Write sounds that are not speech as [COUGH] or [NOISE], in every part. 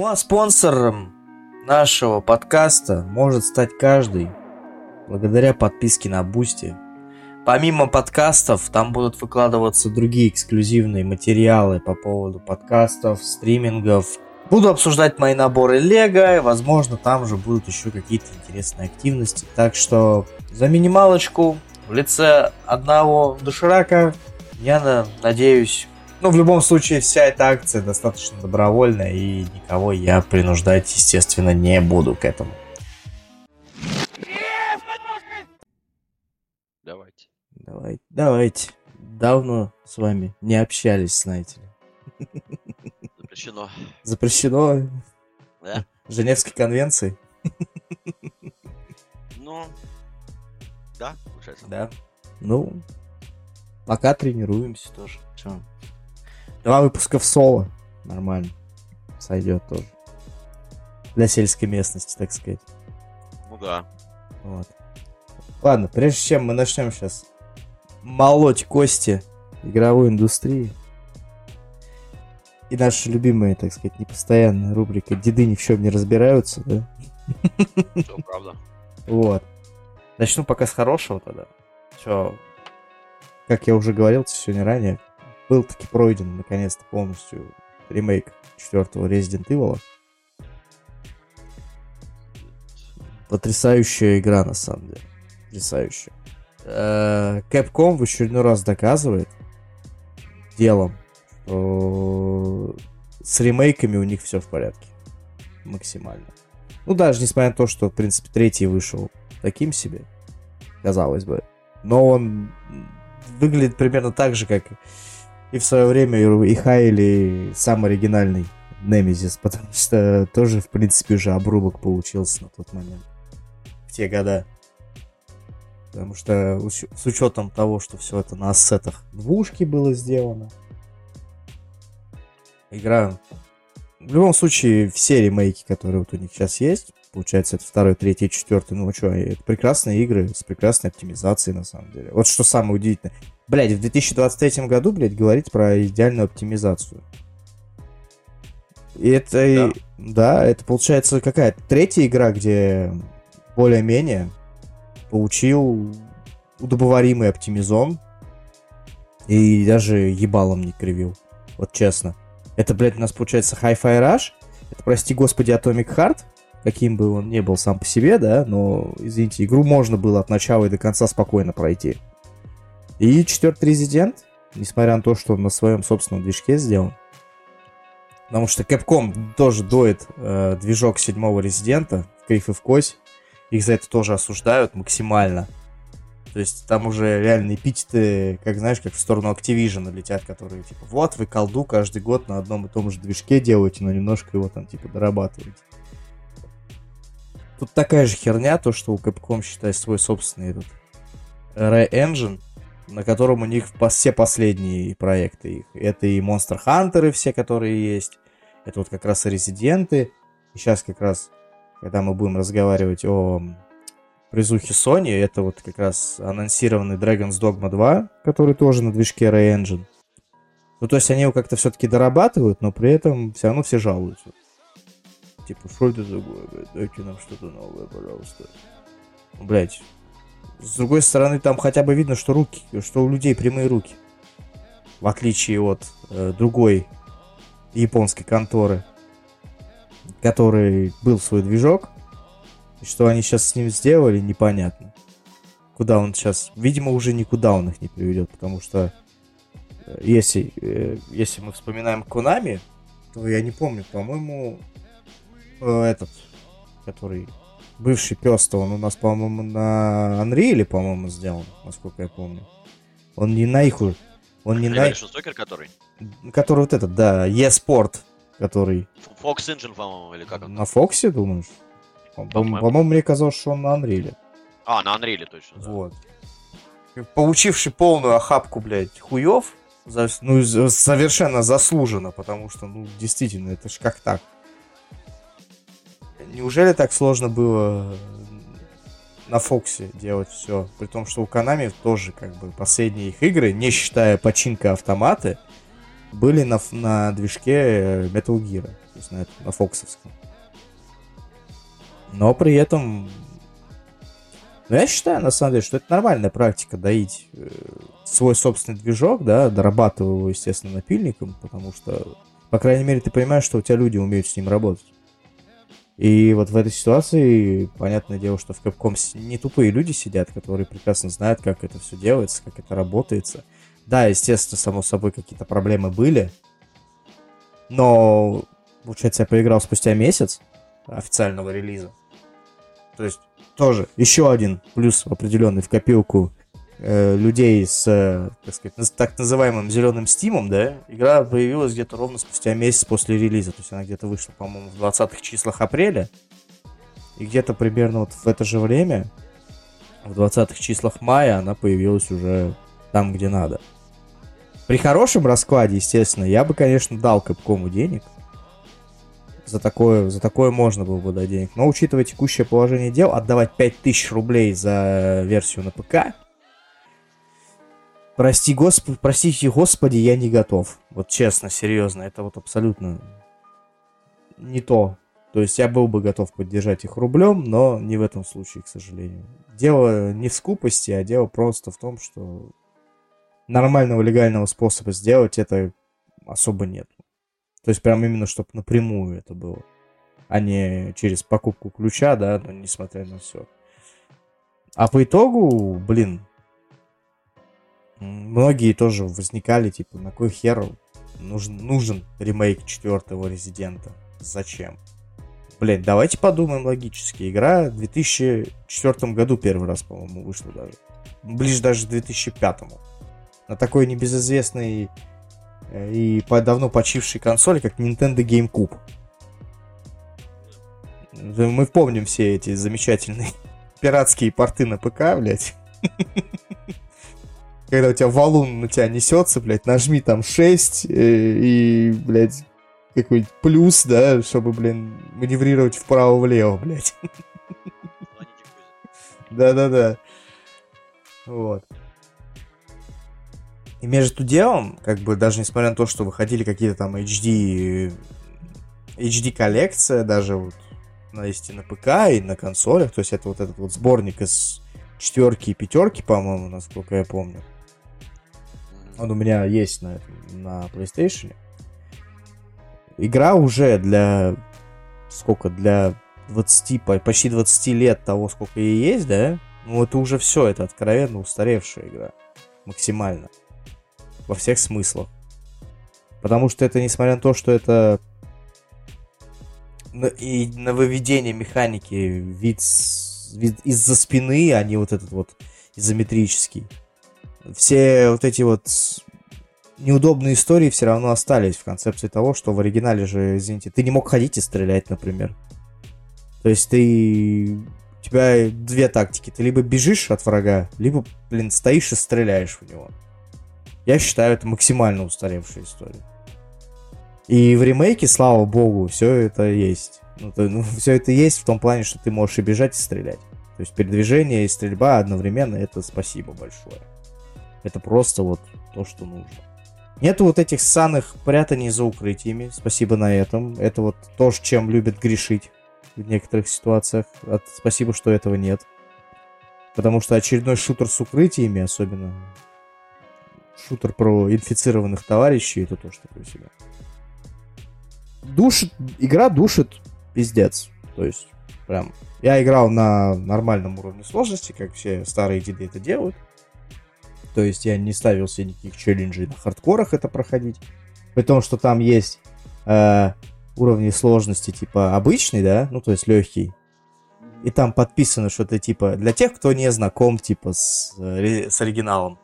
Ну а спонсором нашего подкаста может стать каждый благодаря подписке на Boosty. Помимо подкастов, там будут выкладываться другие эксклюзивные материалы по поводу подкастов, стримингов. Буду обсуждать мои наборы Лего, возможно, там же будут еще какие-то интересные активности. Так что за минималочку в лице одного доширака я надеюсь ну, в любом случае, вся эта акция достаточно добровольная, и никого я принуждать, естественно, не буду к этому. Давайте. Давайте, давайте. Давно с вами не общались, знаете ли. Запрещено. Запрещено? Да. Женевской конвенции? Ну, да, получается. Да. Ну, пока тренируемся тоже. Че? Два выпуска в соло. Нормально. Сойдет тоже. Для сельской местности, так сказать. Ну да. Вот. Ладно, прежде чем мы начнем сейчас молоть кости игровой индустрии, и наша любимая, так сказать, непостоянная рубрика «Деды ни в чем не разбираются», да? Все правда. Вот. Начну пока с хорошего тогда. Что, как я уже говорил сегодня ранее, был таки пройден наконец-то полностью ремейк четвертого Resident Evil. Потрясающая игра, на самом деле. Потрясающая. Э, Capcom в очередной раз доказывает делом, что с ремейками у них все в порядке. Максимально. Ну, даже несмотря на то, что, в принципе, третий вышел таким себе, казалось бы. Но он выглядит примерно так же, как и в свое время и хаяли сам оригинальный Немезис, потому что тоже, в принципе, уже обрубок получился на тот момент. В те года. Потому что с учетом того, что все это на ассетах двушки было сделано, игра... В любом случае, все ремейки, которые вот у них сейчас есть, получается, это второй, третий, четвертый, ну что, это прекрасные игры с прекрасной оптимизацией, на самом деле. Вот что самое удивительное. Блять, в 2023 году, блядь, говорить про идеальную оптимизацию. И это, да. да, это получается какая третья игра, где более-менее получил удобоваримый оптимизон и даже ебалом не кривил. Вот честно. Это, блядь, у нас получается Hi-Fi Rush. Это, прости господи, Atomic Heart. Каким бы он ни был сам по себе, да, но, извините, игру можно было от начала и до конца спокойно пройти. И четвертый резидент, несмотря на то, что он на своем собственном движке сделан, потому что Capcom тоже доит э, движок седьмого резидента, крив и в кось, их за это тоже осуждают максимально. То есть там уже реальные эпитеты, как знаешь, как в сторону Activision летят, которые типа, вот вы колду каждый год на одном и том же движке делаете, но немножко его там типа дорабатываете. Тут такая же херня, то, что у Capcom, считай, свой собственный этот Re-Engine, на котором у них все последние проекты их. Это и Monster Hunter, все, которые есть. Это вот как раз и Резиденты. И сейчас как раз, когда мы будем разговаривать о призухе Sony, это вот как раз анонсированный Dragon's Dogma 2, который тоже на движке Ray-Engine. Ну, то есть они его как-то все-таки дорабатывают, но при этом все равно все жалуются. Типа, что это такое, блядь, дайте нам что-то новое, пожалуйста. Блять, с другой стороны, там хотя бы видно, что руки, что у людей прямые руки. В отличие от э, другой японской конторы, который был свой движок. И что они сейчас с ним сделали, непонятно. Куда он сейчас... Видимо, уже никуда он их не приведет, потому что э, если, э, если мы вспоминаем Конами, то я не помню, по-моему, э, этот, который бывший пес-то, он у нас, по-моему, на Unreal, по-моему, сделан, насколько я помню. Он не на их... Он не на... Стокер, который? Который вот этот, да, E-Sport, который... Fox Engine, по-моему, или как он? На Фоксе, думаешь? По-моему, мне казалось, что он на Unreal. А, на Unreal, точно, да. Вот. Получивший полную охапку, блядь, хуев, ну, совершенно заслуженно, потому что, ну, действительно, это ж как так? Неужели так сложно было на Фоксе делать все? При том, что у Konami тоже как бы последние их игры, не считая починка автоматы, были на, на движке э, Metal Gear, то есть на, на фоксовском. Но при этом... Ну, я считаю, на самом деле, что это нормальная практика доить э, свой собственный движок, да, дорабатывая его, естественно, напильником, потому что, по крайней мере, ты понимаешь, что у тебя люди умеют с ним работать. И вот в этой ситуации, понятное дело, что в Capcom не тупые люди сидят, которые прекрасно знают, как это все делается, как это работается. Да, естественно, само собой, какие-то проблемы были. Но, получается, я поиграл спустя месяц официального релиза. То есть, тоже еще один плюс определенный в копилку э, людей с, э, так сказать, так называемым зеленым стимом, да, игра появилась где-то ровно спустя месяц после релиза. То есть она где-то вышла, по-моему, в 20-х числах апреля. И где-то примерно вот в это же время, в 20-х числах мая, она появилась уже там, где надо. При хорошем раскладе, естественно, я бы, конечно, дал Капкому денег. За такое, за такое можно было бы дать денег. Но, учитывая текущее положение дел, отдавать 5000 рублей за версию на ПК, прости, господи, простите, господи, я не готов. Вот честно, серьезно, это вот абсолютно не то. То есть я был бы готов поддержать их рублем, но не в этом случае, к сожалению. Дело не в скупости, а дело просто в том, что нормального легального способа сделать это особо нет. То есть прям именно, чтобы напрямую это было. А не через покупку ключа, да, но несмотря на все. А по итогу, блин, многие тоже возникали, типа, на кой хер нужен, нужен ремейк четвертого Резидента? Зачем? Блять, давайте подумаем логически. Игра в 2004 году первый раз, по-моему, вышла даже. Ближе даже к 2005. На такой небезызвестной э, и по- давно почившей консоли, как Nintendo GameCube. Да Мы помним все эти замечательные [LAUGHS] пиратские порты на ПК, блядь. [LAUGHS] Когда у тебя валун на тебя несется, блядь, нажми там 6 э, и, блядь, какой-нибудь плюс, да, чтобы, блин, маневрировать вправо-влево, блядь. Да-да-да. Вот. И между делом, как бы даже несмотря на то, что выходили какие-то там HD, HD коллекция, даже вот на есть и на ПК, и на консолях, то есть это вот этот вот сборник из четверки и пятерки, по-моему, насколько я помню. Он у меня есть на, на PlayStation. Игра уже для сколько, для 20, по- почти 20 лет того, сколько ей есть, да? Ну, это уже все, это откровенно устаревшая игра. Максимально. Во всех смыслах. Потому что это, несмотря на то, что это и на выведение механики вид, вид из-за спины, а не вот этот вот изометрический. Все вот эти вот неудобные истории все равно остались в концепции того, что в оригинале же, извините, ты не мог ходить и стрелять, например. То есть ты... У тебя две тактики. Ты либо бежишь от врага, либо, блин, стоишь и стреляешь в него. Я считаю, это максимально устаревшая история. И в ремейке, слава богу, все это есть. Ну, ну, [LAUGHS] все это есть в том плане, что ты можешь и бежать, и стрелять. То есть передвижение и стрельба одновременно это спасибо большое. Это просто вот то, что нужно. Нету вот этих ссаных прятаний за укрытиями. Спасибо на этом. Это вот то, чем любят грешить в некоторых ситуациях. От- Спасибо, что этого нет. Потому что очередной шутер с укрытиями, особенно шутер про инфицированных товарищей, это тоже такое себе. Душит, игра душит пиздец. То есть, прям, я играл на нормальном уровне сложности, как все старые деды это делают. То есть я не ставил себе никаких челленджей на хардкорах это проходить. При том, что там есть э, уровни сложности типа обычный, да, ну то есть легкий. И там подписано что-то типа для тех, кто не знаком типа с, э, с оригиналом.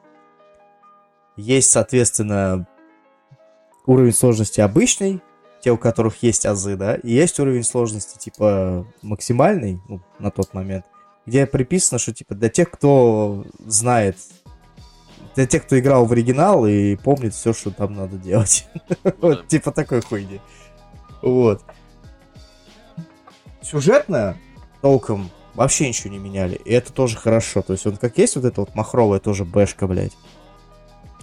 Есть, соответственно, уровень сложности обычный, те, у которых есть азы, да, и есть уровень сложности типа максимальный, ну, на тот момент, где приписано, что типа для тех, кто знает, для тех, кто играл в оригинал и помнит все, что там надо делать. [LAUGHS] Вот, типа такой хуйни. Вот. Сюжетно толком вообще ничего не меняли. И это тоже хорошо. То есть он как есть вот эта вот махровая тоже бэшка, блядь.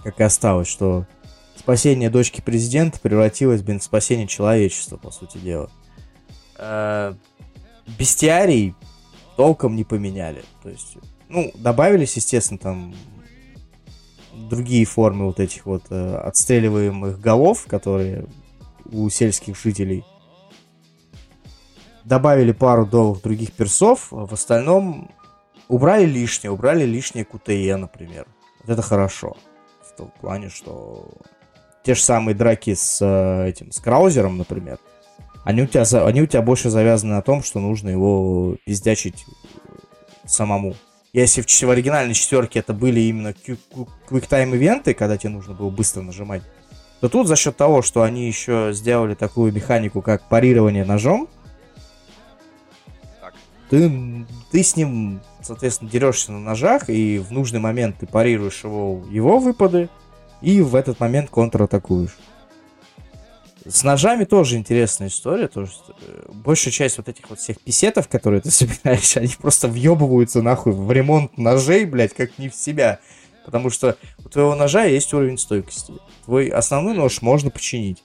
Как и осталось, что спасение дочки президента превратилось, блин, в спасение человечества, по сути дела. Э, бестиарий толком не поменяли. То есть, ну, добавились, естественно, там другие формы вот этих вот э, отстреливаемых голов, которые у сельских жителей. Добавили пару новых других персов, а в остальном убрали лишнее, убрали лишнее QTE, например. Вот это хорошо. В том плане, что те же самые драки с э, этим, с Краузером, например, они у, тебя, они у тебя больше завязаны на том, что нужно его пиздячить самому. Если в, в оригинальной четверке это были именно QuickTime ивенты, когда тебе нужно было быстро нажимать, то тут за счет того, что они еще сделали такую механику, как парирование ножом, ты, ты с ним, соответственно, дерешься на ножах, и в нужный момент ты парируешь его, его выпады, и в этот момент контратакуешь. С ножами тоже интересная история. То, что э, большая часть вот этих вот всех писетов, которые ты [LAUGHS] собираешь, они просто въебываются нахуй в ремонт ножей, блядь, как не в себя. Потому что у твоего ножа есть уровень стойкости. Твой основной нож можно починить.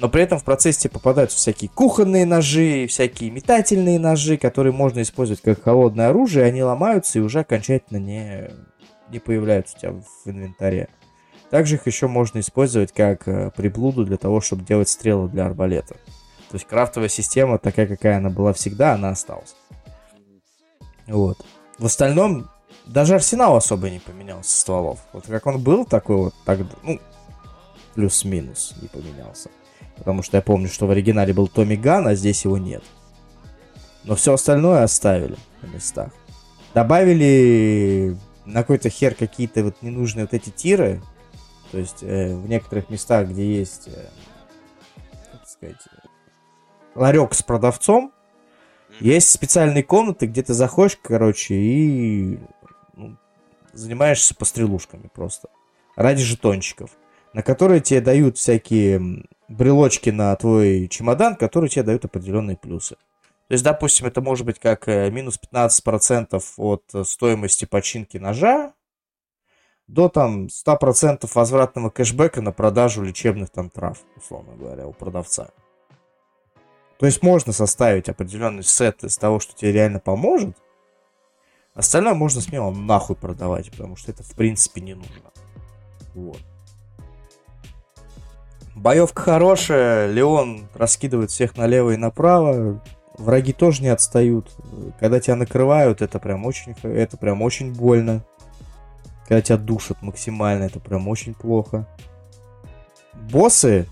Но при этом в процессе попадаются всякие кухонные ножи, всякие метательные ножи, которые можно использовать как холодное оружие, они ломаются и уже окончательно не, не появляются у тебя в инвентаре. Также их еще можно использовать как э, приблуду для того, чтобы делать стрелы для арбалета. То есть крафтовая система, такая, какая она была всегда, она осталась. Вот. В остальном, даже арсенал особо не поменялся стволов. Вот как он был такой вот, так, ну, плюс-минус не поменялся. Потому что я помню, что в оригинале был Томми Ган, а здесь его нет. Но все остальное оставили на местах. Добавили на какой-то хер какие-то вот ненужные вот эти тиры, то есть э, в некоторых местах, где есть, э, как сказать, ларек с продавцом, есть специальные комнаты, где ты заходишь, короче, и ну, занимаешься пострелушками просто. Ради жетончиков. На которые тебе дают всякие брелочки на твой чемодан, которые тебе дают определенные плюсы. То есть, допустим, это может быть как э, минус 15% от стоимости починки ножа, до там 100% возвратного кэшбэка на продажу лечебных там трав, условно говоря, у продавца. То есть можно составить определенный сет из того, что тебе реально поможет. Остальное можно смело нахуй продавать, потому что это в принципе не нужно. Вот. Боевка хорошая, Леон раскидывает всех налево и направо. Враги тоже не отстают. Когда тебя накрывают, это прям очень, это прям очень больно когда тебя душат максимально, это прям очень плохо. Боссы,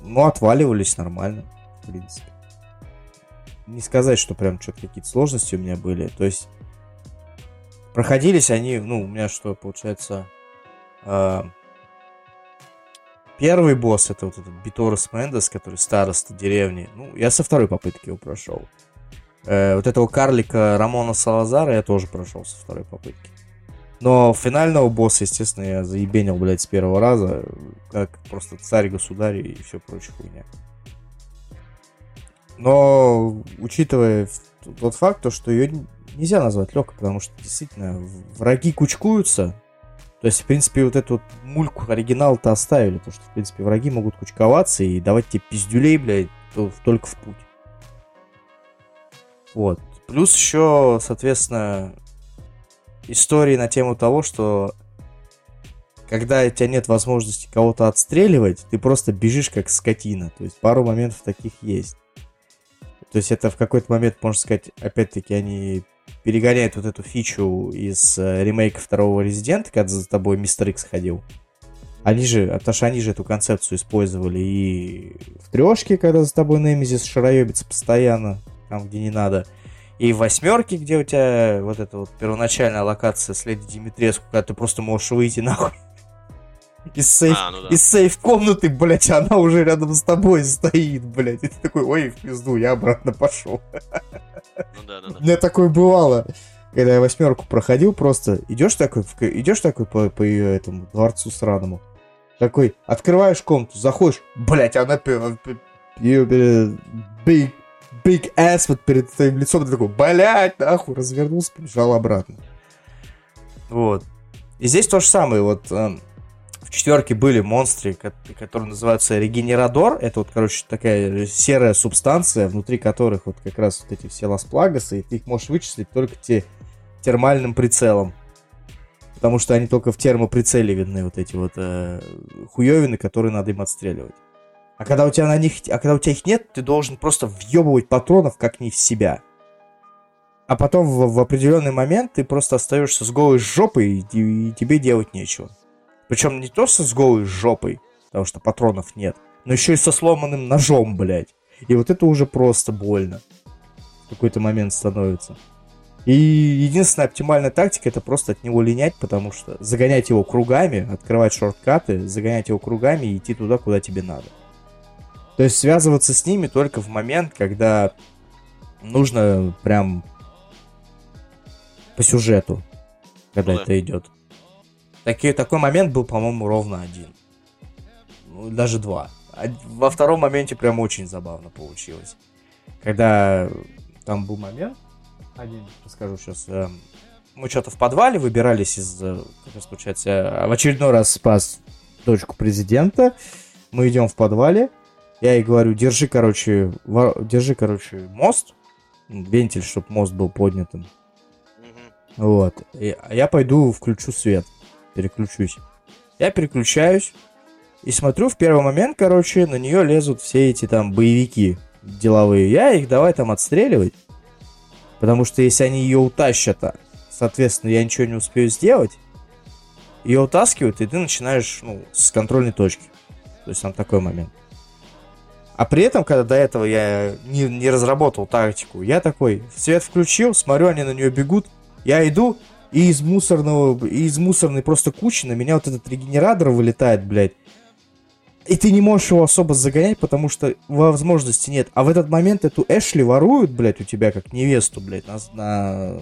ну, отваливались нормально, в принципе. Не сказать, что прям что-то какие-то сложности у меня были. То есть, проходились они, ну, у меня что, получается, э, первый босс, это вот этот Биторос Мендес, который староста деревни. Ну, я со второй попытки его прошел. Э, вот этого карлика Рамона Салазара я тоже прошел со второй попытки. Но финального босса, естественно, я заебенил, блядь, с первого раза, как просто царь-государь и все прочее хуйня. Но, учитывая тот факт, то, что ее нельзя назвать легкой, потому что действительно враги кучкуются. То есть, в принципе, вот эту вот мульку оригинал-то оставили, потому что, в принципе, враги могут кучковаться и давать тебе пиздюлей, блядь, только в путь. Вот. Плюс еще, соответственно, истории на тему того, что когда у тебя нет возможности кого-то отстреливать, ты просто бежишь как скотина. То есть пару моментов таких есть. То есть это в какой-то момент, можно сказать, опять-таки они перегоняют вот эту фичу из э, ремейка второго Резидента, когда за тобой Мистер Икс ходил. Они же, потому что они же эту концепцию использовали и в трешке, когда за тобой Немезис шароебится постоянно, там, где не надо. И в восьмерке, где у тебя вот эта вот первоначальная локация с Леди Димитреску, когда ты просто можешь выйти нахуй [LAUGHS] из сейф, а, ну да. из сейф комнаты, блядь, она уже рядом с тобой стоит, блядь. И ты такой, ой, в пизду, я обратно пошел. Ну да, да, да. У меня такое бывало, когда я восьмерку проходил, просто идешь такой, идешь такой по, по этому дворцу сраному, такой, открываешь комнату, заходишь, блядь, она big big ass вот перед твоим лицом, ты такой, блядь, нахуй, развернулся, побежал обратно. Вот. И здесь то же самое, вот, э, в четверке были монстры, ко- которые называются регенерадор. Это вот, короче, такая серая субстанция, внутри которых вот как раз вот эти все лас-плагосы, и ты их можешь вычислить только те термальным прицелом. Потому что они только в термоприцеле видны, вот эти вот э, хуевины, которые надо им отстреливать. А когда у тебя на них, а когда у тебя их нет, ты должен просто въебывать патронов как не в себя. А потом в, в определенный момент ты просто остаешься с голой жопой, и, и тебе делать нечего. Причем не то, с голой жопой, потому что патронов нет, но еще и со сломанным ножом, блядь. И вот это уже просто больно. В какой-то момент становится. И единственная оптимальная тактика это просто от него линять, потому что загонять его кругами, открывать шорткаты, загонять его кругами и идти туда, куда тебе надо. То есть связываться с ними только в момент, когда нужно прям по сюжету, когда Ну да. это идет. Таки, такой момент был, по-моему, ровно один. Ну, даже два. А Во втором моменте прям очень забавно получилось. Когда там был момент, один, расскажу сейчас, мы что-то в подвале выбирались из, э, как раз получается, я в очередной раз спас дочку президента. Мы идем в подвале, я ей говорю, держи, короче, вор- держи, короче, мост, вентиль, чтобы мост был поднятым. Мгм. Вот. И- а я пойду включу свет. Переключусь. Я переключаюсь и смотрю в первый момент, короче, на нее лезут все эти там боевики деловые. Я их давай там отстреливать. Потому что если они ее утащат, а, соответственно, я ничего не успею сделать. Ее утаскивают, и ты начинаешь, ну, с контрольной точки. То есть там такой момент. А при этом, когда до этого я не, не разработал тактику, я такой, свет включил, смотрю, они на нее бегут, я иду, и из мусорного, и из мусорной просто кучи на меня вот этот регенератор вылетает, блядь. И ты не можешь его особо загонять, потому что возможности нет. А в этот момент эту Эшли воруют, блядь, у тебя как невесту, блядь, на, на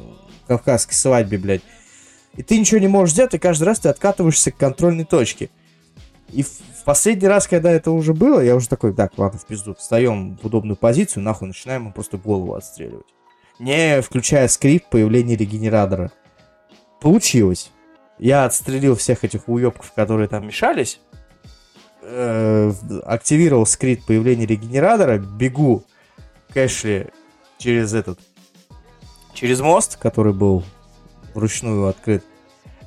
кавказской свадьбе, блядь. И ты ничего не можешь сделать, и каждый раз ты откатываешься к контрольной точке. И в, последний раз, когда это уже было, я уже такой, так, ладно, в пизду, встаем в удобную позицию, нахуй, начинаем ему просто голову отстреливать. Не включая скрипт появления регенератора. Получилось. Я отстрелил всех этих уебков, которые там мешались. э, активировал скрипт появления регенератора. Бегу к Эшли через этот... Через мост, который был вручную открыт.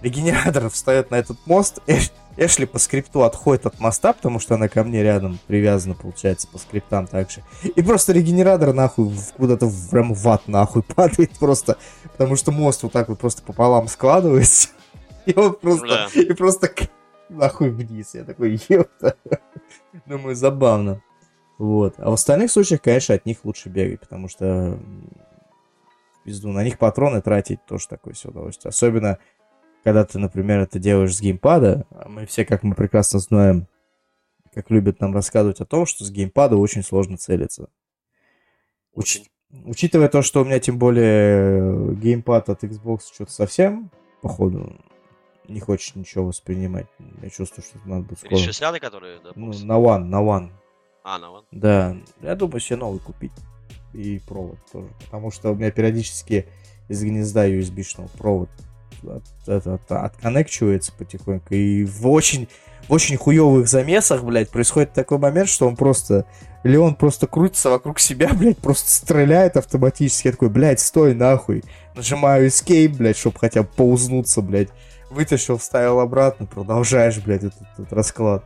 Регенератор встает на этот мост. Эш- Эшли по скрипту отходит от моста, потому что она ко мне рядом привязана, получается, по скриптам также. И просто регенератор нахуй куда-то в, прям в ад нахуй [LAUGHS] падает просто. Потому что мост вот так вот просто пополам складывается. И он просто... Да. И просто нахуй вниз. Я такой, ёпта. [LAUGHS] Думаю, забавно. Вот. А в остальных случаях, конечно, от них лучше бегать, потому что пизду, на них патроны тратить тоже такое все удовольствие. Особенно, когда ты, например, это делаешь с геймпада. А мы все, как мы прекрасно знаем, как любят нам рассказывать о том, что с геймпада очень сложно целиться. Очень. Учитывая то, что у меня тем более геймпад от Xbox что-то совсем, походу, не хочет ничего воспринимать. Я чувствую, что надо будет скоро. 50 которые, да, Ну, на One, на One. А, на вон. Да, я думаю, себе новый купить. И провод тоже. Потому что у меня периодически из гнезда USB-шного провод от, это, от- отконнекчивается потихоньку. И в очень, в очень хуевых замесах, блядь, происходит такой момент, что он просто... Или он просто крутится вокруг себя, [LAUGHS] блядь, просто стреляет автоматически. Я такой, блядь, стой нахуй. Нажимаю escape, блядь, чтобы хотя бы паузнуться, блядь. Вытащил, вставил обратно, продолжаешь, блядь, этот, этот расклад.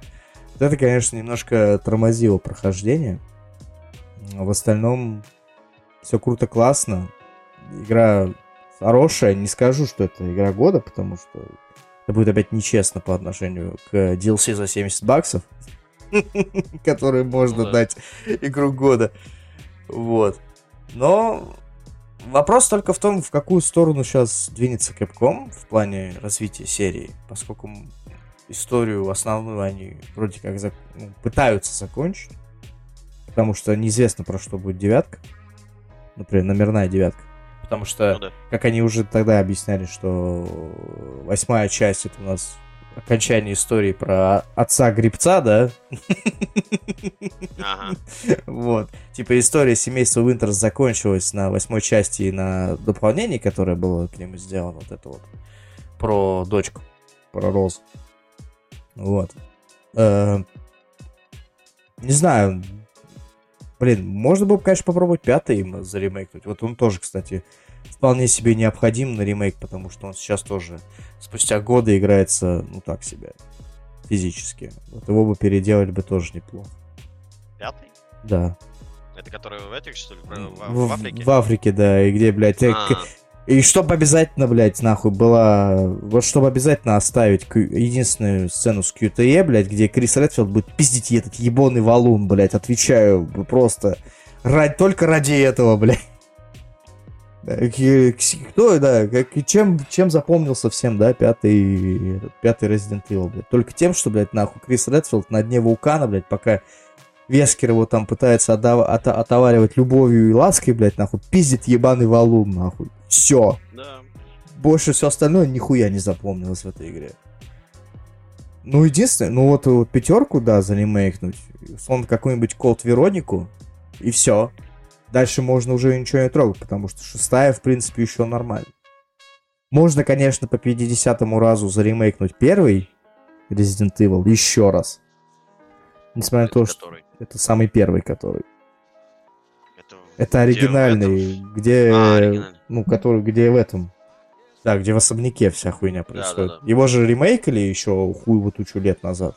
Вот это, конечно, немножко тормозило прохождение. А в остальном все круто, классно. Игра хорошая. Не скажу, что это игра года, потому что это будет опять нечестно по отношению к DLC за 70 баксов, [LAUGHS] которые можно Ну да. дать игру года. Вот. Но вопрос только в том, в какую сторону сейчас двинется Capcom в плане развития серии, поскольку историю основную они вроде как зак- ну, пытаются закончить, потому что неизвестно про что будет девятка, например, номерная девятка, потому что Ну да. как они уже тогда объясняли, что восьмая часть это у нас окончание истории про отца грибца, да? Ага. Вот. Типа история семейства Винтерс закончилась на восьмой части и на дополнении, которое было к нему сделано, вот это вот, про дочку, про Розу. Вот. Э, Не знаю. Блин, можно было бы, конечно, попробовать пятый им заремейкнуть. Вот он тоже, кстати, вполне себе необходим на ремейк, потому что он сейчас тоже спустя годы играется, ну так себе, физически. Вот его бы переделали бы тоже неплохо. Пятый? Да. Это который в этих, что ли, в, в- В, Африке? в Африке, да, и где, блядь, э, А, И чтобы обязательно, блядь, нахуй была... Вот чтобы обязательно оставить единственную сцену с QTE, блядь, где Крис Редфилд будет пиздить этот ебаный валун, блядь, отвечаю, просто... Ради, только ради этого, блядь. Кто, да, как, чем, чем запомнился всем, да, пятый, пятый Resident Evil, блядь. Только тем, что, блядь, нахуй, Крис Редфилд на дне вулкана, блядь, пока Вескер его там пытается отдав- ота- отоваривать любовью и лаской, блядь, нахуй, пиздит ебаный валун, нахуй. Все. да. Больше все остальное нихуя не запомнилось в этой игре. Ну, единственное, ну вот, вот пятерку, да, заремейкнуть, условно, какую-нибудь Код Веронику, и все. Дальше можно уже ничего не трогать, потому что шестая, в принципе, еще нормально. Можно, конечно, по 50-му разу заремейкнуть первый Resident Evil еще раз. Несмотря на то, что который? это самый первый, который. Это, Это где оригинальный, этом- где, А, оригинальный. Ну, который, где в этом, да, где в особняке вся хуйня происходит. да. Его же ремейкали еще хуеву тучу лет назад,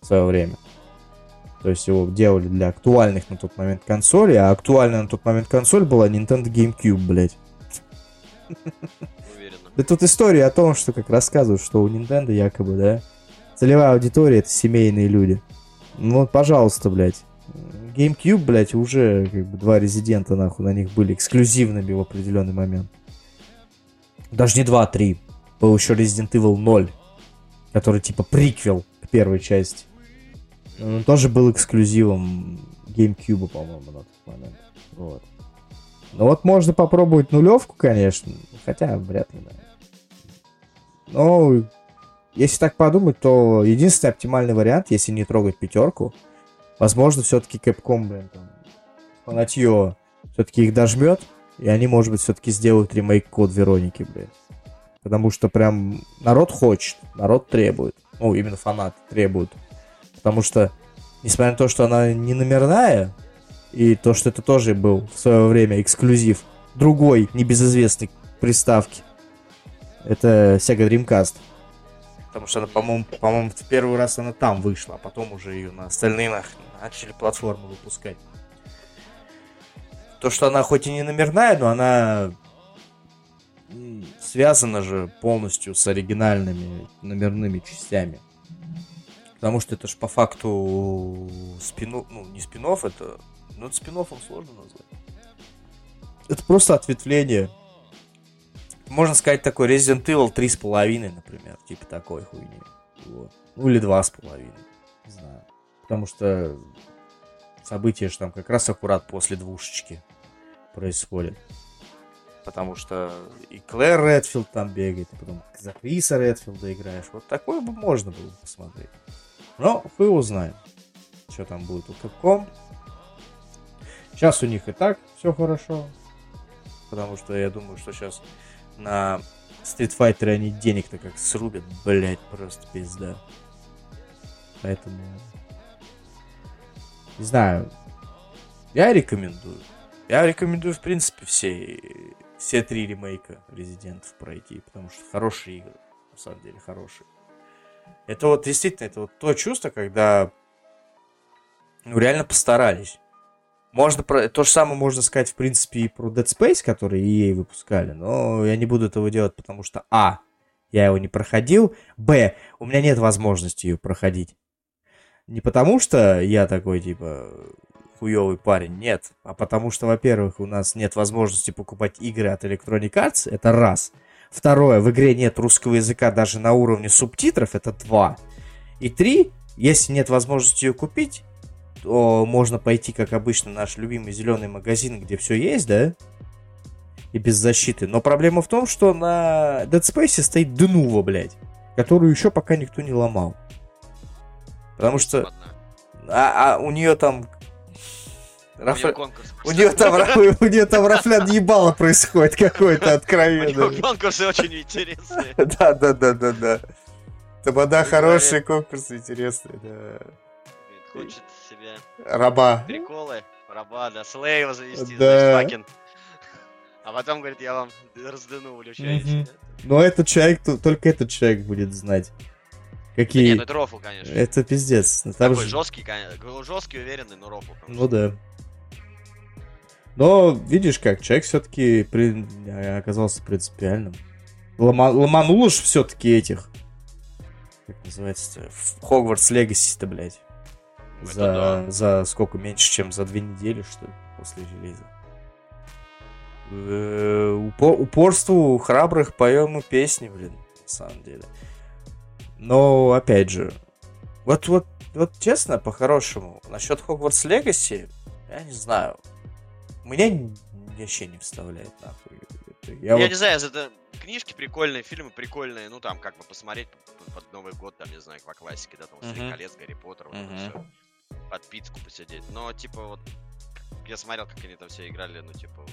в свое время. То есть его делали для актуальных на тот момент консолей, а актуальная на тот момент консоль была Nintendo GameCube, блядь. Уверенно. Да тут история о том, что как рассказывают, что у Nintendo якобы, да, целевая аудитория это семейные люди. Ну вот, пожалуйста, блядь. GameCube, блядь, уже как бы два резидента, нахуй, на них были эксклюзивными в определенный момент. Даже не два, а три. Был еще Resident Evil 0, который типа приквел к первой части. Он тоже был эксклюзивом GameCube, по-моему, на тот момент. Вот. Ну вот можно попробовать нулевку, конечно. Хотя вряд ли, да. Но если так подумать, то единственный оптимальный вариант, если не трогать пятерку, возможно, все-таки Capcom, блин, там, фанатье все-таки их дожмет, и они, может быть, все-таки сделают ремейк Код Вероники, блин. Потому что прям народ хочет, народ требует. Ну, именно фанаты требуют. Потому что, несмотря на то, что она не номерная, и то, что это тоже был в свое время эксклюзив другой, небезызвестной приставки, это Sega Dreamcast. Потому что она, по-моему, по-моему, в первый раз она там вышла, а потом уже ее на остальные нах- начали платформы выпускать. То, что она хоть и не номерная, но она связана же полностью с оригинальными номерными частями. Потому что это ж по факту спину, ну, не спинов, это, ну, это спин сложно назвать. Это просто ответвление. Можно сказать такой Resident Evil 3,5, например, типа такой хуйни. Вот. Ну, или 2,5, не знаю. Потому что события же там как раз аккурат после двушечки происходят. Потому что и Клэр Редфилд там бегает, и потом за Криса Редфилда играешь. Вот такое бы можно было посмотреть. Но хуй его знаем, что там будет у Capcom. Сейчас у них и так все хорошо. Потому что я думаю, что сейчас на Street Fighter они денег-то как срубят, блять, просто пизда. Поэтому... Не знаю. Я рекомендую. Я рекомендую, в принципе, все, все три ремейка Резидентов пройти, потому что хорошие игры. На самом деле, хорошие. Это вот действительно, это вот то чувство, когда ну, реально постарались. Можно про... То же самое можно сказать, в принципе, и про Dead Space, который EA выпускали, но я не буду этого делать, потому что А. Я его не проходил. Б. У меня нет возможности ее проходить. Не потому что я такой, типа, хуёвый парень, нет. А потому что, во-первых, у нас нет возможности покупать игры от Electronic Arts, это раз. Второе, в игре нет русского языка даже на уровне субтитров, это два. И три, если нет возможности ее купить, то можно пойти, как обычно, в наш любимый зеленый магазин, где все есть, да? И без защиты. Но проблема в том, что на Dead Space стоит Денува, блядь, которую еще пока никто не ломал. Потому что а, а у нее там... У нее там, у нее там рафлян ебало происходит какое-то [LAUGHS] У него конкурсы очень интересные. [LAUGHS] Да, да, да, да, да. Тамада Человек- хороший, конкурс интересный, да. Хочет себе Раба. приколы, раба, да, слейва завести, Да. значит. А потом, говорит, я вам раздыну, уличаете. Мгм. Но этот человек, то- только этот человек будет знать. Да Какие... нет, ну это рофл, конечно. Это пиздец. Ну, Там Такой же- жесткий, конечно. Жесткий, уверенный, но рофл. конечно. Ну да. Но видишь как, человек все-таки оказался принципиальным. Лома... Ломанул уж все-таки этих. Как называется-то? Хогвартс Легаси-то, блядь. Это За, да. за сколько меньше, чем за две недели, что ли, после релиза. Э, упо- упорству храбрых поем и песни, блин, на самом деле. Но, опять же, вот, вот, вот честно, по-хорошему, насчет Хогвартс Легаси, я не знаю. Меня вообще не вставляет, нахуй. Это Я Я, вот- не знаю, это книжки прикольные, фильмы прикольные, ну там как бы посмотреть под Новый год, там, не знаю, по классике, да, там, «Властелин Мгм. колец, Гарри Поттер, вот это Мгм. всё. Подписку посидеть. Но, типа, вот, я смотрел, как они там все играли, ну, типа.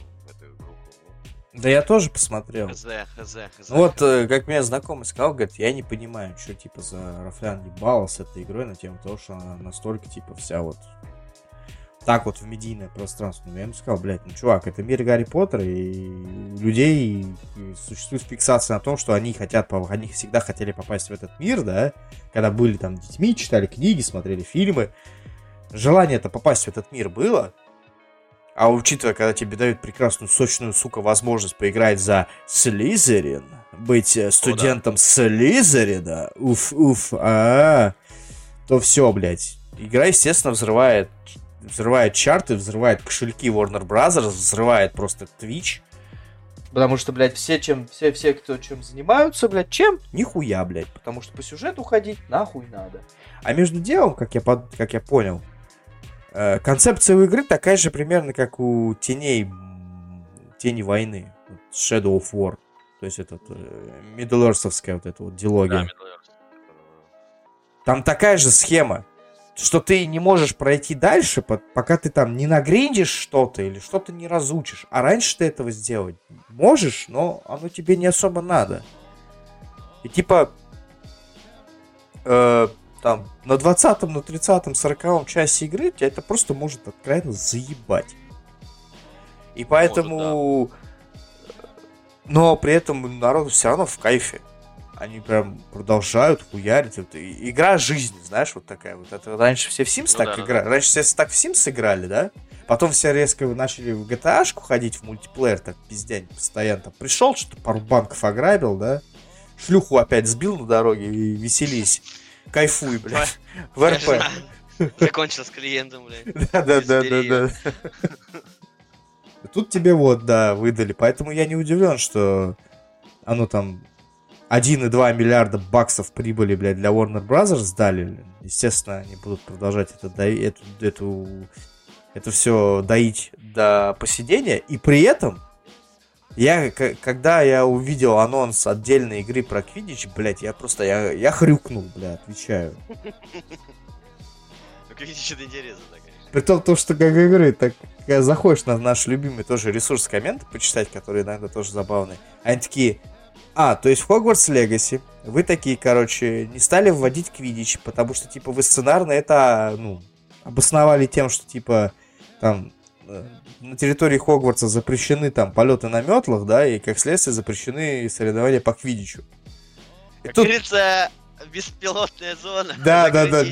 Да я тоже посмотрел. Хз, хз, хз. Ну вот, э, как мне знакомый сказал, говорит, я не понимаю, что типа за Рафлян ебало с этой игрой на тему того, что она настолько типа вся вот так вот в медийное пространство. Ну, я ему сказал, блядь, ну, чувак, это мир Гарри Поттера, и у людей существует фиксация на том, что они хотят, они всегда хотели попасть в этот мир, да, когда были там детьми, читали книги, смотрели фильмы. Желание это попасть в этот мир было, а учитывая, когда тебе дают прекрасную, сочную, сука, возможность поиграть за Слизерин, быть э, студентом Слизерина, уф, уф, а, то все, блядь. Игра, естественно, взрывает, взрывает чарты, взрывает кошельки Warner Brothers, взрывает просто Twitch. Потому что, блядь, все, чем, все, все, кто чем занимаются, блядь, чем? Нихуя, блядь. Потому что по сюжету ходить нахуй надо. А между делом, как я, под- как я понял, концепция у игры такая же примерно, как у теней Тени войны. Shadow of War. То есть этот э, Middle-Earth'овская вот эта вот дилогия. Да. Там такая же схема, что ты не можешь пройти дальше, по- пока ты там не нагриндишь что-то или что-то не разучишь. А раньше ты этого сделать можешь, но оно тебе не особо надо. И типа э, там на 20-м, на 30-м, 40-м часе игры тебя это просто может откровенно заебать. И поэтому... Но при этом народ все равно в кайфе. Они прям продолжают хуярить. Вот игра жизни, знаешь, вот такая вот. Это раньше все в Sims Ну так да, да, играли. Раньше все так в Sims играли, да? Потом все резко начали в GTA-шку ходить, в мультиплеер, так пиздянь постоянно. Там пришел, что-то пару банков ограбил, да? Шлюху опять сбил на дороге и веселись. Кайфуй, блядь. В РП. Закончил с клиентом, блядь. Да, да, да, да, да. Тут тебе вот, да, выдали. Поэтому я не удивлен, что оно там 1,2 миллиарда баксов прибыли, блядь, для Warner Brothers дали. Естественно, они будут продолжать это, эту, эту, это все доить до посидения. И при этом, я, когда я увидел анонс отдельной игры про Квидич, блядь, я просто, я, я хрюкнул, бля, отвечаю. Ну, как видишь, это интересно, да, конечно. При том, то, что, как говорю, так когда заходишь на наш любимый тоже ресурс комменты почитать, которые иногда тоже забавные, они такие, а, то есть в Хогвартс Легаси вы такие, короче, не стали вводить квидич, потому что, типа, вы сценарно это, ну, обосновали тем, что, типа, там, э, на территории Хогвартса запрещены там полеты на метлах, да, и как следствие запрещены соревнования по квидичу. И Как тут- говорится, беспилотная зона. да, да, да,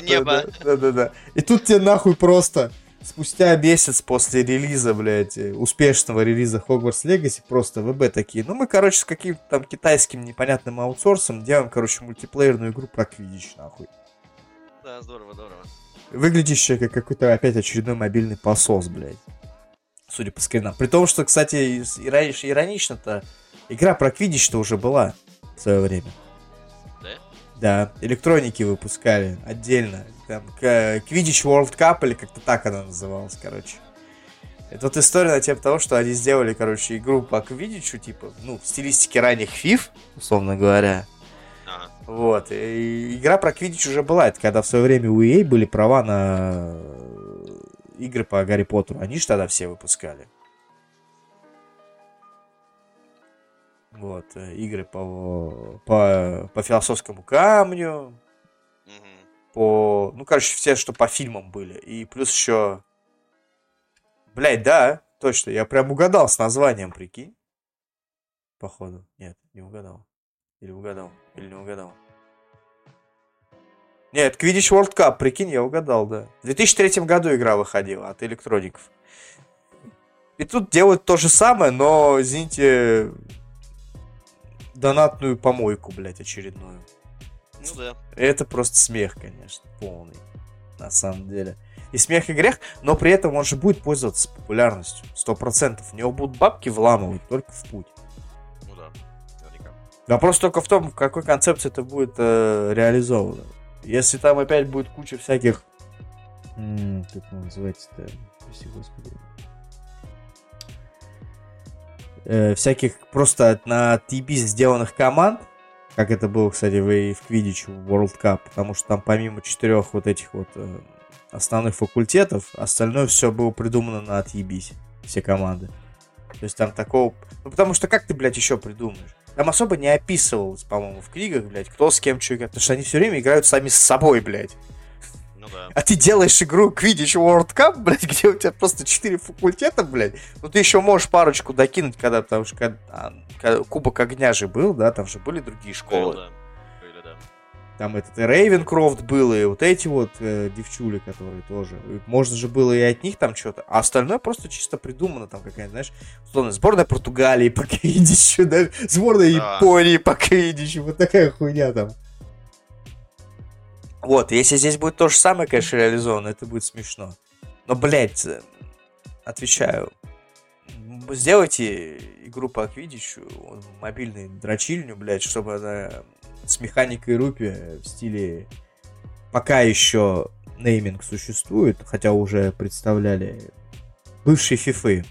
небо. Да, да, да, да. И тут тебе нахуй просто спустя месяц после релиза, блядь, э, успешного релиза Hogwarts Legacy, просто ВБ такие, ну мы, короче, с каким-то там китайским непонятным аутсорсом делаем, короче, мультиплеерную игру про Квидич, нахуй. Да, здорово, здорово. Выглядящая как какой-то опять очередной мобильный посос, блядь. Судя по скринам. При том, что, кстати, иронично-то, игра про Квидич-то уже была в свое время. Да? Да, электроники выпускали отдельно. Там к- Quidditch World Cup или как-то так она называлась, короче. Это вот история на тему того, что они сделали, короче, игру по Квидичу, типа, ну, в стилистике ранних FIFA, условно говоря. Ага. Вот. И игра про Квидич уже была. Это когда в свое время у EA были права на игры по Гарри Поттеру. Они же тогда все выпускали. Вот, э, игры по, по, по философскому камню, Мгм. по... Ну, короче, все, что по фильмам были. И плюс еще... Блять, да, точно, я прям угадал с названием, прикинь. Походу. Нет, не угадал. Или угадал, или не угадал. Нет, Quidditch World Cup, прикинь, я угадал, да. В 2003 году игра выходила от электроников. И тут делают то же самое, но, извините, донатную помойку, блядь, очередную. Ну да. Это просто смех, конечно, полный. На самом деле. И смех и грех, но при этом он же будет пользоваться популярностью. Сто процентов. В него будут бабки вламывать только в путь. Ну да. Наверняка. Вопрос только в том, в какой концепции это будет э, реализовано. Если там опять будет куча всяких... Как он называется-то? Прости, господи. Э, всяких просто на TB сделанных команд, как это было, кстати, в, в Quidditch World Cup, потому что там помимо четырех вот этих вот э, основных факультетов, остальное все было придумано на отъебись, все команды. То есть там такого... Ну, потому что как ты, блядь, еще придумаешь? Там особо не описывалось, по-моему, в книгах, блядь, кто с кем что играет. Потому что они все время играют сами с собой, блядь. Ну да. А ты делаешь игру Quidditch World Cup, блядь, [LAUGHS] где у тебя просто 4 факультета, блядь. Ну ты еще можешь парочку докинуть, когда потому что когда, а, когда Кубок Огня же был, да, там же были другие школы. да. Там этот Рейвенкрофт был, и вот эти вот э, девчули, которые тоже. Можно же было и от них там что-то. А остальное просто чисто придумано. Там какая-нибудь, знаешь, условно, сборная Португалии по Квиддичу, да, сборная Да. Японии по Квиддичу. Вот такая хуйня там. Вот, если здесь будет то же самое, конечно, реализовано, это будет смешно. Но, блядь, э, отвечаю, сделайте игру по Квиддичу, мобильный дрочильню, блядь, чтобы она с механикой рупи в стиле пока еще нейминг существует, хотя уже представляли бывшие фифы.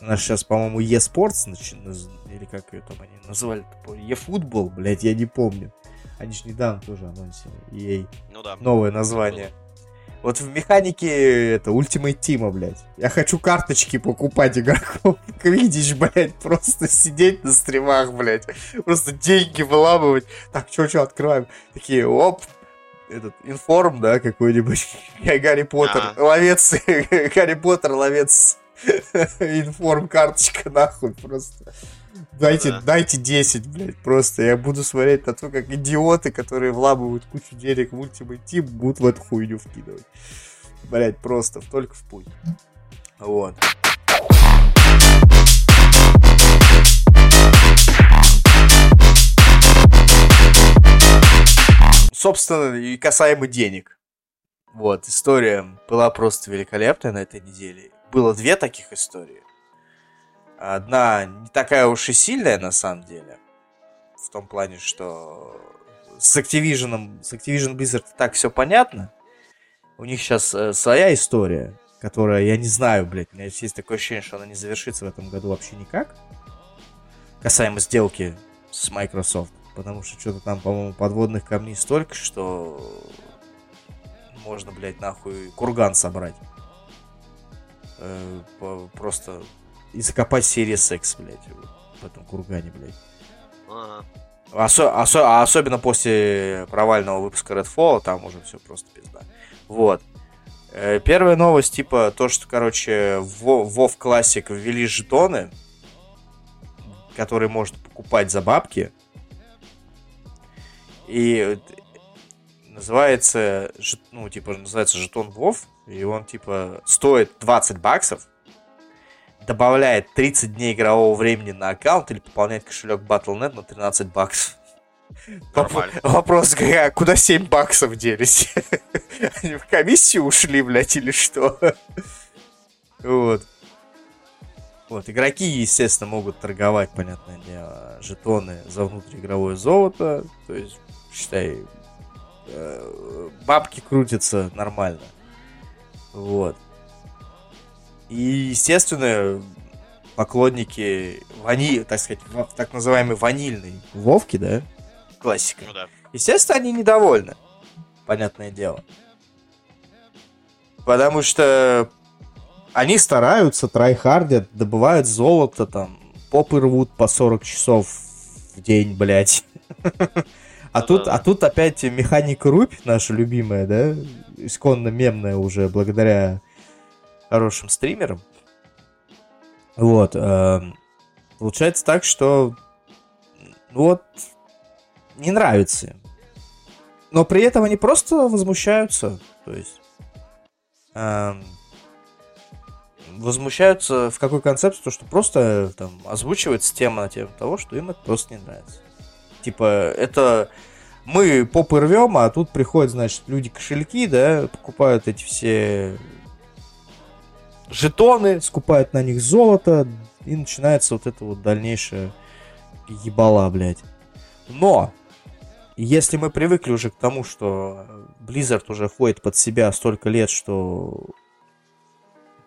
Она сейчас, по-моему, eSports, или как ее там они называли, eFootball, блядь, я не помню. Они же недавно тоже анонсили. EA Ну да. новое название. Вот в механике это Ultimate Team, блядь. Я хочу карточки покупать игроков. [LAUGHS] Видишь, блядь, просто сидеть на стримах, блядь. Просто деньги выламывать. Так, что, что, открываем. Такие, оп, этот, информ, да, какой-нибудь. [LAUGHS] Гарри Поттер, А. ловец, [LAUGHS] Гарри Поттер, ловец. Информ, карточка, нахуй, просто. Дайте, Да. дайте 10, блядь, просто. Я буду смотреть на то, как идиоты, которые вламывают кучу денег в Ultimate Team, будут в эту хуйню вкидывать. Блядь, просто, только в путь. Вот. Собственно, и касаемо денег. Вот, история была просто великолепная на этой неделе. Было две таких истории. Одна не такая уж и сильная, на самом деле. В том плане, что с Activision, с Activision Blizzard так все понятно. У них сейчас э, своя история, которая, я не знаю, блядь, у меня есть такое ощущение, что она не завершится в этом году вообще никак. Касаемо сделки с Microsoft. Потому что что-то там, по-моему, подводных камней столько, что можно, блядь, нахуй курган собрать. Э, просто и закопать Series X, блядь, в этом кургане, блядь. Ага. Осо- осо- а особенно после провального выпуска Redfall, там уже все просто пизда. Вот. Э, Первая новость, типа, то, что, короче, в WoW Classic ввели жетоны, которые можно покупать за бабки. И называется, ну, типа, называется жетон WoW, и он, типа, стоит 20 баксов, добавляет 30 дней игрового времени на аккаунт или пополняет кошелек Battle.net на 13 баксов. Нормально. Вопрос, а куда 7 баксов делись? [LAUGHS] Они в комиссию ушли, блядь, или что? Вот. Вот, игроки, естественно, могут торговать, понятное дело, жетоны за внутриигровое золото. То есть, считай, э, бабки крутятся нормально. Вот. И, естественно, поклонники вани, так сказать, так называемой ванильной Вовки, да, классика. Ну да. Естественно, они недовольны. Понятное дело. Потому что они стараются, трайхардят, добывают золото там попы рвут по 40 часов в день, блядь. А Ну тут, да. а тут опять механика Рубь, наша любимая, да, исконно мемная уже благодаря хорошим стримерам. Вот. эм, Получается так, что ну вот не нравится им. Но при этом они просто возмущаются. То есть эм, возмущаются в какой концепции, то что просто там озвучивается тема на тему того, что им это просто не нравится. Типа, это мы попы рвем, а тут приходят, значит, люди кошельки, да, покупают эти все жетоны, скупают на них золото, и начинается вот это вот дальнейшее ебала, блядь. Но, если мы привыкли уже к тому, что Blizzard уже ходит под себя столько лет, что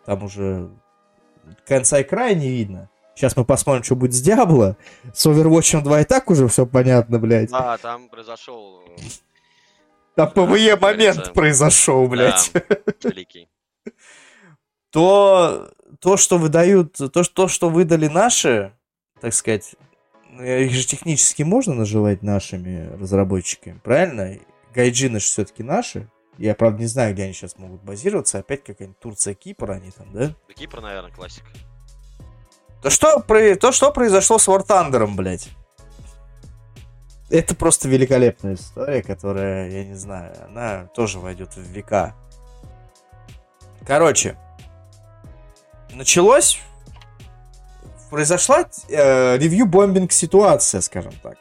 там уже конца и края не видно. Сейчас мы посмотрим, что будет с Diablo. С Overwatch 2 и так уже все понятно, блядь. Да, там произошел э, Там PvE момент произошел, блядь. великий. То то, что выдают, то, что, то, что выдали наши, так сказать, ну, их же технически можно называть нашими разработчиками, правильно? Гайджины же все-таки наши. Я, правда, не знаю, где они сейчас могут базироваться. Опять какая-нибудь Турция, Кипр они там, да? Кипр, наверное, классика. То что, то, что произошло с War Thunder, блядь? Это просто великолепная история, которая, я не знаю, она тоже войдет в века. Короче, началось, произошла э, ревью-бомбинг ситуация, скажем так.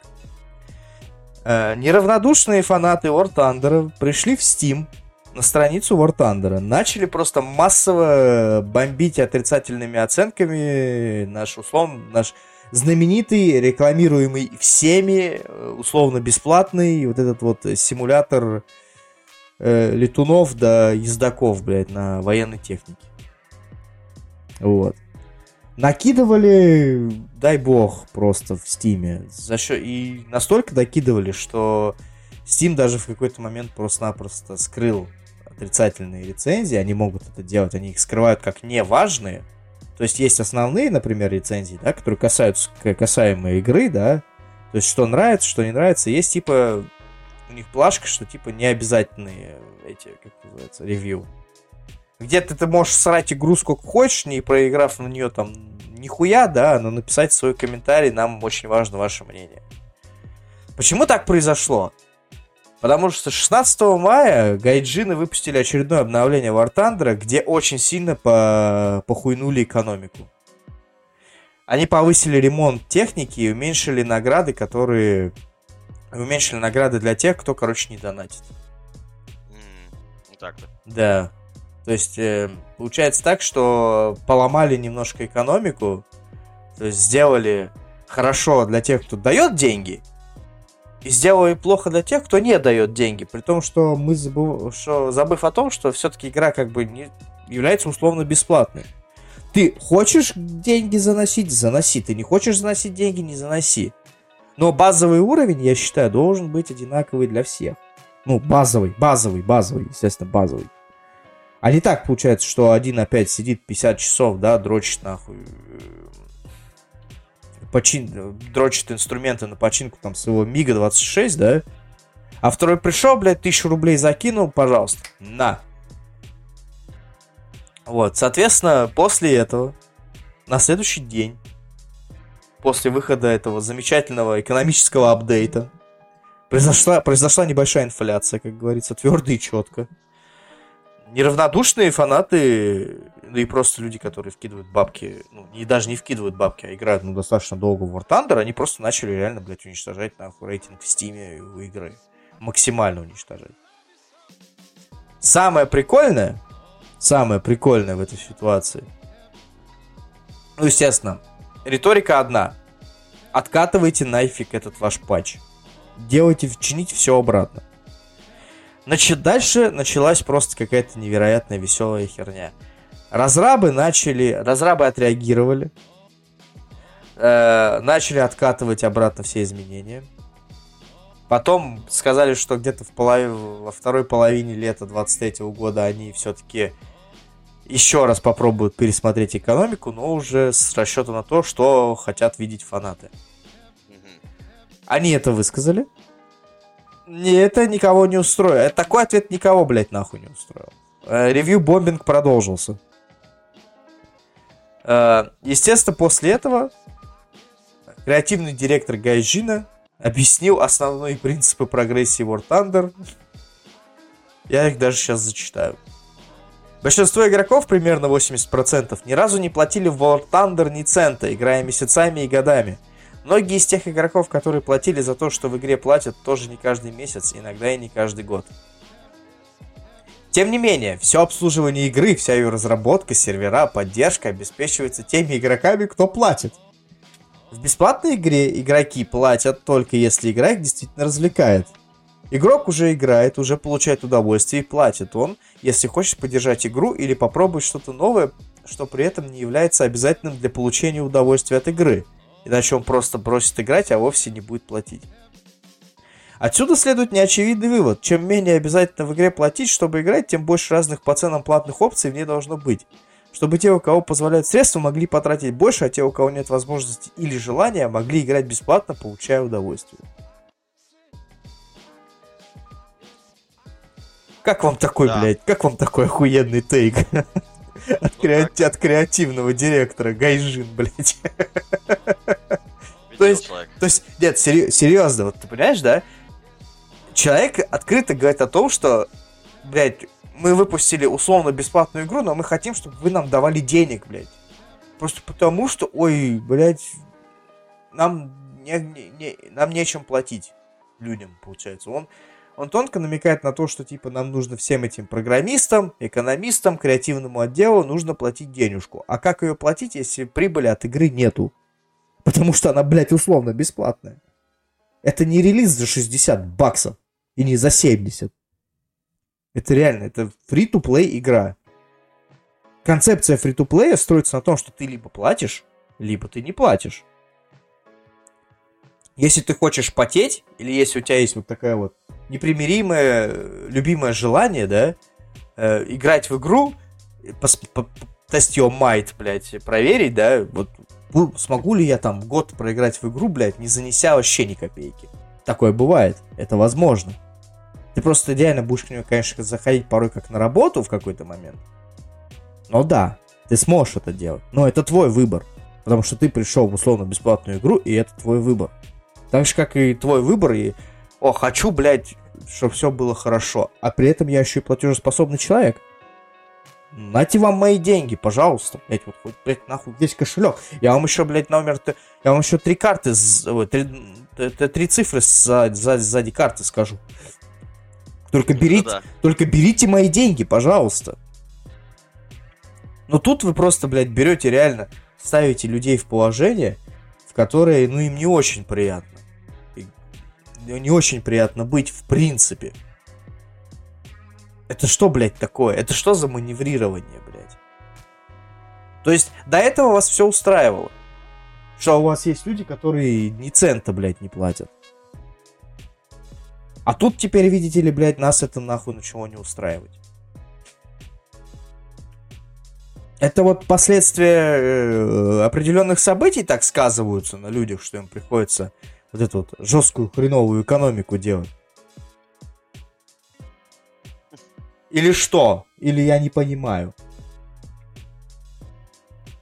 Э, неравнодушные фанаты War Thunder пришли в Steam на страницу War Thunder, начали просто массово бомбить отрицательными оценками наш условно наш знаменитый, рекламируемый всеми, э, условно бесплатный вот этот вот симулятор э, летунов да ездаков, блядь, на военной технике. Вот. Накидывали, дай бог, просто в Стиме. За счет... И настолько докидывали, что Steam даже в какой-то момент просто-напросто скрыл отрицательные рецензии. Они могут это делать, они их скрывают как неважные. То есть есть основные, например, рецензии, да, которые касаются касаемые игры, да. То есть что нравится, что не нравится. Есть типа у них плашка, что типа не обязательные эти, как называется, ревью. Где-то ты можешь срать игру сколько хочешь, не проиграв на нее там нихуя, да, но написать свой комментарий, нам очень важно ваше мнение. Почему так произошло? Потому что 16 мая гайджины выпустили очередное обновление War Thunder, где очень сильно по... похуйнули экономику. Они повысили ремонт техники и уменьшили награды, которые... Уменьшили награды для тех, кто, короче, не донатит. Вот так-то. Да. То есть, э, получается так, что поломали немножко экономику, то есть сделали хорошо для тех, кто дает деньги, и сделали плохо для тех, кто не дает деньги. При том, что мы забыв, что, забыв о том, что все-таки игра как бы не является условно бесплатной. Ты хочешь деньги заносить, заноси. Ты не хочешь заносить деньги, не заноси. Но базовый уровень, я считаю, должен быть одинаковый для всех. Ну, базовый, базовый, базовый, естественно, базовый. А не так получается, что один опять сидит 50 часов, да, дрочит нахуй. э, Почин... Дрочит инструменты на починку там своего Мига 26, да? А второй пришел, блядь, тысячу рублей закинул, пожалуйста, на. Вот, соответственно, после этого, на следующий день, после выхода этого замечательного экономического апдейта, произошла, произошла небольшая инфляция, как говорится, твердо и четко. Неравнодушные фанаты, да и просто люди, которые вкидывают бабки, ну, и даже не вкидывают бабки, а играют ну, достаточно долго в War Thunder, они просто начали реально, блядь, уничтожать нахуй рейтинг в Стиме у игры. Максимально уничтожать. Самое прикольное, самое прикольное в этой ситуации, ну, естественно, риторика одна. Откатывайте нафиг этот ваш патч. Делайте, чините все обратно. Значит, дальше началась просто какая-то невероятная веселая херня. Разрабы начали, разрабы отреагировали, э, начали откатывать обратно все изменения. Потом сказали, что где-то в полов... во второй половине лета 23 года они все-таки еще раз попробуют пересмотреть экономику, но уже с расчетом на то, что хотят видеть фанаты. Они это высказали. Не, это никого не устроит. Такой ответ никого, блядь, нахуй не устроил. Э, ревью бомбинг продолжился. Э, естественно, после этого креативный директор Гайжина объяснил основные принципы прогрессии War Thunder. Я их даже сейчас зачитаю. Большинство игроков, примерно 80%, ни разу не платили в War Thunder ни цента, играя месяцами и годами. Многие из тех игроков, которые платили за то, что в игре платят, тоже не каждый месяц, иногда и не каждый год. Тем не менее, все обслуживание игры, вся ее разработка, сервера, поддержка обеспечивается теми игроками, кто платит. В бесплатной игре игроки платят только если игра их действительно развлекает. Игрок уже играет, уже получает удовольствие и платит он, если хочет поддержать игру или попробовать что-то новое, что при этом не является обязательным для получения удовольствия от игры. Иначе он просто бросит играть, а вовсе не будет платить. Отсюда следует неочевидный вывод. Чем менее обязательно в игре платить, чтобы играть, тем больше разных по ценам платных опций в ней должно быть. Чтобы те, у кого позволяют средства, могли потратить больше, а те, у кого нет возможности или желания, могли играть бесплатно, получая удовольствие. Как вам такой, да. блядь, как вам такой охуенный тейк? [LAUGHS] От, креати- от креативного директора Гайжин, блядь. [LAUGHS] То есть, то есть, нет, серьезно, вот ты понимаешь, да? человек открыто говорит о том, что, блядь, мы выпустили условно бесплатную игру, но мы хотим, чтобы вы нам давали денег, блядь. Просто потому что, ой, блядь, нам, не, не, не, нам нечем платить людям, получается. Он, он тонко намекает на то, что, типа, нам нужно всем этим программистам, экономистам, креативному отделу нужно платить денежку. А как ее платить, если прибыли от игры нету? Потому что она, блядь, условно бесплатная. Это не релиз за 60 баксов. И не за 70. Это реально, это фри-то-плей игра. Концепция фри-то-плея строится на том, что ты либо платишь, либо ты не платишь. Если ты хочешь потеть, или если у тебя есть вот такая вот непримиримое, любимое желание, да, э, играть в игру, тест your might, блядь, проверить, да, вот смогу ли я там год проиграть в игру, блядь, не занеся вообще ни копейки. Такое бывает, это возможно. Ты просто идеально будешь к нему, конечно, заходить порой как на работу в какой-то момент. Но да, ты сможешь это делать. Но это твой выбор. Потому что ты пришел в условно бесплатную игру, и это твой выбор. Так же, как и твой выбор, и о, хочу, блядь, чтобы все было хорошо. А при этом я еще и платежеспособный человек. Нате вам мои деньги, пожалуйста. Блять, вот хоть, блядь, нахуй весь кошелек. Я вам еще, блядь, номер... Я вам еще три карты, три, три цифры сзади, сзади карты скажу. Только берите, да. только берите мои деньги, пожалуйста. Но тут вы просто, блядь, берете реально, ставите людей в положение, в которое, ну, им не очень приятно. И не очень приятно быть, в принципе. Это что, блядь, такое? Это что за маневрирование, блядь? То есть, до этого вас все устраивало. Что у вас есть люди, которые ни цента, блядь, не платят. А тут теперь, видите ли, блядь, нас это нахуй начало не устраивать. Это вот последствия э, определенных событий так сказываются на людях, что им приходится вот эту вот жесткую хреновую экономику делать. Или что? Или я не понимаю.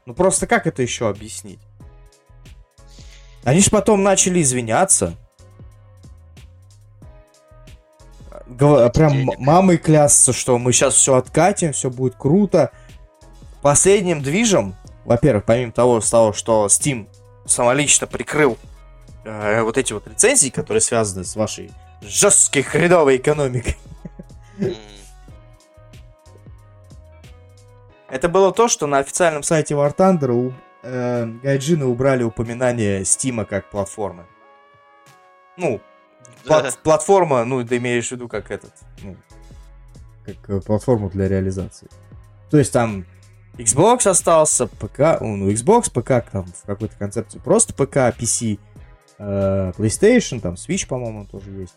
Ну просто как это еще объяснить? Они же потом начали извиняться. прям денег. мамой клясться, что мы сейчас все откатим, все будет круто. Последним движем, во-первых, помимо того, того, что Steam самолично прикрыл э, вот эти вот лицензии, которые связаны с вашей жесткой хреновой экономикой. Это было то, что на официальном сайте War Thunder у э, Гайджина убрали упоминание Steam как платформы. Ну, Плат, платформа, ну, ты имеешь в виду как этот, ну, как э, платформу для реализации. То есть там Xbox остался, ПК, ну, Xbox, ПК там в какой-то концепции просто ПК, PC, э, PlayStation, там Switch, по-моему, тоже есть.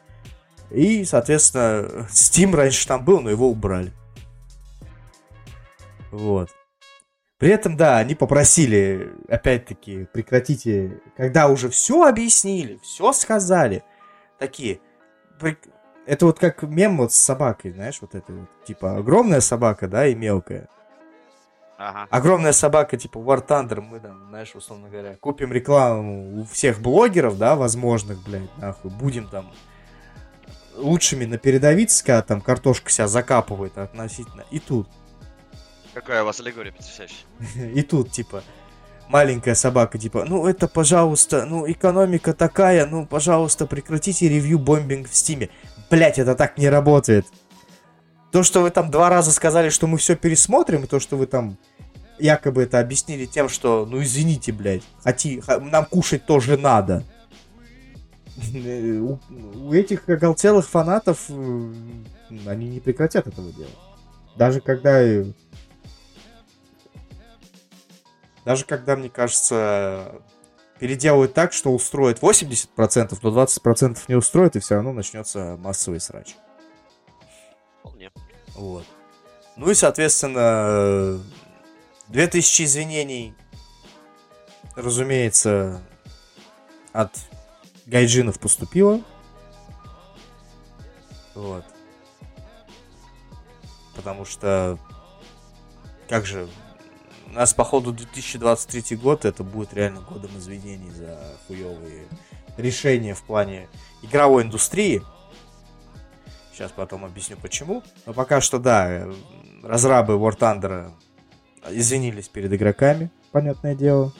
И, соответственно, Steam раньше там был, но его убрали. Вот. При этом, да, они попросили, опять-таки, прекратите, когда уже все объяснили, все сказали, такие, это вот как мем вот с собакой, знаешь, вот это вот, типа, огромная собака, да, и мелкая. Ага. Огромная собака, типа War Thunder, мы там, знаешь, условно говоря, купим рекламу у всех блогеров, да, возможных, блядь, нахуй, будем там лучшими на передовице, когда там картошка себя закапывает относительно. И тут Какая у вас аллегория потрясающая. [LAUGHS] И тут, типа, маленькая собака, типа, ну это, пожалуйста, ну экономика такая, ну, пожалуйста, прекратите ревью бомбинг в стиме. Блять, это так не работает. То, что вы там два раза сказали, что мы все пересмотрим, то, что вы там якобы это объяснили тем, что, ну извините, блядь, хоти, нам кушать тоже надо. [LAUGHS] У, у этих оголтелых фанатов э, они не прекратят этого делать. Даже когда даже когда, мне кажется, переделают так, что устроит 80%, но 20% не устроит, и все равно начнется массовый срач. Вполне. Вот. Ну и, соответственно, 2000 извинений, разумеется, от гайджинов поступило. Вот. Потому что как же нас, походу, 2023 год это будет реально годом извинений за хуевые решения в плане игровой индустрии. Сейчас потом объясню почему. Но пока что, да, разрабы War Thunder извинились перед игроками, понятное дело.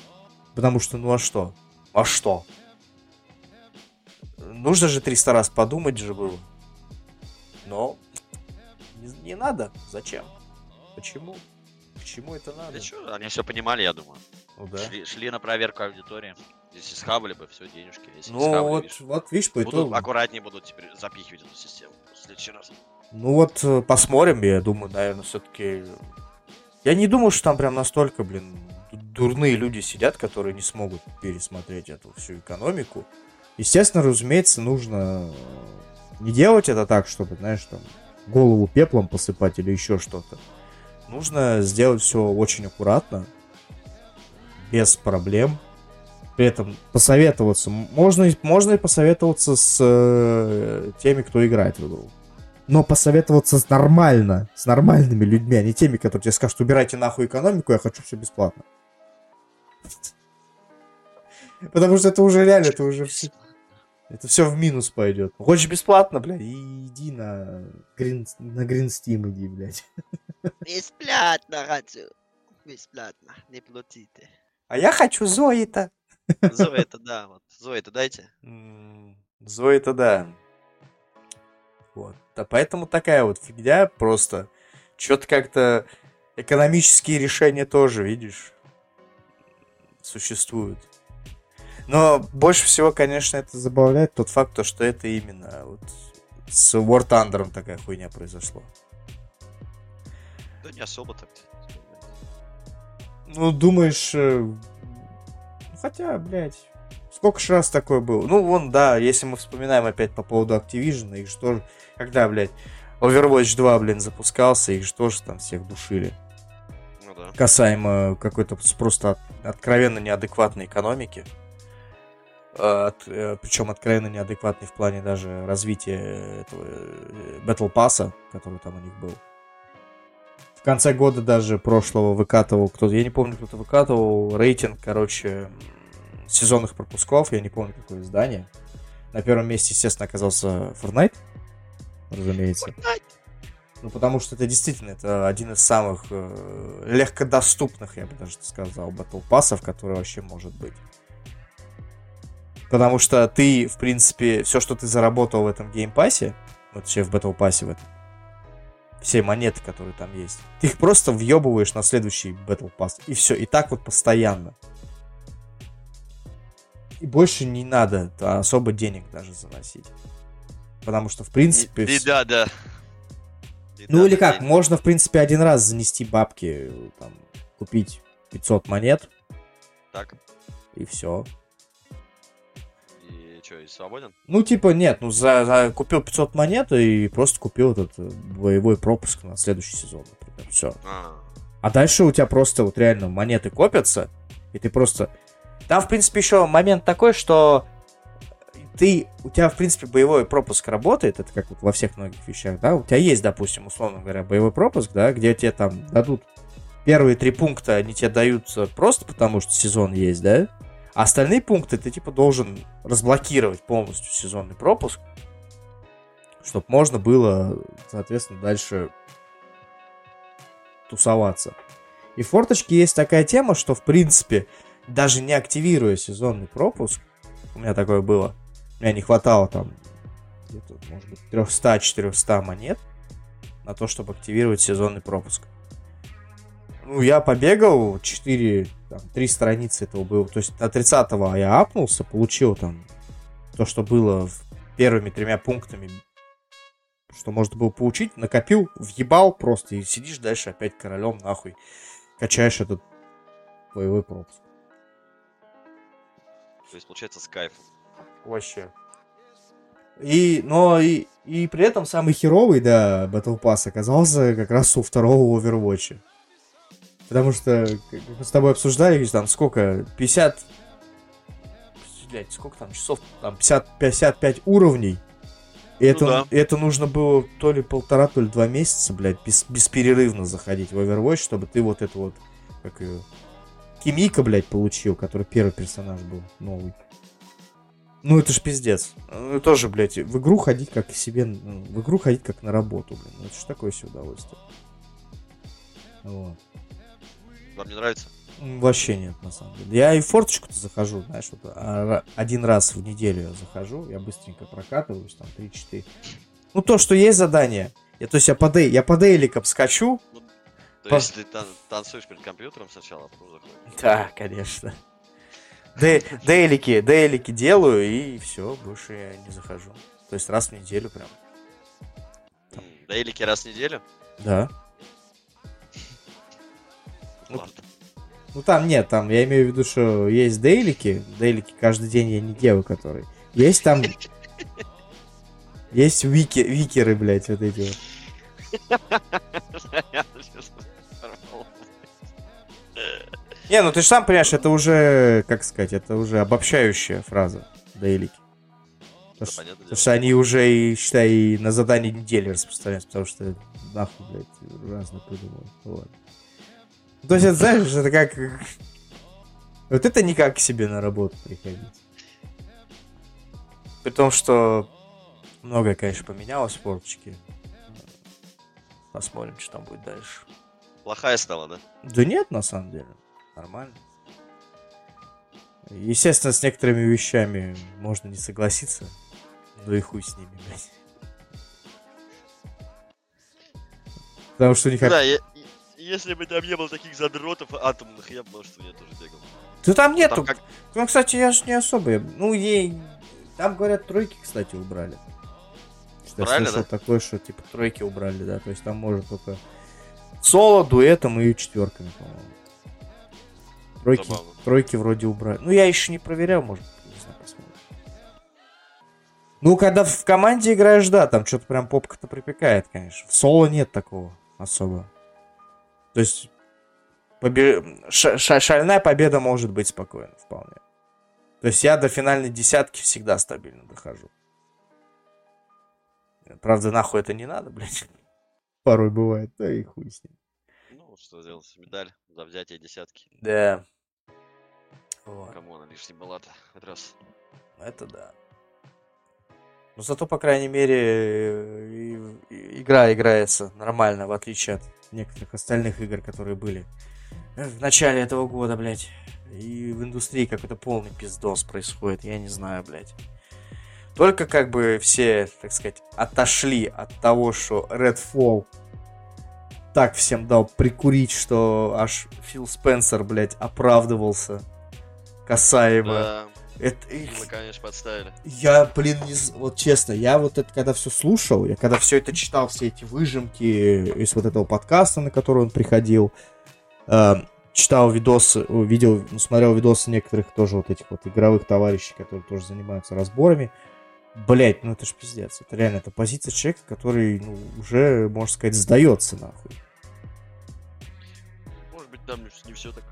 Потому что, ну а что? А что? Нужно же 300 раз подумать же было. Но не, не надо. Зачем? Почему? Чему это надо? Да что, они все понимали, я думаю. Ну, да. шли, шли на проверку аудитории. Если схавали бы, все, денежки. Если ну, схавали, вот, видишь, вот, видишь, по итогу... Аккуратнее будут теперь запихивать эту систему в следующий раз. Ну вот, э, посмотрим, я думаю, наверное, все-таки... Я не думаю, что там прям настолько, блин, дурные люди сидят, которые не смогут пересмотреть эту всю экономику. Естественно, разумеется, нужно не делать это так, чтобы, знаешь, там, голову пеплом посыпать или еще что-то. Нужно сделать все очень аккуратно, без проблем. При этом посоветоваться. Можно, можно и посоветоваться с э, теми, кто играет в игру. Но посоветоваться с нормально, с нормальными людьми, а не теми, которые тебе скажут, убирайте нахуй экономику, я хочу все бесплатно. [LAUGHS] Потому что это уже реально, это уже все... Это все в минус пойдет. Хочешь бесплатно, блядь, иди на Green, на Green Steam иди, блядь. [LAUGHS] Бесплатно хочу. Бесплатно. Не платите. А я хочу Зои-то. Зои-то, да. Вот. Зои-то дайте. Зои-то, да. Вот. Да поэтому такая вот фигня просто. Что-то как-то экономические решения тоже, видишь, существуют. Но больше всего, конечно, это забавляет тот факт, что это именно вот с War Thunder такая хуйня произошла. Да не особо так. Ну, думаешь... Э, хотя, блядь, сколько ж раз такое было? Ну, вон, да, если мы вспоминаем опять по поводу Activision, их что Когда, блядь, Overwatch 2, блин, запускался, их же тоже там всех душили. Ну да. Касаемо какой-то просто откровенно неадекватной экономики. А, от, э, причем откровенно неадекватный в плане даже развития этого э, Battle Pass, который там у них был конце года даже прошлого выкатывал кто-то, я не помню, кто-то выкатывал рейтинг, короче, сезонных пропусков, я не помню, какое издание. На первом месте, естественно, оказался Fortnite, разумеется. Fortnite. Ну, потому что это действительно это один из самых э, легкодоступных, я бы даже сказал, battle pass ов, который вообще может быть. Потому что ты, в принципе, все, что ты заработал в этом game pass е, вот вообще в батл пассе в этом, все монеты, которые там есть. Ты их просто въебываешь на следующий Battle Pass. И все. И так вот постоянно. И больше не надо особо денег даже заносить. Потому что, в принципе... Беда, да. Беда, ну или как, можно, в принципе, один раз занести бабки, там, купить 500 монет. Так. И все что, и свободен? Ну, типа, нет, ну, за, за купил 500 монет и просто купил этот э, боевой пропуск на следующий сезон, например, все. А, А дальше у тебя просто вот реально монеты копятся, и ты просто... Там, в принципе, еще момент такой, что ты, у тебя, в принципе, боевой пропуск работает, это как вот во всех многих вещах, да, у тебя есть, допустим, условно говоря, боевой пропуск, да, где тебе там дадут первые три пункта, они тебе даются просто потому, что сезон есть, да, а остальные пункты ты, типа, должен разблокировать полностью сезонный пропуск, чтобы можно было, соответственно, дальше тусоваться. И в форточке есть такая тема, что, в принципе, даже не активируя сезонный пропуск, у меня такое было, у меня не хватало там где-то, может быть, 300-400 монет на то, чтобы активировать сезонный пропуск. Ну, я побегал, 4, там, 3 страницы этого было. То есть на 30-го я апнулся, получил там то, что было первыми тремя пунктами, что можно было получить, накопил, въебал просто и сидишь дальше опять королем нахуй. Качаешь этот боевой пропуск. То есть, получается, с кайфом. Вообще. И, но и, и при этом самый херовый, да, Battle Pass оказался как раз у второго Overwatch. Потому что как мы с тобой обсуждали, там сколько, 50... Блять, сколько там часов? Там 50, 55 уровней. И ну это, да. это нужно было то ли полтора, то ли два месяца, блядь, без, бесперерывно заходить в Overwatch, чтобы ты вот это вот, как ее, Кимика, блядь, получил, который первый персонаж был новый. Ну, это ж пиздец. Ну, тоже, блядь, в игру ходить как себе... Ну, в игру ходить как на работу, блин. Ну, это ж такое все удовольствие. Вот. Вам не нравится? Вообще нет, на самом деле. Я и в форточку-то захожу, знаешь, вот а, один раз в неделю я захожу, я быстренько прокатываюсь, там, 3-4. Ну, то, что есть задание. Я, то есть я по, дей, я по дейликам скачу. Ну, то по... есть ты тан- танцуешь перед компьютером сначала, а потом заходишь? Да, конечно. Дейлики, дейлики делаю, и все, больше я не захожу. То есть раз в неделю прям. Дейлики раз в неделю? Да. Ну, ну там нет, там я имею в виду, что есть дейлики. Дейлики каждый день я не делаю, которые. Есть там... Есть вики, викеры, блядь, вот эти вот. [LAUGHS] Не, ну ты же сам понимаешь, это уже, как сказать, это уже обобщающая фраза Дейлики. Потому, что, потому что они уже, и, считай, и на задании недели распространяются, потому что нахуй, блядь, разно придумал. Вот. То есть, это, знаешь, это как... Вот это никак к себе на работу приходить. При том, что многое, конечно, поменялось в форточке. Посмотрим, что там будет дальше. Плохая стала, да? Да нет, на самом деле нормально. Естественно, с некоторыми вещами можно не согласиться, но и хуй с ними, блядь. Потому что у них... Да, я, если бы там не было таких задротов атомных, я бы, может, меня тоже бегал. Да там нету. Там как... Ну, кстати, я же не особо... Ну, ей... Там, говорят, тройки, кстати, убрали. Я слышал да? такое, что, типа, тройки убрали, да. То есть там может только соло, дуэтом и четверками, по-моему. Тройки, тройки вроде убрали. Ну, я еще не проверял, может, не знаю, посмотрим. Ну, когда в команде играешь, да, там что-то прям попка-то припекает, конечно. В соло нет такого особо. То есть, побе... ш- ш- шальная победа может быть спокойно, вполне. То есть я до финальной десятки всегда стабильно дохожу. Правда, нахуй это не надо, [LAUGHS] блядь. Порой бывает, да и хуй с ним. Ну, что сделать, медаль за взятие десятки. Да. Вот. Кому она лишний была-то раз. Это да. Но зато, по крайней мере, игра играется нормально, в отличие от некоторых остальных игр, которые были в начале этого года, блядь. И в индустрии какой-то полный пиздос происходит, я не знаю, блядь. Только как бы все, так сказать, отошли от того, что Redfall так всем дал прикурить, что аж Фил Спенсер, блядь, оправдывался касаемо. Да. Это... Мы, конечно, подставили. Я, блин, не... вот честно, я вот это когда все слушал, я когда все это читал, все эти выжимки из вот этого подкаста, на который он приходил, э, читал видосы, видел, ну, смотрел видосы некоторых тоже вот этих вот игровых товарищей, которые тоже занимаются разборами. Блять, ну это ж пиздец. Это реально, это позиция человека, который, ну, уже, можно сказать, сдается нахуй. Там не все так,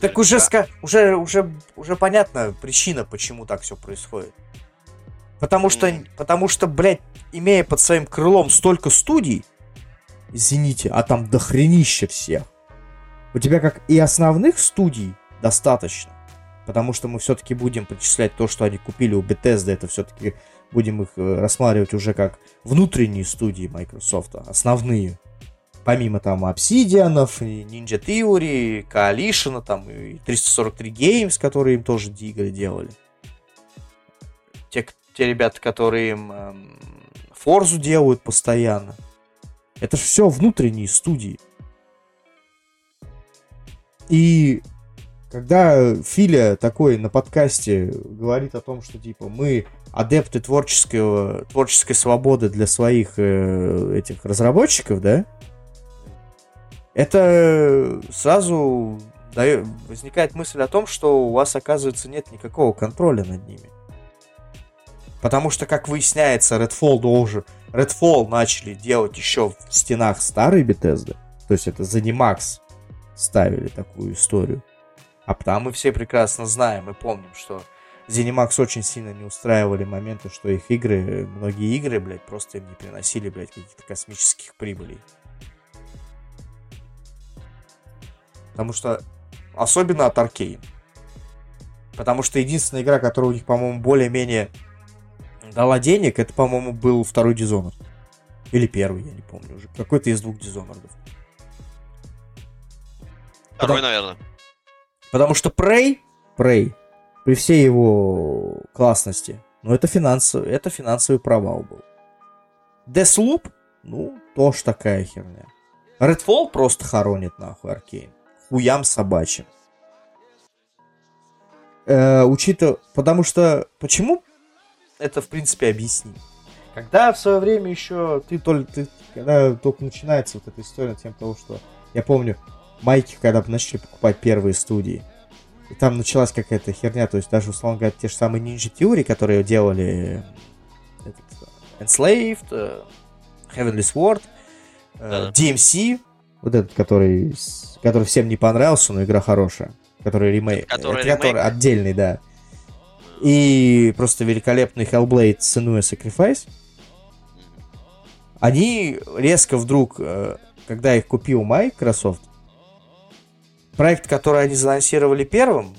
Так уже, ска... уже, уже, уже понятна причина, почему так все происходит. Потому что, Мгм. потому что, блядь, имея под своим крылом столько студий, Извините, а там дохренища всех. У тебя как и основных студий достаточно. Потому что мы все-таки будем причислять то, что они купили у Bethesda, это все-таки будем их э, рассматривать уже как внутренние студии Microsoft, основные. Помимо там и Ninja Theory, Coalition, там, и 343 Games, которые им тоже игры делали. Те, те ребята, которые им эм, Форзу делают постоянно. Это же все внутренние студии. И когда Филя такой на подкасте говорит о том, что типа мы адепты творческого, творческой свободы для своих э, этих разработчиков, да? Это сразу дает, возникает мысль о том, что у вас, оказывается, нет никакого контроля над ними. Потому что, как выясняется, Redfall должен... Redfall начали делать еще в стенах Старый Bethesda, то есть это ZeniMax ставили такую историю. А там мы все прекрасно знаем и помним, что ZeniMax очень сильно не устраивали моменты, что их игры, многие игры, блядь, просто им не приносили, блядь, каких-то космических прибылей. Потому что... Особенно от Arkane. Потому что единственная игра, которая у них, по-моему, более-менее дала денег, это, по-моему, был второй Dishonored. Или первый, я не помню уже. Какой-то из двух Dishonored. Второй, наверное. Потому что Prey... Prey, при всей его классности, но это финансовый, это финансовый провал был. Deathloop, ну, тоже такая херня. Redfall просто хоронит нахуй Аркейн. Хуям собачьим. Э, учитывая, потому что, почему Это, в принципе, объяснимо. Когда в свое время еще ты только ты, когда только начинается вот эта история тем того, что я помню майки, когда начали покупать первые студии, и там началась какая-то херня, то есть даже условно говоря те же самые Ninja Theory, которые делали э, этот, Enslaved, э, Heavenly Sword, э. DMC, вот этот, который который всем не понравился, но игра хорошая, который ремейк, Который это который ремейк? отдельный, да, и просто великолепный Hellblade Senua Sacrifice. Они резко вдруг, э, когда их купил Microsoft, проект, который они заанонсировали первым,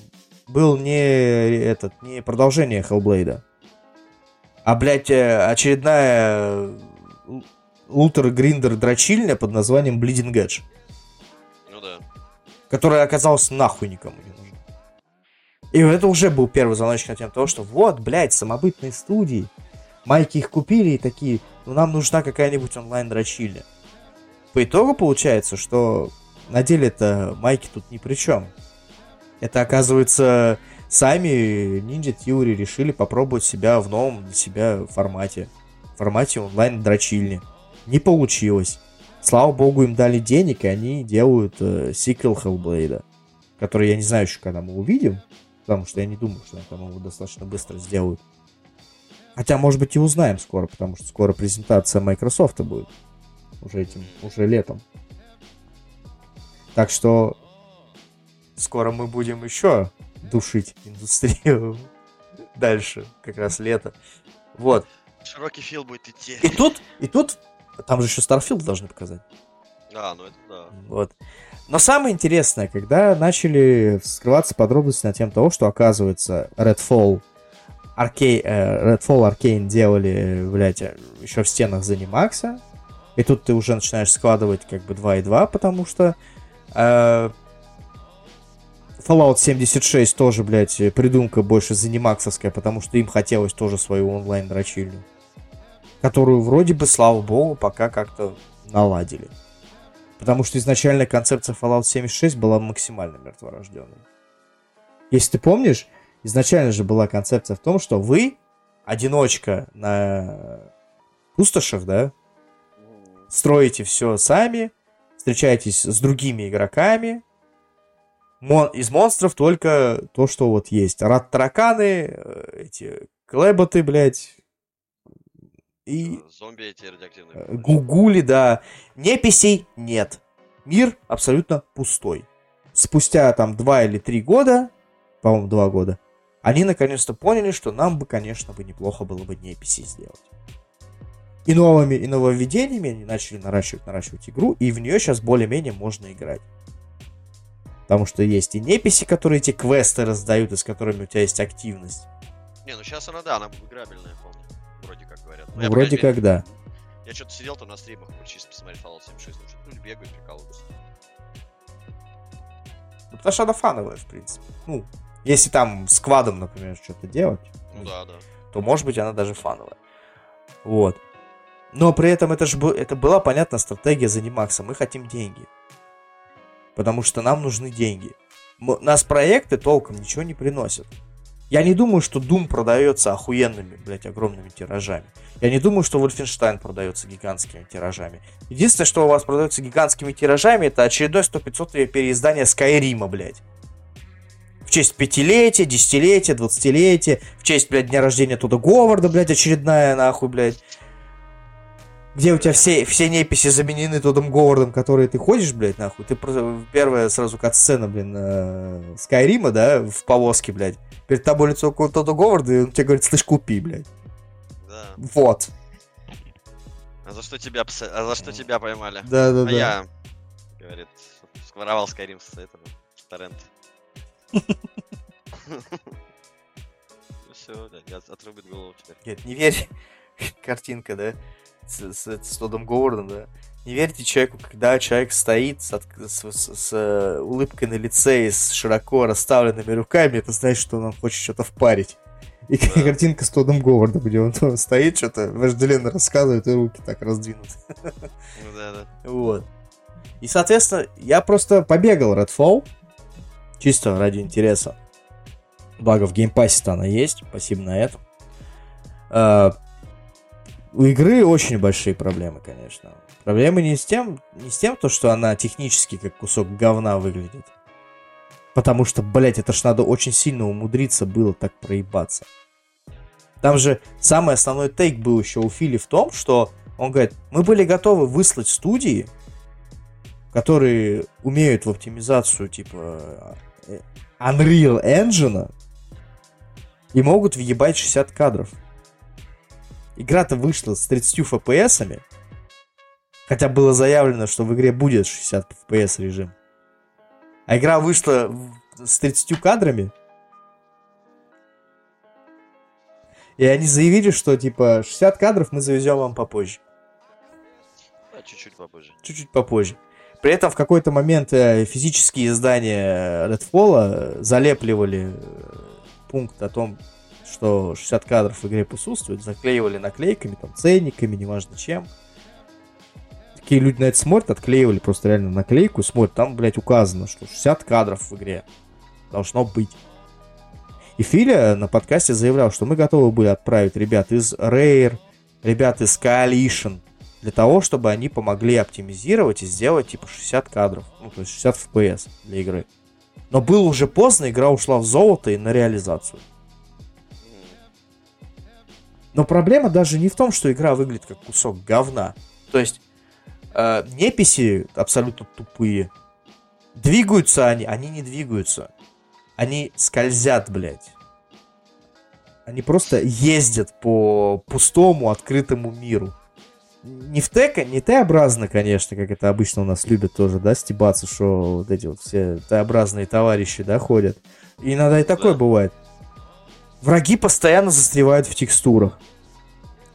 был не этот, не продолжение Hellblade, а, блядь, э, очередная... лутер гриндер дрочильня под названием Bleeding Edge, Ну да. которая оказалась нахуй никому не нужна. И это уже был первый звоночек на тему того, что вот, блядь, самобытные студии, майки их купили и такие, ну нам нужна какая-нибудь онлайн-дрочильня. По итогу получается, что на деле это майки тут ни при чем. Это, оказывается, сами Ninja Theory решили попробовать себя в новом для себя формате. В формате онлайн-дрочильни. Не получилось. Слава богу, им дали денег, и они делают э, сиквел Hellblade. Который я не знаю еще, когда мы увидим. Потому что я не думаю, что они там его достаточно быстро сделают. Хотя, может быть, и узнаем скоро, потому что скоро презентация Microsoft будет. Уже этим, уже летом. Так что Скоро мы будем еще душить индустрию [LAUGHS] дальше, как раз лето. Вот. Широкий фил будет идти. И тут, и тут, там же еще Starfield должны показать. А, ну это да. Вот. Но самое интересное, когда начали вскрываться подробности на тему того, что оказывается Redfall Arcane, Redfall Arcane делали, блядь, еще в стенах ZeniMax. И тут ты уже начинаешь складывать как бы 2 и 2, потому что э, Fallout 76 тоже, блядь, придумка больше ZeniMaxовская, потому что им хотелось тоже свою онлайн-дрочильню. Которую вроде бы, слава богу, пока как-то наладили. Потому что изначальная концепция Fallout 76 была максимально мертворожденной. Если ты помнишь, изначально же была концепция в том, что вы, одиночка на пустошах, да, строите все сами, встречаетесь с другими игроками. Мон- из монстров только то, что вот есть. Рад-тараканы, э, эти клеботы, блядь, и Зомби эти радиоактивные. Э, Гугули, да. Неписей нет. Мир абсолютно пустой. Спустя там два или три года, по-моему, два года, они наконец-то поняли, что нам бы, конечно, бы неплохо было бы неписи сделать. И новыми, и нововведениями они начали наращивать, наращивать игру, и в нее сейчас более-менее можно играть. Потому что есть и неписи, которые эти квесты раздают, и с которыми у тебя есть активность. Не, ну сейчас она, да, она играбельная вполне. Говорят. Ну, я, вроде крайней как да. Я что-то сидел там на стримах, вот чисто посмотреть Fallout 76, ну что-то бегают, прикалываются. Ну, потому что она фановая, в принципе. Ну, если там с квадом, например, что-то делать, Ну да, да. то, может быть, она даже фановая. Вот. Но при этом это же это была понятна стратегия Занимакса. Мы хотим деньги. Потому что нам нужны деньги. М- нас проекты толком ничего не приносят. Я не думаю, что Doom продается охуенными, блядь, огромными тиражами. Я не думаю, что Wolfenstein продается гигантскими тиражами. Единственное, что у вас продается гигантскими тиражами, это очередное 100-500 переиздание Скайрима, блядь. В честь пятилетия, десятилетия, двадцатилетия, в честь, блядь, дня рождения Туда Говарда, блядь, очередная, нахуй, блядь. Где у тебя все, все неписи заменены Тодом Говардом, которые ты ходишь, блядь, нахуй. Ты первая сразу кат-сцена, блин, э, Скайрима, да, в повозке, блядь. Перед тобой лицо Тодда Говарда, и он тебе говорит, слышь, купи, блядь. Да. Вот. А за что тебя, пса- а за что тебя поймали? Да-да-да. А я, говорит, скворовал Skyrim с этого, с торрента. Все, да, я отрубит голову теперь. Нет, не верь. [LAUGHS] Картинка, да? С, с, с Тодом Говардом, да? Не верьте человеку, когда человек стоит с, с- с- с, э, улыбкой на лице и с широко расставленными руками, это значит, что он хочет что-то впарить. И Да. [LAUGHS] картинка с Тодом Говардом, где он там стоит, что-то вожделенно рассказывает, и руки так раздвинуты. Ну да, да. Вот. И, соответственно, я просто побегал Redfall, чисто ради интереса. Благо в геймпассе-то она есть, спасибо на этом. А, у игры очень большие проблемы, конечно. Проблемы не с тем, не с тем, то, что она технически как кусок говна выглядит. Потому что, блять, это ж надо очень сильно умудриться было так проебаться. Там же самый основной тейк был еще у Фили в том, что он говорит, мы были готовы выслать студии, которые умеют в оптимизацию типа э, Unreal Engine и могут въебать 60 кадров. Игра-то вышла с 30 FPS, хотя было заявлено, что в игре будет 60 FPS режим. А игра вышла с 30 кадрами. И они заявили, что типа 60 кадров мы завезем вам попозже. Да, чуть-чуть попозже. чуть-чуть попозже. При этом в какой-то момент э, физические издания Redfall залепливали э, пункт о том, что 60 кадров в игре присутствует, заклеивали наклейками, там, ценниками, неважно чем. Такие люди на это смотрят, отклеивали просто реально наклейку, смотрят, там, блядь, указано, что 60 кадров в игре должно быть. И Филя на подкасте заявлял, что мы готовы были отправить ребят из Rare, ребят из Coalition, для того, чтобы они помогли оптимизировать и сделать типа 60 кадров, ну то есть 60 FPS для игры. Но было уже поздно, игра ушла в золото и на реализацию. Но проблема даже не в том, что игра выглядит как кусок говна. То есть э, неписи абсолютно тупые. Двигаются они, они не двигаются. Они скользят, блядь. Они просто ездят по пустому открытому миру. Не в Т, не Т-образно, конечно, как это обычно у нас любят тоже, да, стебаться, что вот эти вот все Т-образные товарищи, да, ходят. И иногда и такое Да. бывает. Враги постоянно застревают в текстурах.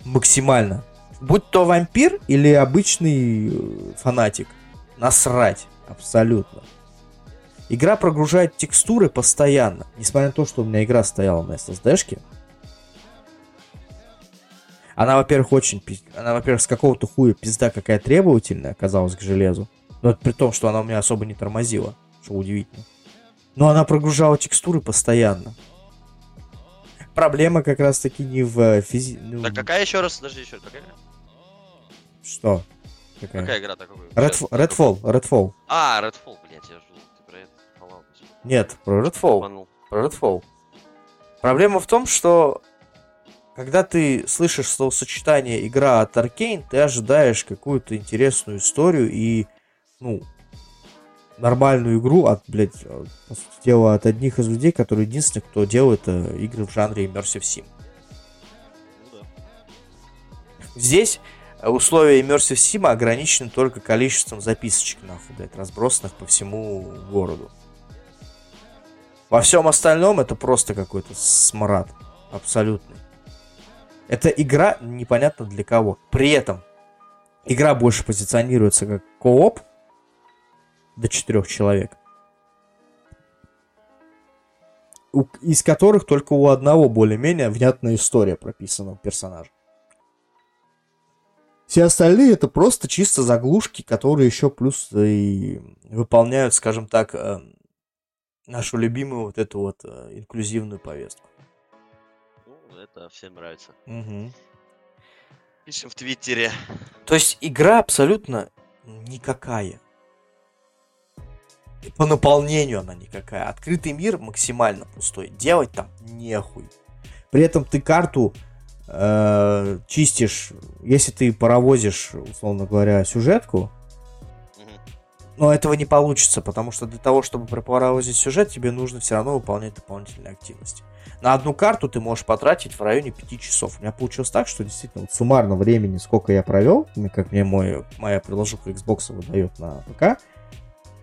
Максимально. Будь то вампир или обычный э, фанатик. Насрать. Абсолютно. Игра прогружает текстуры постоянно. Несмотря на то, что у меня игра стояла на SSD-шке. Она, во-первых, очень... Она, во-первых, с какого-то хуя пизда какая требовательная оказалась к железу. Но это при том, что она у меня особо не тормозила. Что удивительно. Но она прогружала текстуры постоянно. Проблема как раз-таки не в э, физи... ну, Так какая еще раз, подожди, еще какая? Что? Какая? Какая игра такой? Redf- Redfall, Redfall. А, Redfall, блядь, я жду. Ты про это? Fallout. Нет, про Redfall. Обманул. Про Redfall. Проблема в том, что когда ты слышишь словосочетание игра от Arkane, ты ожидаешь какую-то интересную историю и, ну, нормальную игру от, блядь, по сути дела, от одних из людей, которые единственные, кто делает э, игры в жанре Immersive Sim. Ну да. Здесь условия Immersive Sim ограничены только количеством записочек, нахуй, блядь, разбросанных по всему городу. Во всем остальном это просто какой-то смрад. Абсолютный. Это игра непонятно для кого. При этом игра больше позиционируется как кооп до четырех человек. Из которых только у одного более-менее внятная история прописана у персонажа. Все остальные это просто чисто заглушки, которые еще плюс и выполняют, скажем так, э, нашу любимую вот эту вот э, инклюзивную повестку. Ну, это всем нравится. Мгм. Пишем в Твиттере. То есть игра абсолютно никакая. И по наполнению она никакая. Открытый мир максимально пустой. Делать там нехуй. При этом ты карту э, чистишь, если ты паровозишь, условно говоря, сюжетку, но этого не получится, потому что для того, чтобы пропаровозить сюжет, тебе нужно все равно выполнять дополнительные активности. На одну карту ты можешь потратить в районе 5 часов. У меня получилось так, что действительно вот суммарно времени, сколько я провел, как мне мой, моя приложуха Xbox выдает на ПК,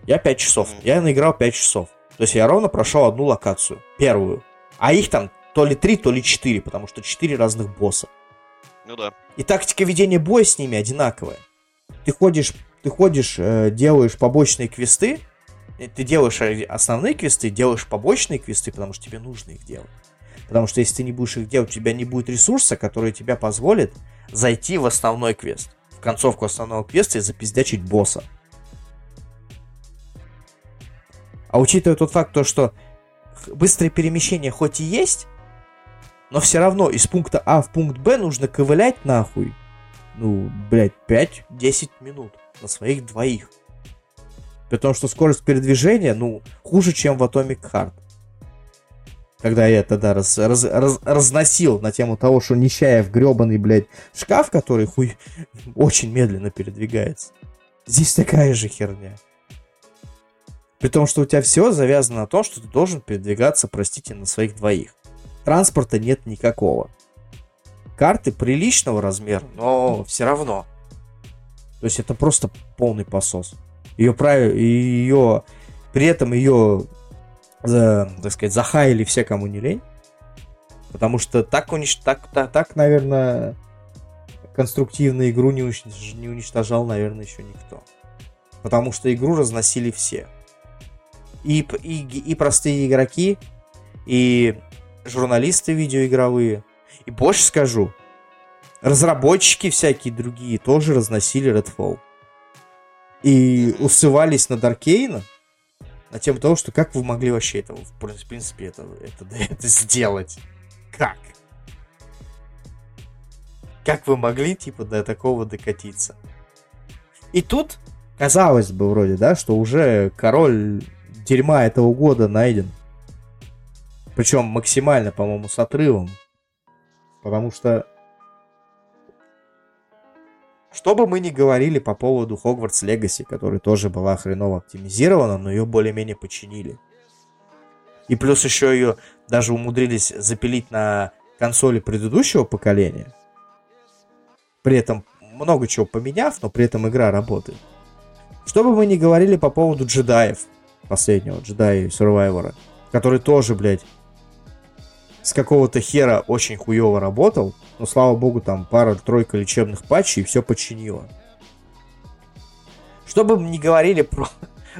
я 5 часов. Я наиграл 5 часов. То есть я ровно прошел одну локацию, первую. А их там то ли 3, то ли 4, потому что 4 разных босса. Ну да. И тактика ведения боя с ними одинаковая. Ты ходишь, ты ходишь, э, делаешь побочные квесты, ты делаешь э, основные квесты, делаешь побочные квесты, потому что тебе нужно их делать. Потому что если ты не будешь их делать, у тебя не будет ресурса, который тебя позволит зайти в основной квест. В концовку основного квеста и запиздячить босса. А учитывая тот факт, то, что быстрое перемещение хоть и есть, но все равно из пункта А в пункт Б нужно ковылять нахуй. Ну, блядь, 5-10 минут на своих двоих. При том, что скорость передвижения, ну, хуже, чем в Atomic Heart. Когда я тогда раз, раз- раз- разносил на тему того, что Нечаев гребаный, блядь, шкаф, который хуй [LAUGHS] очень медленно передвигается. Здесь такая же херня. При том, что у тебя все завязано на том, что ты должен передвигаться, простите, на своих двоих. Транспорта нет никакого. Карты приличного размера, но все равно. То есть это просто полный посос. Ее правил, ее при этом ее, так сказать, захаяли все, кому не лень. Потому что так, унич... так, так, так, наверное, конструктивно игру не, унич- не уничтожал, наверное, еще никто. Потому что игру разносили все. И, и, и простые игроки, и журналисты видеоигровые. И больше скажу, разработчики всякие другие тоже разносили Redfall. И усывались над Аркейном на тему того, что как вы могли вообще это, в принципе, это, это, [LAUGHS] это сделать? Как? Как вы могли, типа, до такого докатиться? И тут, казалось бы, вроде, да, что уже король дерьма этого года найден. Причем максимально, по-моему, с отрывом. Потому что... Что бы мы ни говорили по поводу Хогвартс Легаси, которая тоже была хреново оптимизирована, но ее более-менее починили. И плюс еще ее даже умудрились запилить на консоли предыдущего поколения. При этом много чего поменяв, но при этом игра работает. Что бы мы ни говорили по поводу джедаев, последнего джедая Сурвайвора, который тоже, блядь, с какого-то хера очень хуево работал, но, слава богу, там пара-тройка лечебных патчей все починило. Что бы ни говорили про,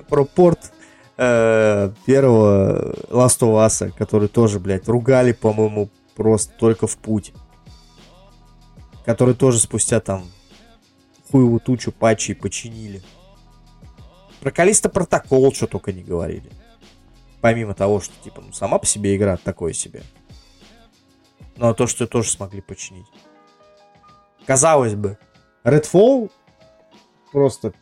про порт э, первого Last of Us, который тоже, блядь, ругали, по-моему, просто только в путь. Который тоже спустя там хуевую тучу патчей починили. Про Калиста протокол что только не говорили. Помимо того, что, типа, ну, сама по себе игра такое себе. Но то, что тоже смогли починить. Казалось бы, Redfall просто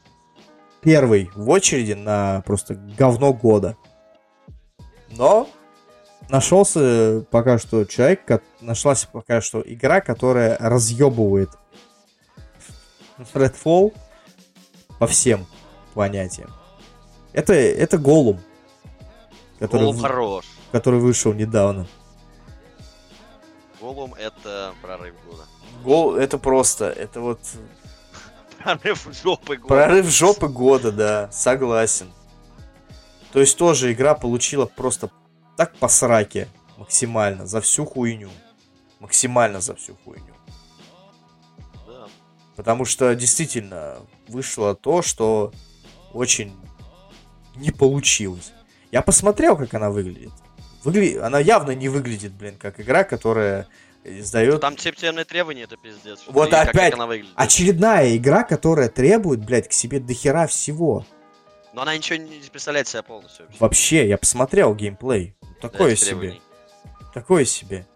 первый в очереди на просто говно года. Но нашелся пока что человек, нашлась пока что игра, которая разъебывает Redfall по всем понятиям. Это, это Голум. Который, Голум хорош. который вышел недавно. Голум это прорыв года. Гол, это просто, это вот Прорыв жопы года. прорыв жопы года, да, согласен. То есть тоже игра получила просто так по сраке максимально за всю хуйню. Максимально за всю хуйню. Да. Потому что действительно вышло то, что очень не получилось. Я посмотрел, как она выглядит. Выгля... Она явно не выглядит, блин, как игра, которая издает... Там типтерные требования, это пиздец. Вот как- опять Как она выглядит. Очередная игра, которая требует, блядь, к себе дохера всего. Но она ничего не представляет себя полностью вообще. Вообще, я посмотрел геймплей. Такое Этих себе. требований. Такое себе.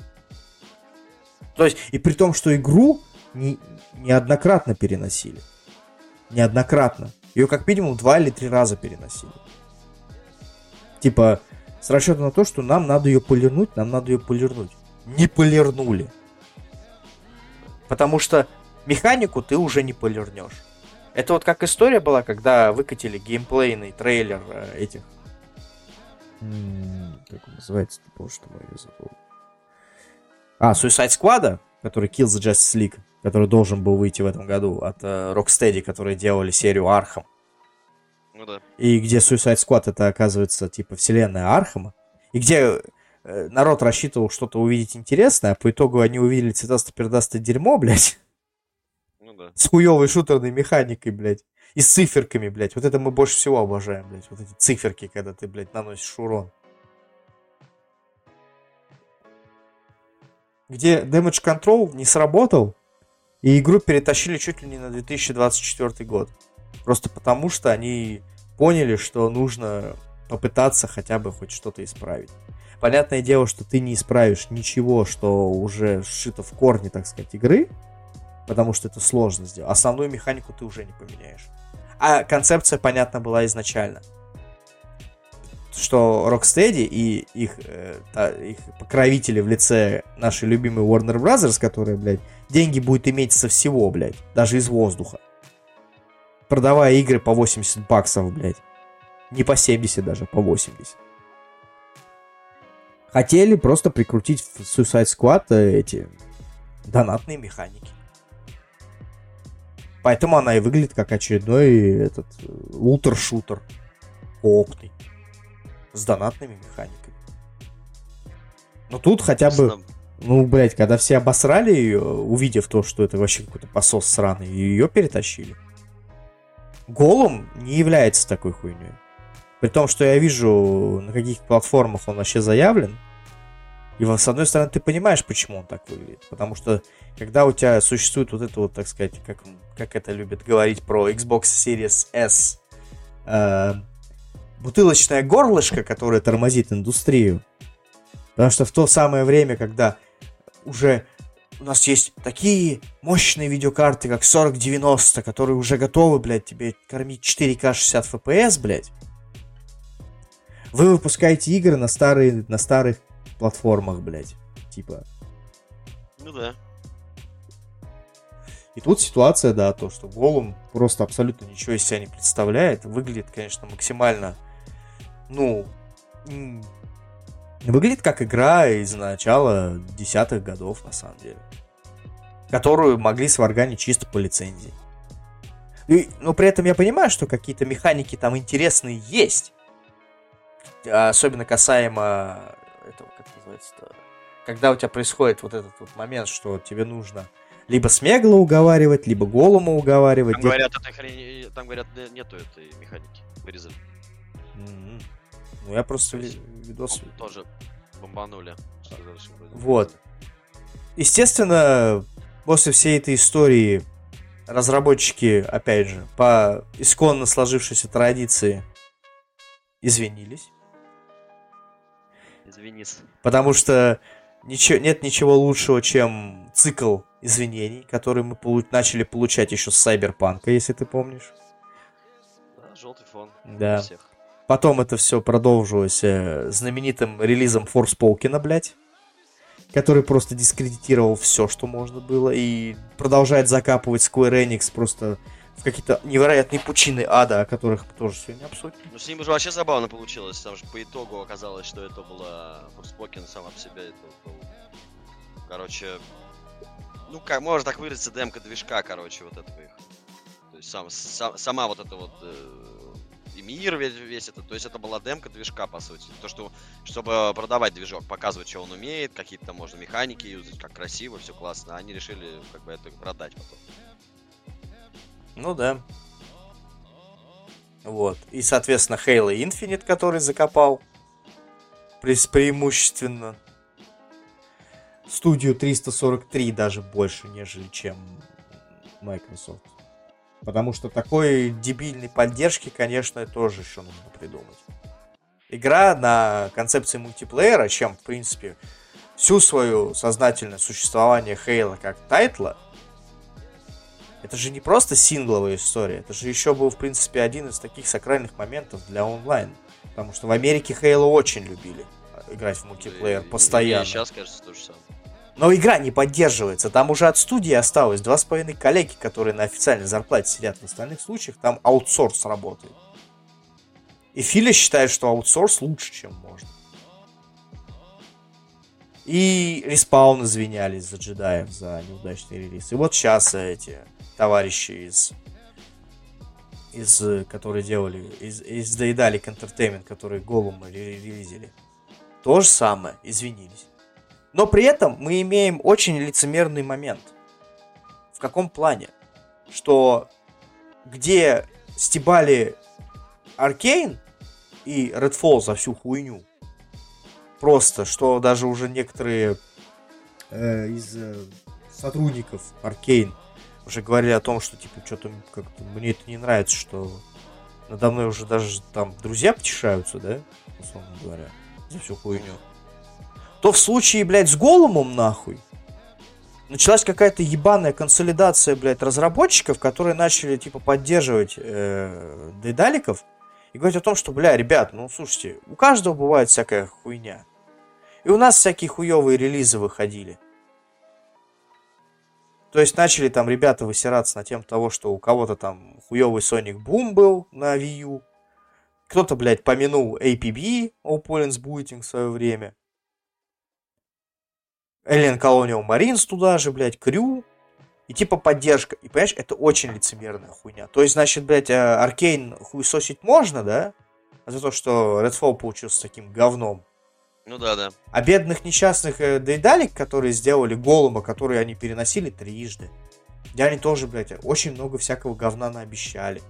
То есть, и при том, что игру не, неоднократно переносили. Неоднократно. Ее как минимум два или три раза переносили. Типа, с расчетом на то, что нам надо ее полирнуть, нам надо ее полирнуть. Не полирнули. Потому что механику ты уже не полирнешь. Это вот как история была, когда выкатили геймплейный трейлер э, этих М, как он называется, боже мой, я забыл. А, Suicide Squad, который Kill the Justice League, который должен был выйти в этом году от э, Rocksteady, которые делали серию Arkham. Ну да. И где Suicide Squad это оказывается типа вселенная Архама. И где э, народ рассчитывал что-то увидеть интересное, а по итогу они увидели цветасто-пердастое дерьмо, блядь, Ну да. с хуевой шутерной механикой, блядь. И с циферками, блядь. Вот это мы больше всего обожаем, блядь. Вот эти циферки, когда ты, блядь, наносишь урон. Где Damage Control не сработал, и игру перетащили чуть ли не на 2024 год. Просто потому, что они поняли, что нужно попытаться хотя бы хоть что-то исправить. Понятное дело, что ты не исправишь ничего, что уже сшито в корне, так сказать, игры, потому что это сложно сделать. Основную механику ты уже не поменяешь. А концепция понятна была изначально. Что Rocksteady и их, э, та- их покровители в лице нашей любимой Warner Brothers, которые, блядь, деньги будет иметь со всего, блядь, даже из воздуха. Продавая игры по 80 баксов, блядь. Не по 70 даже, по 80. Хотели просто прикрутить в Suicide Squad э, эти донатные механики. Поэтому она и выглядит как очередной этот э, лутер-шутер коопный с донатными механиками. Но тут хотя бы, ну, блядь, когда все обосрали ее, увидев то, что это вообще какой-то посос сраный, ее перетащили. Голум не является такой хуйней. При том, что я вижу, на каких платформах он вообще заявлен. И с одной стороны, ты понимаешь, почему он так выглядит. Потому что, когда у тебя существует вот это вот, так сказать, как, как это любят говорить про Xbox Series S, э, бутылочное горлышко, которое тормозит индустрию. Потому что в то самое время, когда уже у нас есть такие мощные видеокарты, как 4090, которые уже готовы, блядь, тебе кормить 4К 60 FPS, блядь. Вы выпускаете игры на, старые, на старых платформах, блядь. Типа. Ну да. И тут ситуация, да, то, что Голум просто абсолютно ничего из себя не представляет. Выглядит, конечно, максимально, ну, выглядит как игра из начала десятых годов, на самом деле. Которую могли сварганить чисто по лицензии. И, но при этом я понимаю, что какие-то механики там интересные есть. А Особенно касаемо этого, как называется-то, когда у тебя происходит вот этот вот момент, что тебе нужно либо Смегла уговаривать, либо Голума уговаривать. Там говорят, этой хрени... Там говорят, не- нету этой механики. Вырезали. М-м. Ну, я просто ви- видос... Тоже бомбанули. Вот. Естественно, после всей этой истории разработчики, опять же, по исконно сложившейся традиции извинились. Извинись. Потому что ничего, нет ничего лучшего, чем цикл извинений, который мы полу- начали получать еще с Сайберпанка, если ты помнишь. Да, желтый фон. Да. Всех. Потом это все продолжилось э, знаменитым релизом Форспоукена, блядь. Который просто дискредитировал все, что можно было. И продолжает закапывать Square Enix просто в какие-то невероятные пучины ада, о которых тоже сегодня обсудим. Ну, с ним же вообще забавно получилось, потому что по итогу оказалось, что это была Форспокен сама по себе. Это был... Короче, ну, как можно так выразиться, демка движка, короче, вот этого их. То есть сам, сам, сама вот эта вот э, и мир весь, весь это, то есть это была демка движка, по сути. То, что, чтобы продавать движок, показывать, что он умеет, какие-то можно механики юзать, как красиво, все классно. Они решили как бы это продать потом. Ну да. Вот. И, соответственно, Halo Infinite, который закопал пре- преимущественно студию 343 даже больше, нежели чем Microsoft. Потому что такой дебильной поддержки, конечно, тоже еще нужно придумать. Игра на концепции мультиплеера, чем, в принципе, всю свою сознательное существование Хейла как тайтла, это же не просто сингловая история, это же еще был, в принципе, один из таких сакральных моментов для онлайн. Потому что в Америке Хейла очень любили играть в мультиплеер и- постоянно. И сейчас, кажется, то же самое. Но игра не поддерживается. Там уже от студии осталось два с половиной калеки, которые на официальной зарплате сидят. В остальных случаях там аутсорс работает. И Филя считает, что аутсорс лучше, чем можно. И Respawn извинялись за джедаев за неудачный релиз. И вот сейчас эти товарищи из из, которые делали, из, из Daedalic Entertainment, которые Голума ре- релизили, то же самое, извинились. Но при этом мы имеем очень лицемерный момент. В каком плане? Что где стебали Аркейн и Redfall за всю хуйню, просто, что даже уже некоторые э, из э, сотрудников Аркейн уже говорили о том, что типа что-то как-то мне это не нравится, что надо мной уже даже там друзья потешаются, да, условно говоря, за всю хуйню то в случае, блядь, с Голумом, нахуй, началась какая-то ебаная консолидация, блядь, разработчиков, которые начали, типа, поддерживать э, Дейдаликов и говорить о том, что, бля, ребят, ну, слушайте, у каждого бывает всякая хуйня. И у нас всякие хуевые релизы выходили. То есть начали там ребята высираться на тем того, что у кого-то там хуевый Sonic Boom был на Wii U. Кто-то, блядь, помянул APB, All Booting в свое время. Alien Colonial Marines туда же, блядь, Крю. И типа поддержка. И понимаешь, это очень лицемерная хуйня. То есть, значит, блядь, Аркейн хуесосить можно, да? А за то, что Redfall получился таким говном. Ну да, да. А бедных несчастных э, Дейдалик, которые сделали Голума, которые они переносили трижды. Где они тоже, блядь, очень много всякого говна наобещали.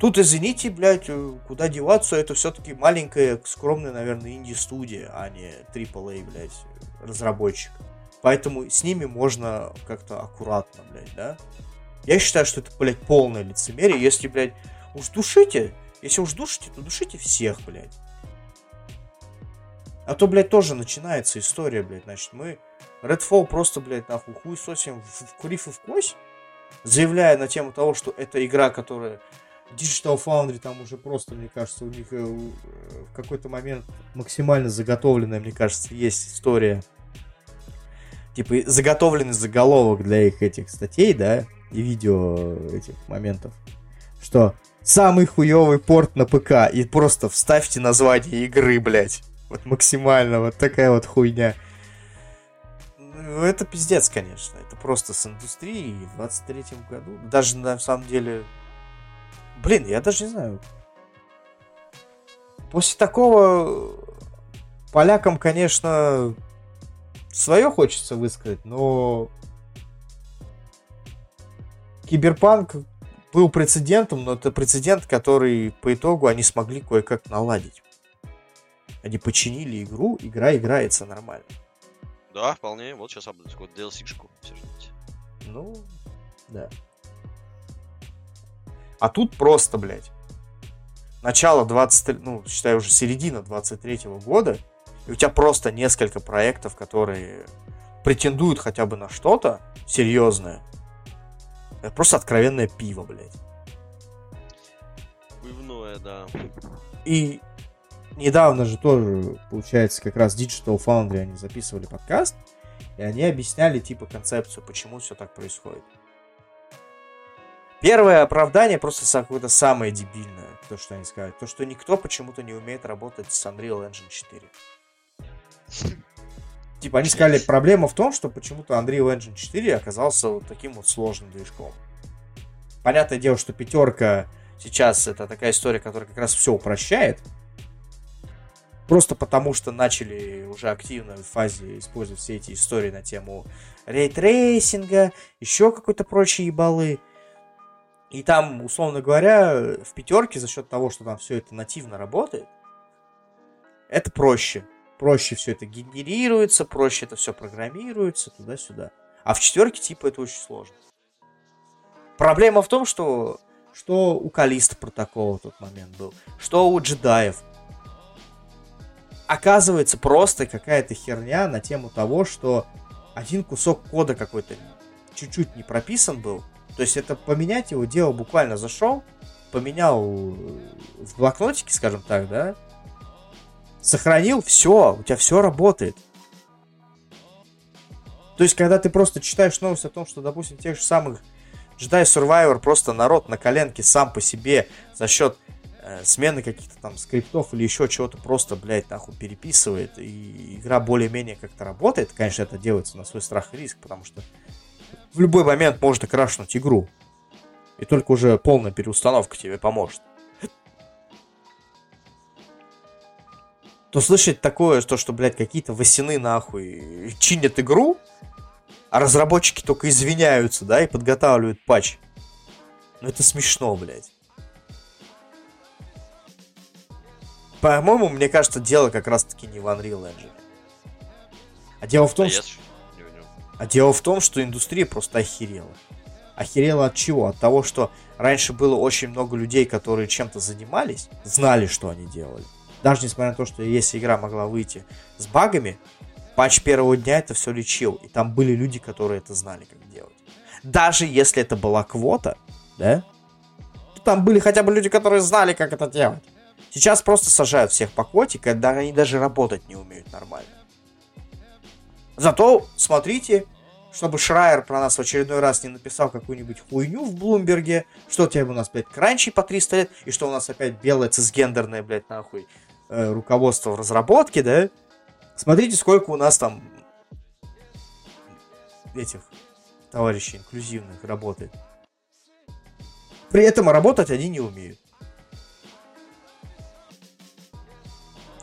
Тут, извините, блядь, э, куда деваться, это все-таки маленькая, скромная, наверное, инди-студия, а не AAA, блядь, разработчик. Поэтому с ними можно как-то аккуратно, блядь, да? Я считаю, что это, блядь, полное лицемерие. Если, блядь, уж душите, если уж душите, то душите всех, блядь. А то, блядь, тоже начинается история, блядь. Значит, мы Redfall просто, блядь, нахуй хуй сосим в, в курив и в кость, заявляя на тему того, что это игра, которая Digital Foundry там уже просто, мне кажется, у них э, э, в какой-то момент максимально заготовленная, мне кажется, есть история. Типа заготовленный заголовок для их этих статей, да, и видео этих моментов. Что самый хуёвый порт на ПК. И просто вставьте название игры, блядь. Вот максимально, вот такая вот хуйня. Ну, это пиздец, конечно. Это просто с индустрией в 23-м году. Даже на самом деле... Блин, я даже не знаю. После такого полякам, конечно, свое хочется высказать, но Киберпанк был прецедентом, но это прецедент, который по итогу они смогли кое-как наладить. Они починили игру, игра играется нормально. Да, вполне. Вот сейчас вот DLC-шку. Все ждите. Ну, да. А тут просто, блядь, начало 23, ну, считай, уже середина 23 года, и у тебя просто несколько проектов, которые претендуют хотя бы на что-то серьезное. Это просто откровенное пиво, блядь. Пивное, да. И недавно же тоже, получается, как раз Digital Foundry они записывали подкаст, и они объясняли, типа, концепцию, почему все так происходит. Первое оправдание просто какое-то самое дебильное, то, что они сказали. То, что никто почему-то не умеет работать с Unreal Engine 4. [LAUGHS] Типа, они сказали, проблема в том, что почему-то Unreal Engine 4 оказался вот таким вот сложным движком. Понятное дело, что пятерка сейчас это такая история, которая как раз все упрощает. Просто потому, что начали уже активно в фазе использовать все эти истории на тему рейтрейсинга, еще какой-то прочие ебалы. И там, условно говоря, в пятерке за счет того, что там все это нативно работает, это проще. Проще все это генерируется, проще это все программируется, туда-сюда. А в четверке, типа, это очень сложно. Проблема в том, что что у Калиста протокола в тот момент был, что у джедаев. Оказывается, просто какая-то херня на тему того, что один кусок кода какой-то чуть-чуть не прописан был. То есть это поменять его дело буквально зашел, поменял в блокнотике, скажем так, да, сохранил, все, у тебя все работает. То есть, когда ты просто читаешь новость о том, что, допустим, тех же самых Jedi Survivor просто народ на коленке сам по себе за счет э, смены каких-то там скриптов или еще чего-то просто, блядь, нахуй переписывает, и игра более-менее как-то работает, конечно, это делается на свой страх и риск, потому что в любой момент может окрашнуть игру. И только уже полная переустановка тебе поможет. То слышать такое, то, что, блядь, какие-то восены нахуй чинят игру, а разработчики только извиняются, да, и подготавливают патч. Ну это смешно, блядь. По-моему, мне кажется, дело как раз-таки не в Unreal Engine. А дело в том, Да что... А дело в том, что индустрия просто охерела. Охерела от чего? От того, что раньше было очень много людей, которые чем-то занимались, знали, что они делали. Даже несмотря на то, что если игра могла выйти с багами, патч первого дня это все лечил. И там были люди, которые это знали, как делать. Даже если это была квота, да? То там были хотя бы люди, которые знали, как это делать. Сейчас просто сажают всех по квоте, когда они даже работать не умеют нормально. Зато смотрите, чтобы Шрайер про нас в очередной раз не написал какую-нибудь хуйню в Блумберге, что тебе у нас, блядь, кранчи по 300 лет, и что у нас опять белое цисгендерное, блядь, нахуй, э, руководство в разработке, да? Смотрите, сколько у нас там этих товарищей инклюзивных работает. При этом работать они не умеют.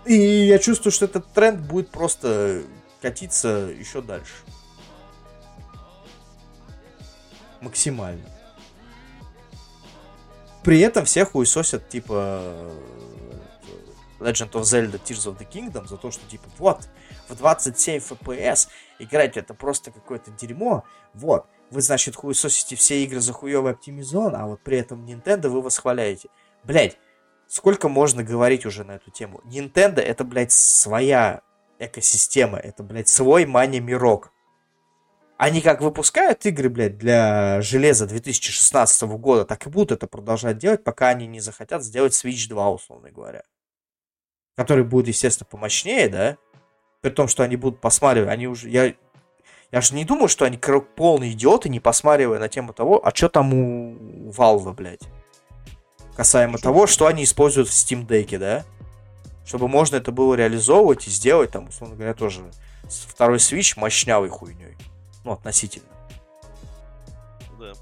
И я чувствую, что этот тренд будет просто катиться еще дальше. Максимально. При этом всех хуесосят, типа, э, Legend of Zelda Tears of the Kingdom за то, что, типа, вот, в 27 FPS играть это просто какое-то дерьмо. Вот, вы, значит, хуесосите все игры за хуёвый оптимизон, а вот при этом Nintendo вы восхваляете. Блять, сколько можно говорить уже на эту тему? Nintendo это, блядь, своя экосистема, это, блядь, свой мани-мирок. Они как выпускают игры, блядь, для железа 2016 года, так и будут это продолжать делать, пока они не захотят сделать Switch 2, условно говоря. Который будет, естественно, помощнее, да? При том, что они будут посматривать, они уже... Я, я же не думаю, что они полные идиоты, не посматривая на тему того, а что там у Valve, блядь. Касаемо того, что они используют в Steam Deck, да? Чтобы можно это было реализовывать и сделать, там, условно говоря, тоже второй Switch мощнявой хуйней. Ну, относительно. Да.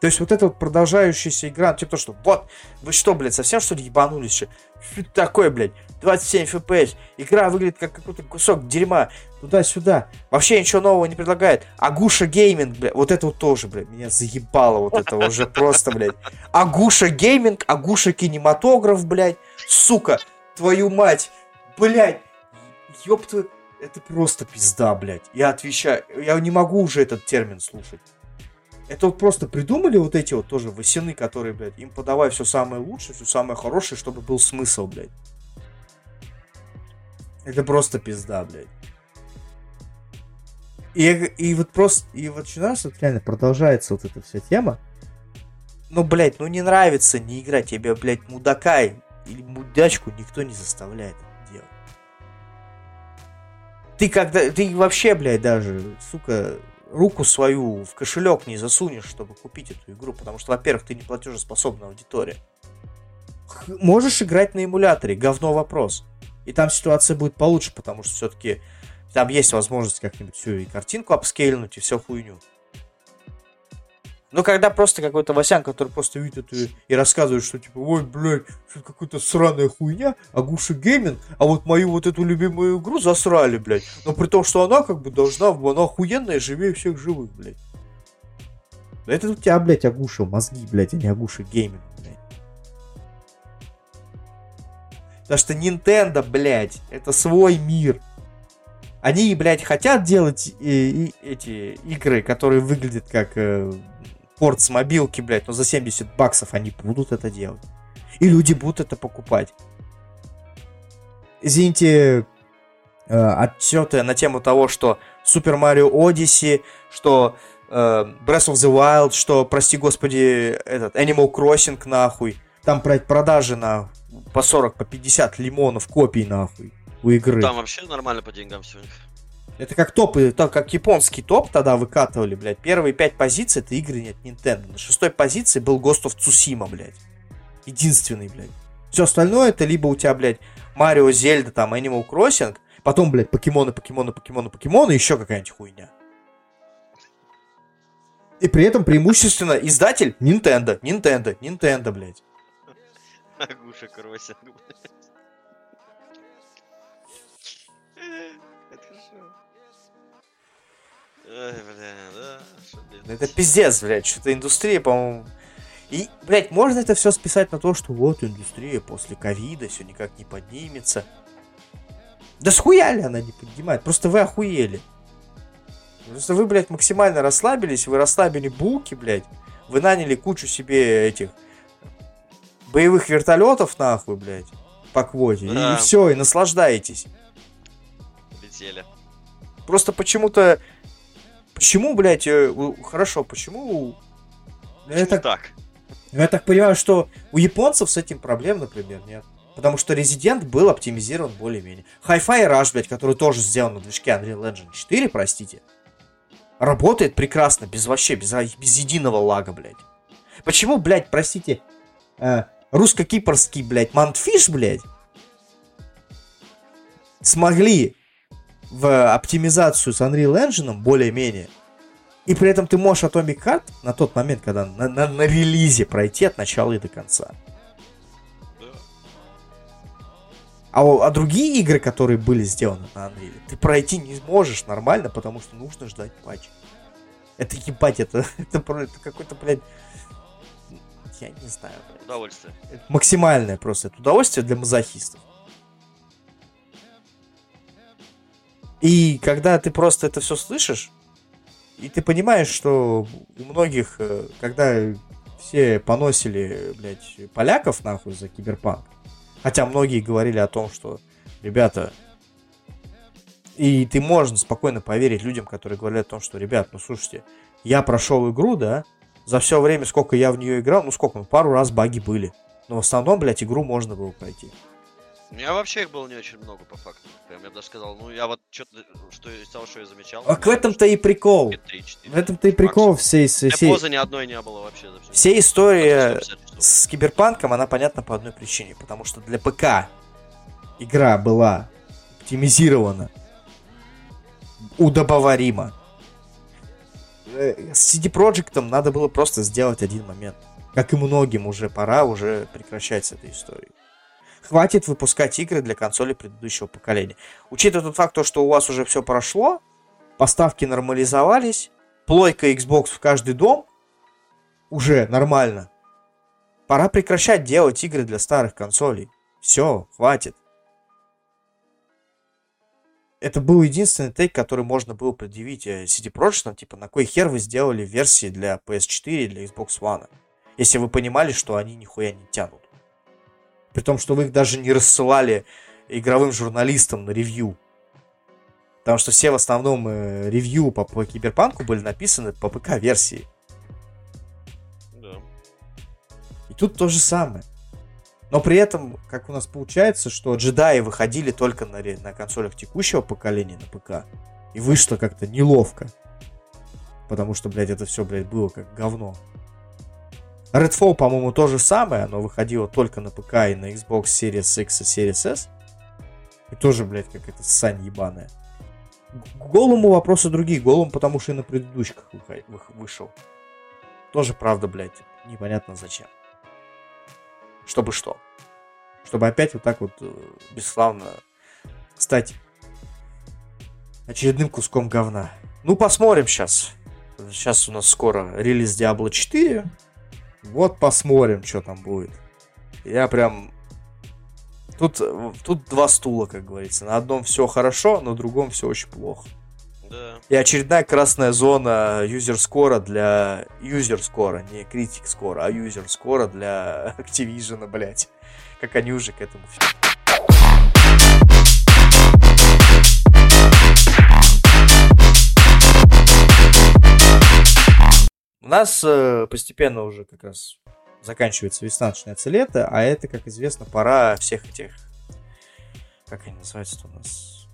То есть вот эта вот продолжающаяся игра, типа то, что вот, вы что, блядь, совсем что ли ебанулись? Что, что это такое, блядь? 27 FPS, игра выглядит как какой-то кусок дерьма, туда-сюда. Вообще ничего нового не предлагает. Агуша gaming, блядь, вот это вот тоже, блядь, меня заебало вот это уже просто, блядь. Агуша gaming, Агуша кинематограф, блядь, сука, твою мать, блядь, ёб твою... Это просто пизда, блядь. Я отвечаю, я не могу уже этот термин слушать. Это вот просто придумали вот эти вот тоже восены, которые, блядь, им подавай все самое лучшее, все самое хорошее, чтобы был смысл, блядь. Это просто пизда, блядь. И, и вот просто, и вот раз вот реально продолжается вот эта вся тема. Ну, блядь, ну не нравится не играть тебе, блядь, мудака или мудачку никто не заставляет это делать. Ты когда, ты вообще, блядь, даже, сука, руку свою в кошелек не засунешь, чтобы купить эту игру, потому что, во-первых, ты не платежеспособная аудитория. Можешь играть на эмуляторе, говно вопрос. И там ситуация будет получше, потому что все-таки там есть возможность как-нибудь всю и картинку апскейльнуть, и все хуйню. Ну, когда просто какой-то Васян, который просто видит это и- и рассказывает, что типа, ой, блядь, что какая-то сраная хуйня, а Гуша Гейминг, а вот мою вот эту любимую игру засрали, блядь. Но при том, что она как бы должна, она охуенная, живее всех живых, блядь. Да Это у тебя, блядь, Агуша мозги, блядь, а не Агуша гейминг, блядь. Потому что Nintendo, блядь, это свой мир. Они, блядь, хотят делать э, и- эти игры, которые выглядят как э, порт с мобилки, блядь, но за 70 баксов они будут это делать. И люди будут это покупать. Извините, э, отчеты на тему того, что Super Mario Odyssey, что э, Breath of the Wild, что, прости господи, этот Animal Crossing нахуй. Там, блядь, продажи на по 40, по 50 лимонов копий нахуй у игры. Там вообще нормально по деньгам все. Это как топы, так как японский топ тогда выкатывали, блядь. Первые пять позиций это игры нет Nintendo. На шестой позиции был Ghost of Tsushima, блядь. Единственный, блядь. Все остальное это либо у тебя, блядь, Марио, Зельда, там, Animal Crossing, потом, блядь, покемоны, покемоны, покемоны, покемоны, и еще какая-нибудь хуйня. и при этом. Преимущественно издатель Nintendo, Nintendo, Nintendo, блядь. Агуша Кросинг, блядь. Ой, бля, да. Это пиздец, блядь, что-то индустрия, по-моему... И, блядь, можно это все списать на то, что вот индустрия после ковида все никак не поднимется. Да схуя ли она не поднимает? Просто вы охуели. Просто вы, блядь, максимально расслабились, вы расслабили булки, блядь. Вы наняли кучу себе этих боевых вертолетов, нахуй, блядь, по квоте. И Да. все, и наслаждаетесь. Летели. Просто почему-то... Почему, блядь, э, хорошо, почему... Я так, Так. я так понимаю, что У японцев с этим проблем, например, нет. Потому что Resident был оптимизирован более-менее. Hi-Fi Rush, блядь, который тоже сделан на движке Unreal Engine 4, простите, работает прекрасно, без вообще, без, без единого лага, блядь. Почему, блядь, простите, э, русско-кипрский, блядь, Мантфиш, блядь, смогли в оптимизацию с Unreal Engine более-менее, и при этом ты можешь Atomic Heart на тот момент, когда на, на- на релизе пройти от начала и до конца. А, а другие игры, которые были сделаны на Unreal, ты пройти не сможешь нормально, потому что нужно ждать патч. Это ебать, это, [LAUGHS] это, это какой-то, блядь, я не знаю, блядь. Удовольствие. Это максимальное просто это удовольствие для мазохистов. И когда ты просто это все слышишь, и ты понимаешь, что у многих, э, когда все поносили, блядь, поляков нахуй за киберпанк, хотя многие говорили о том, что, ребята, и ты можно спокойно поверить людям, которые говорят о том, что, ребят, ну слушайте, я прошел игру, да, за все время, сколько я в нее играл, ну сколько, ну пару раз баги были. Но в основном, блядь, игру можно было пройти. У меня вообще их было не очень много, по факту. Прям я бы даже сказал, ну я вот что-то, что из того, что я замечал. А в этом-то и прикол. в этом-то и прикол всей... всей, Для всей- позы ни одной не было вообще. за Вся история 150 часов. с киберпанком, она понятна по одной причине. Потому что для ПК игра была оптимизирована удобоваримо. Э, С CD Projekt надо было просто сделать один момент. Как и многим уже пора уже прекращать с этой историей. Хватит выпускать игры для консоли предыдущего поколения. Учитывая тот факт, то, что у вас уже все прошло, поставки нормализовались, плойка Xbox в каждый дом, уже нормально. Пора прекращать делать игры для старых консолей. Все, хватит. Это был единственный тейк, который можно было предъявить э, CD Projekt, типа, на кой хер вы сделали версии для PS4 и для Xbox One, если вы понимали, что они нихуя не тянут. При том, что вы их даже не рассылали игровым журналистам на ревью. Потому что все в основном э, ревью по, по Киберпанку были написаны по ПК-версии. Да. И тут то же самое. Но при этом, как у нас получается, что джедаи выходили только на, на консолях текущего поколения, на ПК. И вышло как-то неловко. потому что, блядь, это все, блядь, было как говно. Redfall, по-моему, то же самое, оно выходило только на ПК и на Xbox Series X и Series S. И тоже, блядь, как это сань ебаная. Голому вопросы другие. Голум, потому что и на предыдущих вышел. Тоже правда, блядь, непонятно зачем. Чтобы что? Чтобы опять вот так вот э, бесславно стать очередным куском говна. Ну, посмотрим сейчас. Сейчас у нас скоро релиз Diablo 4. Вот посмотрим, что там будет. Я прям... Тут, тут два стула, как говорится. На одном все хорошо, на другом все очень плохо. Да. И очередная красная зона юзер скора для... Юзер скора, не критик скора, а юзер скора для [LAUGHS] Activision, блядь. Как они уже к этому всё- У нас э, постепенно уже как раз заканчивается весна, начинается лето, а это, как известно, пора всех этих... Как они называются у нас?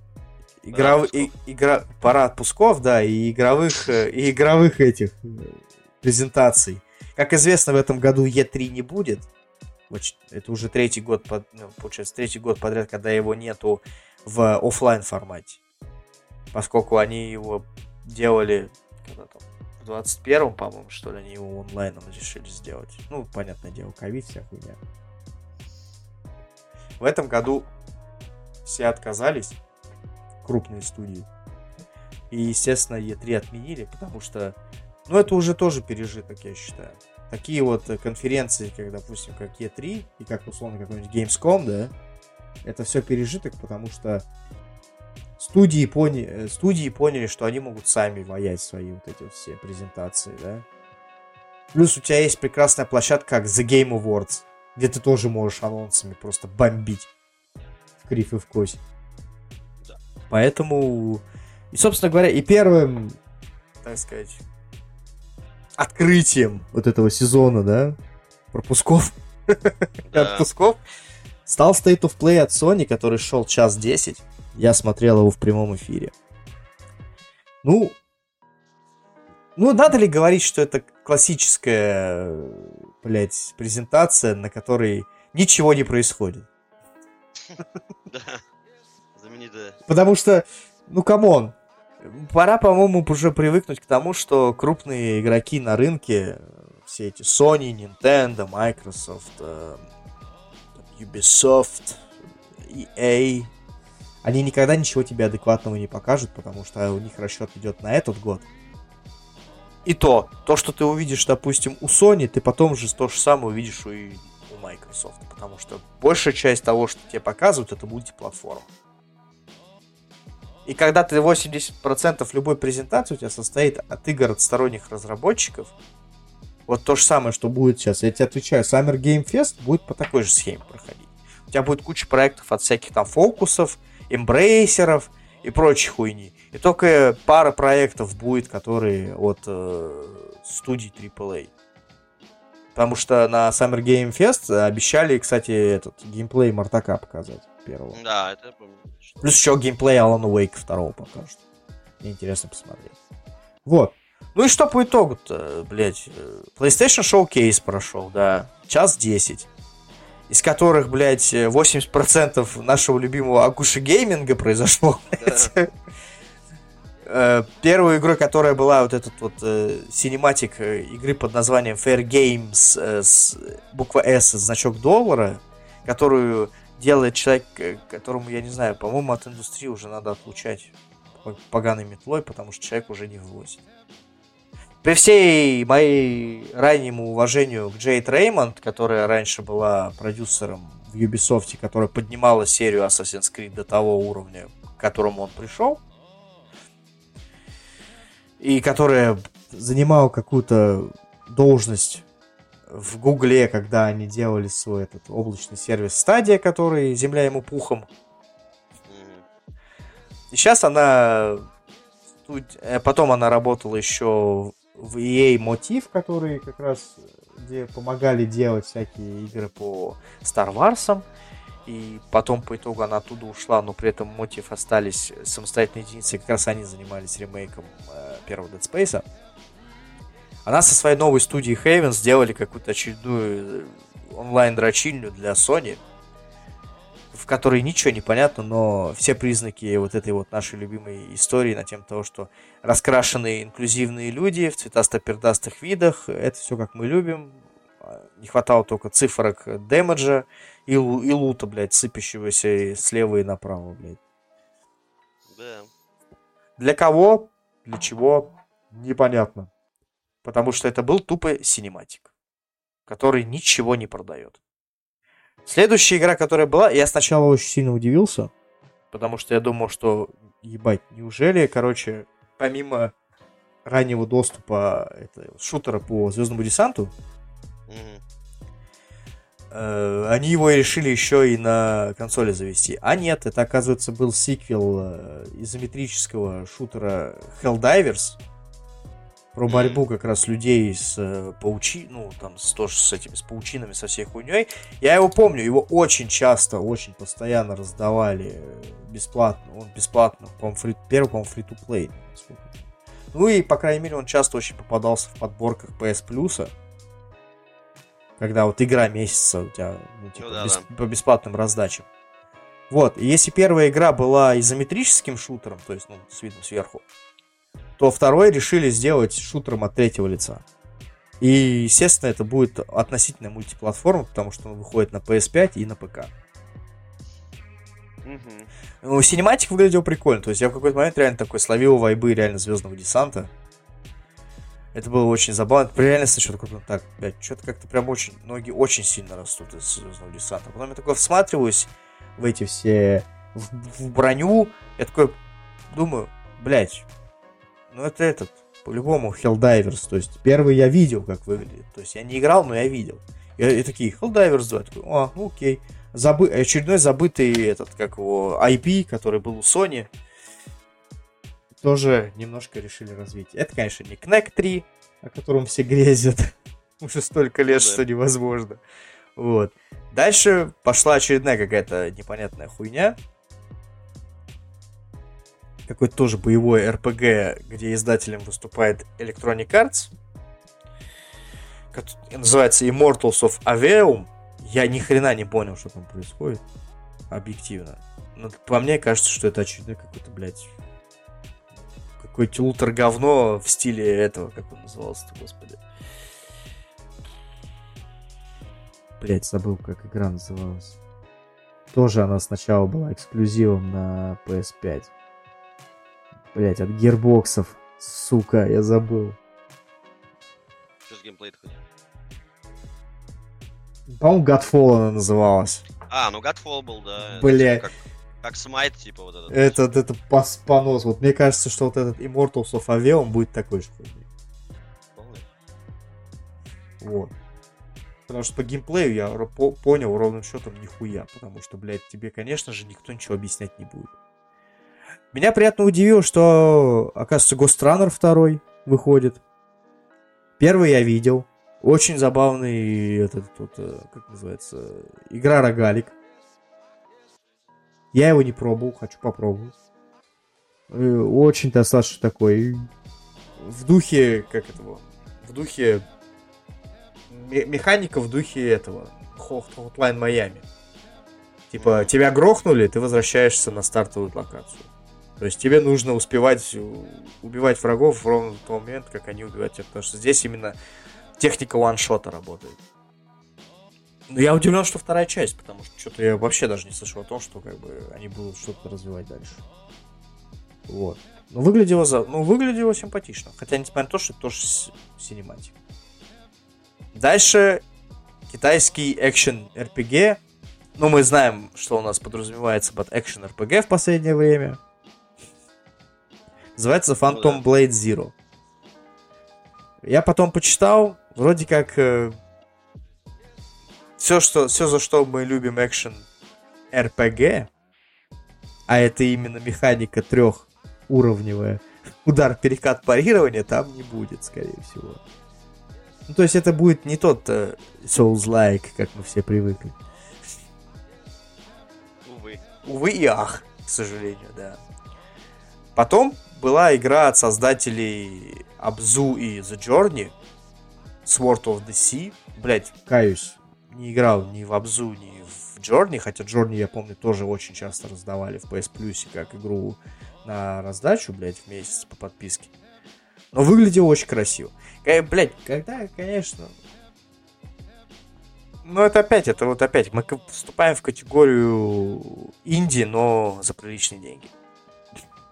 Игров... и- игра... Пора отпусков, да, и игровых, э, и игровых этих э, презентаций. Как известно, в этом году E3 не будет. Это уже третий год, под... ну, получается, третий год подряд, когда его нету в оффлайн формате. Поскольку они его делали когда там, 21-м, по-моему, что ли, они его онлайном решили сделать. Ну, понятное дело, ковид, вся хуйня. В этом году все отказались, крупные студии. И, естественно, E3 отменили, потому что, ну, это уже тоже пережиток, я считаю. Такие вот конференции, как, допустим, как E3 и как, условно, какой-нибудь Gamescom, да, это все пережиток, потому что студии, пони... э, студии поняли, что они могут сами воять свои вот эти все презентации, да. Плюс у тебя есть прекрасная площадка, как The Game Awards, где ты тоже можешь анонсами просто бомбить в крив и в кость. Да. Поэтому, и, собственно говоря, и первым, так сказать, открытием вот этого сезона, да, пропусков, Да. [LAUGHS] отпусков, стал State of Play от Sony, который шел час 10. Я смотрел его в прямом эфире. Ну, ну, надо ли говорить, что это классическая, блядь, презентация, на которой ничего не происходит? [LAUGHS] Да. Знаменитая. Потому что, ну, come on, пора, по-моему, уже привыкнуть к тому, что крупные игроки на рынке, все эти Sony, Nintendo, Microsoft, э, Ubisoft, EA, они никогда ничего тебе адекватного не покажут, потому что у них расчет идет на этот год. И то, то, что ты увидишь, допустим, у Sony, ты потом же то же самое увидишь у, у Microsoft, потому что большая часть того, что тебе показывают, это мультиплатформа. И когда ты 80% любой презентации у тебя состоит от игр от сторонних разработчиков, вот то же самое, что будет сейчас. Я тебе отвечаю, Summer Game Fest будет по такой же схеме проходить. У тебя будет куча проектов от всяких там фокусов, эмбрейсеров и прочей хуйни. И только пара проектов будет, которые от э, студий AAA. Потому что на Summer Game Fest обещали, кстати, этот геймплей Мартака показать первого. Да, это помню. Плюс еще геймплей Alan Wake второго покажут. Мне интересно посмотреть. Вот. Ну и что по итогу-то, блядь? э, PlayStation Showcase прошел, да. Час 10. Из которых, блядь, э, 80% нашего любимого Акуши гейминга произошло. [LAUGHS] блядь. Э, Первой игрой, которая была вот этот вот э, синематик э, игры под названием Fair Games э, с буква S, значок доллара, которую делает человек, э, которому, я не знаю, по-моему, от индустрии уже надо отлучать по- поганой метлой, потому что человек уже не ввозит. При всей моей раннему уважению к Джейд Реймонд, которая раньше была продюсером в Ubisoft, которая поднимала серию Assassin's Creed до того уровня, к которому он пришел, и которая занимала какую-то должность в Гугле, когда они делали свой этот облачный сервис Стадия, который земля ему пухом. И сейчас она... э, Потом она работала еще в EA Мотив, которые как раз где помогали делать всякие игры по Star Wars. И потом по итогу она оттуда ушла, но при этом Мотив остались самостоятельной единицей. Как раз они занимались ремейком э, первого Dead Space. Она со своей новой студией Haven сделали какую-то очередную э, онлайн-дрочильню для Sony, которой ничего не понятно, но все признаки вот этой вот нашей любимой истории на тему того, что раскрашенные инклюзивные люди в цветасто-пердастых видах, это все как мы любим. Не хватало только цифрок дэмэджа и, и лута, блядь, сыпящегося слева и направо, блядь. Да. Для кого, для чего, непонятно. Потому что это был тупо синематик, который ничего не продает. Следующая игра, которая была, я сначала очень сильно удивился, потому что я думал, что, ебать, неужели, короче, помимо раннего доступа это, шутера по Звездному десанту, Мгм. э, они его решили еще и на консоли завести. А нет, это, оказывается, был сиквел э, изометрического шутера Helldivers. Про борьбу как раз людей с э, паучи, ну, там, с, тоже с этими, с паучинами, со всей хуйней. Я его помню, его очень часто, очень постоянно раздавали э, бесплатно. Он бесплатно, по-моему, фри, первый, по-моему, я помню. Ну и, по крайней мере, он часто очень попадался в подборках PS Plus. Когда вот игра месяца у тебя ну, типа, Ну да, бес- да. по бесплатным раздачам. Вот, и если первая игра была изометрическим шутером, то есть, ну, с видом сверху, то второй решили сделать шутером от третьего лица. И, естественно, это будет относительно мультиплатформа, потому что он выходит на PS5 и на ПК. Ну, синематик выглядел прикольно. То есть я в какой-то момент реально такой словил вайбы реально Звездного десанта. Это было очень забавно. При реально что такое, так, блядь, что-то как-то прям очень, ноги очень сильно растут из Звездного десанта. Потом я такой всматриваюсь в эти все, в, в броню. Я такой думаю, блядь, ну это этот, по-любому Helldivers. То есть первый я видел, как выглядит. То есть я не играл, но я видел. И, и такие, Helldivers 2. Я такой, а, ну окей. Забы... Очередной забытый этот, как его, IP, который был у Sony. Тоже немножко решили развить. Это, конечно, не Knack 3, о котором все грезят. [LAUGHS] Уже столько лет, Да. что невозможно. Вот. Дальше пошла очередная какая-то непонятная хуйня. Какой-то тоже боевой RPG, где издателем выступает Electronic Arts. Называется Immortals of Aveum. Я ни хрена не понял, что там происходит. Объективно. Но по мне кажется, что это очередной какой-то, блядь, какой-то ультра говно в стиле этого, как он назывался-то, господи. Блять, забыл, как игра называлась. Тоже она сначала была эксклюзивом на PS5. Блять, от гербоксов. Сука, я забыл. Что с геймплей хоть? По-моему, Godfall она называлась. А, ну Godfall был, да. это Бля. типа Как, как Смайт, типа вот этот. Этот, это пос- понос. Вот мне кажется, что вот этот Immortals of Aveum будет такой же. Вот. Потому что по геймплею я по- понял ровным счетом нихуя. Потому что, блядь, тебе, конечно же, никто ничего объяснять не будет. Меня приятно удивило, что, оказывается, Runner 2 выходит. Первый я видел. Очень забавный этот, вот, э, как называется, игра рогалик. Я его не пробовал, хочу попробовать. Э, Очень достаточно такой в духе, как этого, в духе ме- механика в духе этого Hot- Hotline Miami. Типа, тебя грохнули, ты возвращаешься на стартовую локацию. То есть тебе нужно успевать у- убивать врагов ровно в тот момент, как они убивают тебя. Потому что здесь именно техника ваншота работает. Но я удивлен, что вторая часть, потому что что-то я вообще даже не слышал о том, что как бы они будут что-то развивать дальше. Вот. Ну, выглядело, за... ну, выглядело симпатично. Хотя, несмотря на то, что это тоже синематик. Дальше китайский экшен RPG. Ну, мы знаем, что у нас подразумевается под экшен RPG в последнее время. Называется Phantom Ну Blade Zero. Я потом почитал, вроде как все, что, все, за что мы любим экшен RPG, а это именно механика трехуровневая, [LAUGHS] удар, перекат, парирование там не будет, скорее всего. Ну, то есть это будет не тот э, Souls-like, как мы все привыкли. Увы. Увы и ах, к сожалению, да. Потом была игра от создателей Abzu и The Journey, Sword of the Sea. Блять, каюсь, не играл ни в Абзу, ни в Джорни, хотя Джорни, я помню, тоже очень часто раздавали в PS Plus как игру на раздачу, блядь, в месяц по подписке. Но выглядел очень красиво. Блядь, когда, конечно... Ну, это опять, это вот опять, мы вступаем в категорию инди, но за приличные деньги.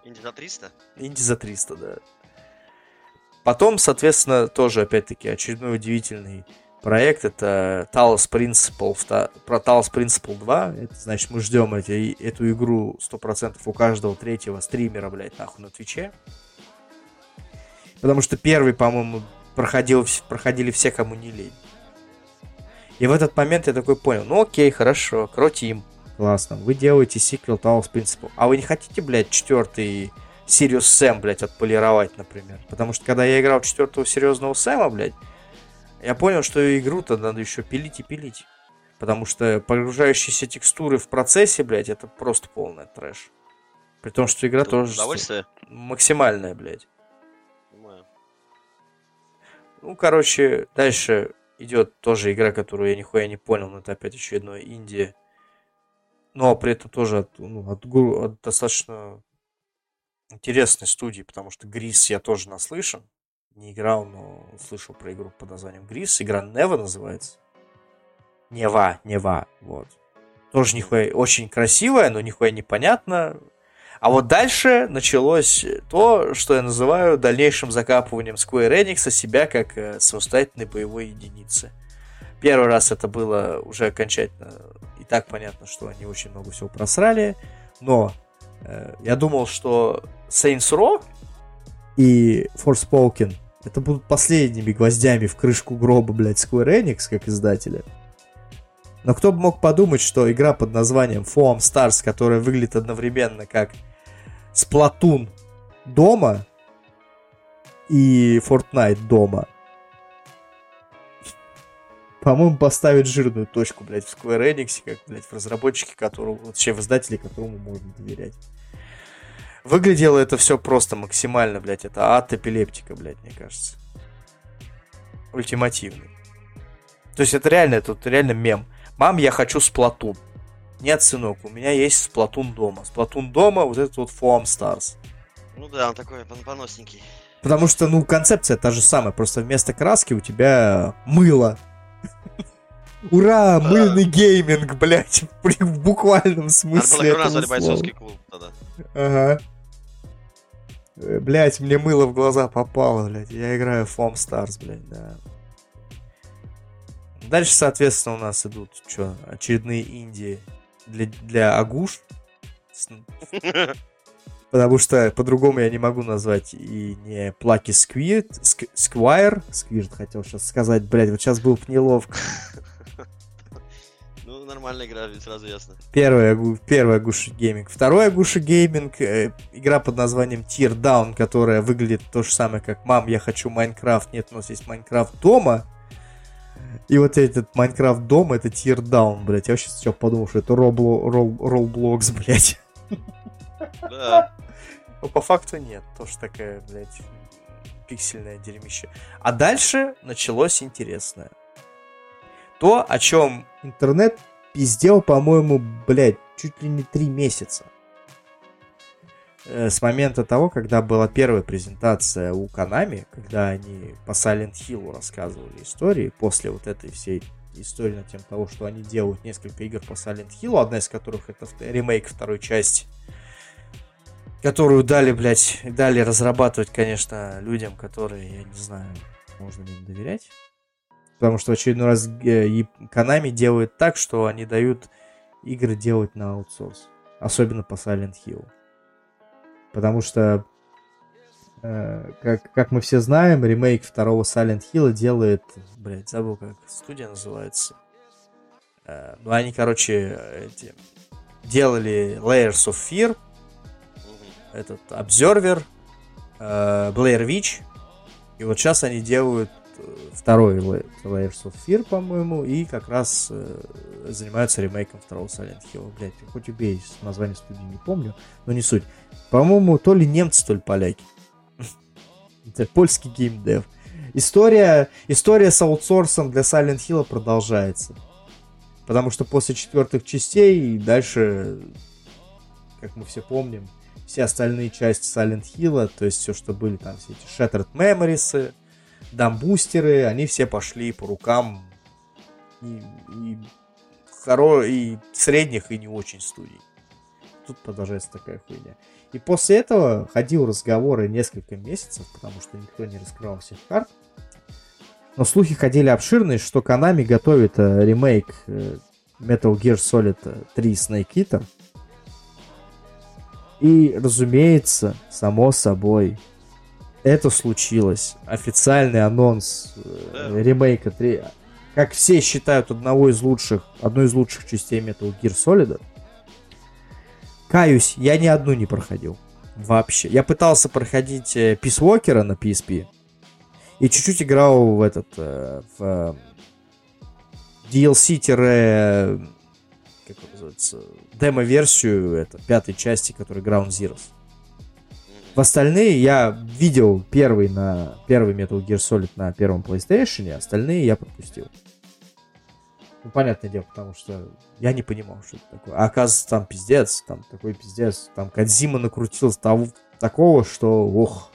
Инди за 300? Инди за 300, да. Потом, соответственно, тоже, опять-таки, очередной удивительный проект. Это Talos Principle, про Talos Principle 2. Это значит, мы ждем эти, эту игру 100% у каждого третьего стримера, блядь, нахуй на Твиче. Потому что первый, по-моему, проходил, проходили все, кому не лень. И в этот момент я такой понял, ну окей, хорошо, крутим. Классно. Вы делаете сиквел Talos Principle. А вы не хотите, блядь, четвертый Сириус Сэм, блядь, отполировать, например? Потому что когда я играл четвертого серьезного Сэма, блядь, я понял, что игру-то надо еще пилить и пилить. Потому что погружающиеся текстуры в процессе, блядь, это просто полный трэш. При том, что игра Это тоже Удовольствие? максимальная, блядь. Понимаю. Ну, короче, дальше идет тоже игра, которую я нихуя не понял, но это опять очередное Индия. Но при этом тоже от, ну, от, от достаточно интересной студии, потому что Грис я тоже наслышан. Не играл, но слышал про игру под названием Грис. Игра Нева называется. Нева, Нева, вот. Тоже нихуя, очень красивая, но нихуя непонятно. А вот дальше началось то, что я называю дальнейшим закапыванием Square Enix себя как э, самостоятельной боевой единицы. Первый раз это было уже окончательно так понятно, что они очень много всего просрали, но э, я думал, что Saints Row и Forspoken это будут последними гвоздями в крышку гроба, блядь, Square Enix, как издателя. Но кто бы мог подумать, что игра под названием Foam Stars, которая выглядит одновременно как Splatoon дома и Fortnite дома, по-моему, поставит жирную точку, блядь, в Square Enix, как, блядь, в разработчике, которому, вообще в издателе, которому можно доверять. Выглядело это все просто максимально, блядь, это ад эпилептика, блядь, мне кажется. Ультимативный. То есть это реально, это вот реально мем. Мам, я хочу сплатун. Нет, сынок, у меня есть сплатун дома. Сплатун дома, вот этот вот Foam Stars. Ну да, он такой пон- поносненький. Потому что, ну, концепция та же самая, просто вместо краски у тебя мыло. Ура, мыльный гейминг, блядь, [LAUGHS] в буквальном Надо было смысле назвали слова. бойцовский клуб тогда. Ага. Э, Блять, мне мыло в глаза попало, блядь. Я играю в Foamstars, блядь, да. Дальше, соответственно, у нас идут что, очередные инди для, для агуш. [LAUGHS] Потому что по-другому я не могу назвать и не Plucky Squirt, Sq- Squire, Squirt хотел сейчас сказать, блядь, вот сейчас был бы неловко. Ну, нормальная игра, ведь сразу ясно. Первый, Агу- первый Агуши gaming. Второй Агуши gaming, э, игра под названием Teardown, которая выглядит то же самое, как «Мам, я хочу Майнкрафт». Нет, у нас есть Майнкрафт дома. И вот этот Майнкрафт дома, это Tear Down, блядь. Я вообще сначала подумал, что это Робло, Рол, Роблокс, блядь. Да. Но по факту нет. Тоже такая, блядь, пиксельное дерьмище. А дальше началось интересное. То, о чем интернет пиздел, по-моему, блядь, чуть ли не три месяца. Э, С момента того, когда была первая презентация у Konami, когда они по Silent Hill рассказывали истории, после вот этой всей истории на тему того, что они делают несколько игр по Silent Hill, одна из которых это ремейк второй части, которую дали, блядь, дали разрабатывать, конечно, людям, которые, я не знаю, можно ли им доверять. Потому что в очередной раз э, Konami делает так, что они дают игры делать на аутсорс. Особенно по Silent Hill. Потому что, э, как, как мы все знаем, ремейк второго Silent Hill делает... Блядь, забыл, как студия называется. Э, ну, они, короче, эти, делали Layers of Fear, этот Observer, э, Blair Witch. И вот сейчас они делают второй La- Layers of Fear, по-моему, и как раз э, занимаются ремейком второго Silent Hill. Блять, хоть убей, название студии не помню, но не суть. По-моему, то ли немцы, то ли поляки. [LAUGHS] Это польский геймдев. История, история с аутсорсом для Silent Hill продолжается. Потому что после четвертых частей дальше, как мы все помним, все остальные части Silent Hill, то есть все, что были там, все эти Shattered Memories, дамбустеры, они все пошли по рукам и, и, хоро... и средних, и не очень студий. Тут продолжается такая хуйня. И после этого ходил разговоры несколько месяцев, потому что никто не раскрывал всех карт. Но слухи ходили обширные, что Konami готовит э, ремейк э, Metal Gear Solid 3 Snake Eater. И, разумеется, само собой, это случилось. Официальный анонс э, ремейка 3. Как все считают, одного из лучших, одной из лучших частей Metal Gear Solid. Каюсь, я ни одну не проходил. Вообще. Я пытался проходить э, Peace Walker на PSP. И чуть-чуть играл в этот... Э, в DLC- как он называется? Демо-версию это, пятой части, которая Ground Zeroes. В остальные я видел первый на первый Metal Gear Solid на первом PlayStation, остальные я пропустил. Ну, понятное дело, потому что я не понимал, что это такое. А оказывается, там пиздец, там такой пиздец. Там Кадзима накрутил того, такого, что, ох,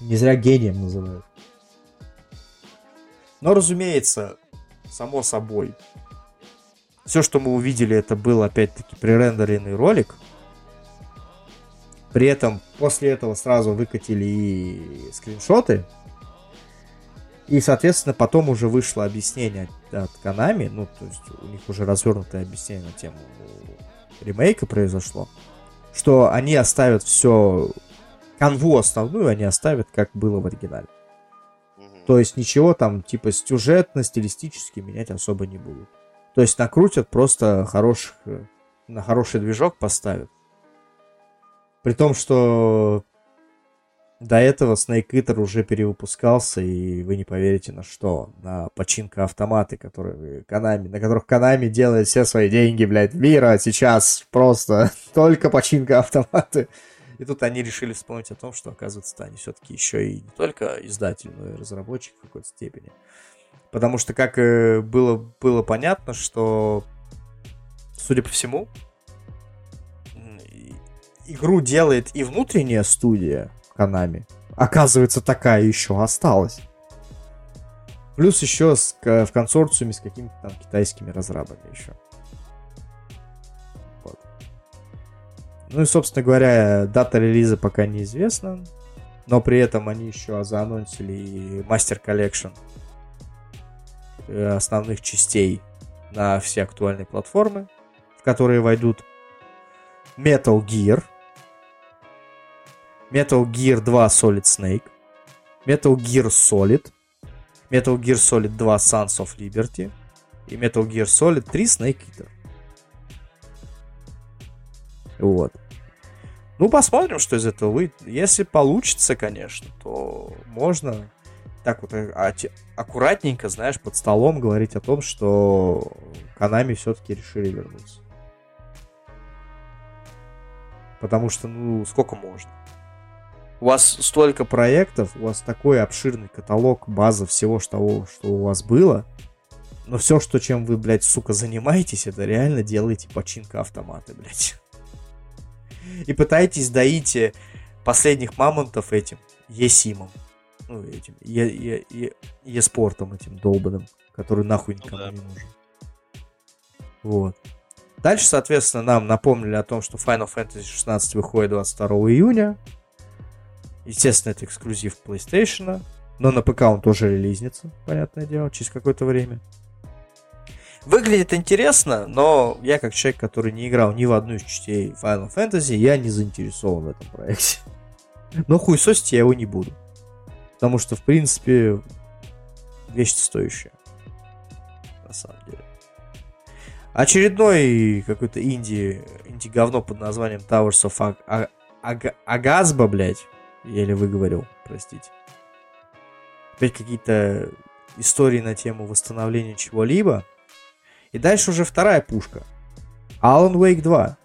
не зря гением называют. Но, разумеется, само собой, все, что мы увидели, это был, опять-таки, пререндеренный ролик. При этом после этого сразу выкатили и скриншоты и, соответственно, потом уже вышло объяснение от Konami, ну, то есть у них уже развернутое объяснение на тему ремейка произошло, что они оставят все, канву основную они оставят, как было в оригинале. То есть ничего там типа сюжетно, стилистически менять особо не будут. То есть накрутят просто хороших, на хороший движок поставят. При том, что до этого Snake Eater уже перевыпускался, и вы не поверите на что. На починка автоматы, которые Konami, на которых Konami делает все свои деньги, блядь, мира сейчас просто [LAUGHS] только починка автоматы. И тут они решили вспомнить о том, что, оказывается, они все-таки еще и не только издатель, но и разработчик в какой-то степени. Потому что, как э, было, было понятно, что, судя по всему, игру делает и внутренняя студия, Konami. Оказывается, такая еще осталась. Плюс еще с, в консорциуме с какими-то там китайскими разрабами еще. Вот. Ну и, собственно говоря, дата релиза пока неизвестна. Но при этом они еще заанонсили Master Collection э, основных частей на все актуальные платформы, в которые войдут Metal Gear – Metal Gear 2 Solid Snake, Metal Gear Solid, Metal Gear Solid 2 Sons of Liberty и Metal Gear Solid 3 Snake Eater. Вот. Ну, посмотрим, что из этого выйдет. Если получится, конечно, то можно так вот а, аккуратненько, знаешь, под столом говорить о том, что Канами все-таки решили вернуться. Потому что, ну, сколько можно? У вас столько проектов, у вас такой обширный каталог, база всего того, что у вас было, но все, что чем вы, блядь, сука, занимаетесь, это реально делаете починка автомата, блядь. И пытаетесь доить э, последних мамонтов этим есимом. Ну, этим, е, е, е, еспортом этим долбанным, который нахуй ну никому ну, да. не нужен. Вот. Дальше, соответственно, нам напомнили о том, что Final Fantasy 16 выходит 22 июня. Естественно, это эксклюзив PlayStation, но на ПК он тоже релизнится, понятное дело, через какое-то время. Выглядит интересно, но я как человек, который не играл ни в одну из частей Final Fantasy, я не заинтересован в этом проекте. Но хуесосить я его не буду. Потому что, в принципе, вещь стоящая. На самом деле. Очередной какой-то инди, инди-говно под названием Towers of Ag- Ag- Agazba, блядь еле выговорил, простите. Опять какие-то истории на тему восстановления чего-либо. И дальше уже вторая пушка. Alan Wake 2.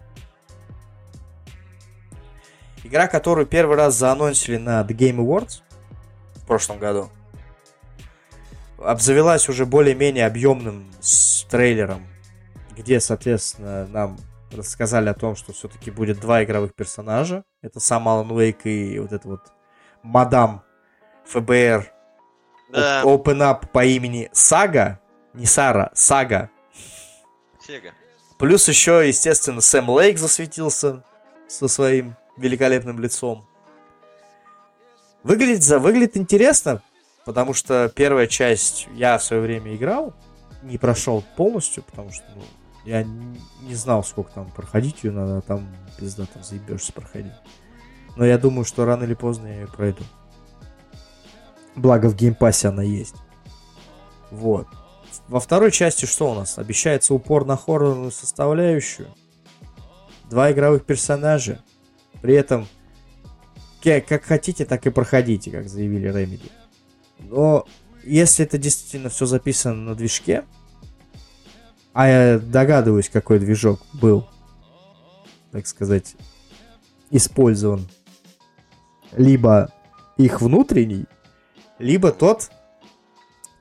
Игра, которую первый раз заанонсили на The Game Awards. в прошлом году. Обзавелась уже более-менее объемным трейлером, где, соответственно, нам рассказали о том, что все-таки будет два игровых персонажа. Это сам Алан Уэйк и вот это вот мадам ФБР Да, Open Up по имени Сага. Не Сара, Сага. Сега. Плюс еще, естественно, Сэм Лейк засветился со своим великолепным лицом. Выглядит, за, выглядит интересно, потому что первая часть я в свое время играл, не прошел полностью, потому что ну, я не знал, сколько там проходить ее надо, там пизда там заебешься проходить. Но я думаю, что рано или поздно я ее пройду. Благо в геймпассе она есть. Вот. Во второй части что у нас? Обещается упор на хоррорную составляющую. Два игровых персонажа. При этом как хотите, так и проходите, как заявили Remedy. Но если это действительно все записано на движке, а я догадываюсь, какой движок был, так сказать, использован, либо их внутренний, либо тот,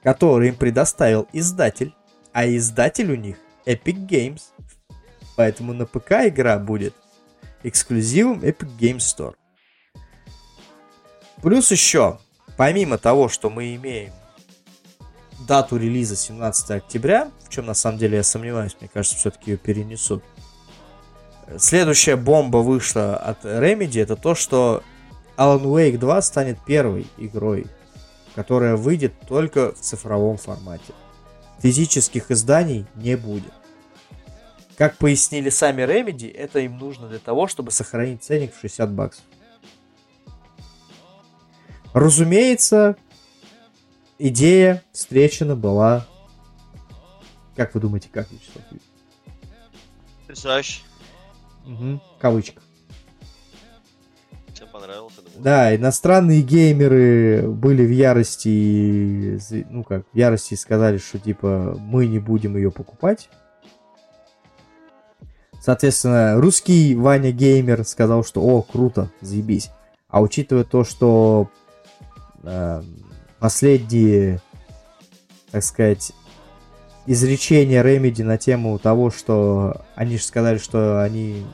который им предоставил издатель, а издатель у них Epic Games. Поэтому на ПК игра будет эксклюзивом Epic Games Store. Плюс еще, помимо того, что мы имеем дату релиза 17 октября, в чем на самом деле я сомневаюсь, мне кажется, все-таки ее перенесут. Следующая бомба вышла от Remedy, это то, что Alan Wake 2 станет первой игрой, которая выйдет только в цифровом формате. Физических изданий не будет. Как пояснили сами Remedy, это им нужно для того, чтобы сохранить ценник в 60 баксов. Разумеется, идея встречена была... Как вы думаете, как, Вячеслав? Потрясающе. Угу. Кавычка. Всем понравился, думаю. Да, иностранные геймеры были в ярости, и, ну как, в ярости сказали, что типа мы не будем ее покупать. Соответственно, русский Ваня Геймер сказал, что о, круто, заебись. А учитывая то, что э, последние, так сказать, изречения Remedy на тему того, что они же сказали, что они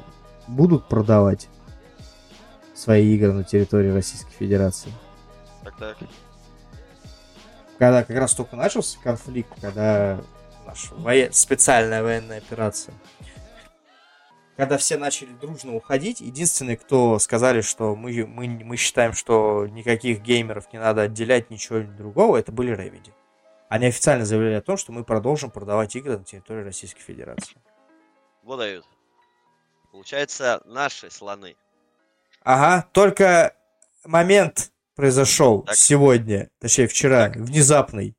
будут продавать свои игры на территории Российской Федерации. Так, так. Когда как раз только начался конфликт, когда наша воен- специальная военная операция, когда все начали дружно уходить, единственные, кто сказали, что мы, мы, мы считаем, что никаких геймеров не надо отделять, ничего другого, это были Remedy. Они официально заявляли о том, что мы продолжим продавать игры на территории Российской Федерации. Вот дают. Получается, наши слоны. Ага, только момент произошел Так. сегодня, точнее вчера, Так. внезапный.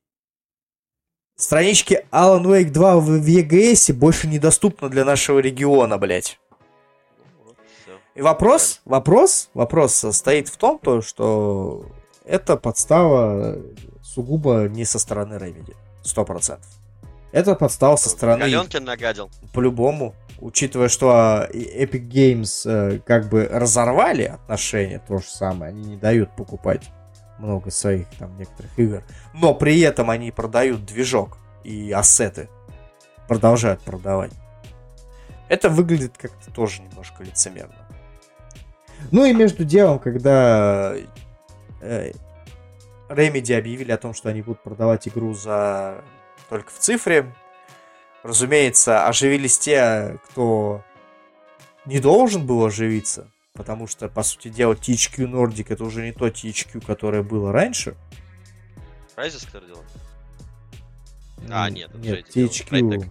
Странички Alan Wake 2 в, EGS больше недоступны для нашего региона. Ну, всё. И вопрос, вопрос, вопрос состоит в том, то, что это подстава сугубо не со стороны Remedy. Сто процентов. Это подстава со стороны Галенкин нагадил. по-любому, учитывая, что а, Epic Games э, как бы разорвали отношения, то же самое, они не дают покупать много своих там некоторых игр, но при этом они продают движок и ассеты, продолжают продавать. Это выглядит как-то тоже немножко лицемерно. Ну и между делом, когда Э, Remedy объявили о том, что они будут продавать игру за только в цифре. Разумеется, оживились те, кто не должен был оживиться, потому что, по сути дела, THQ Nordic это уже не то THQ, которое было раньше. Crysis, который делал? А, нет, нет, THQ,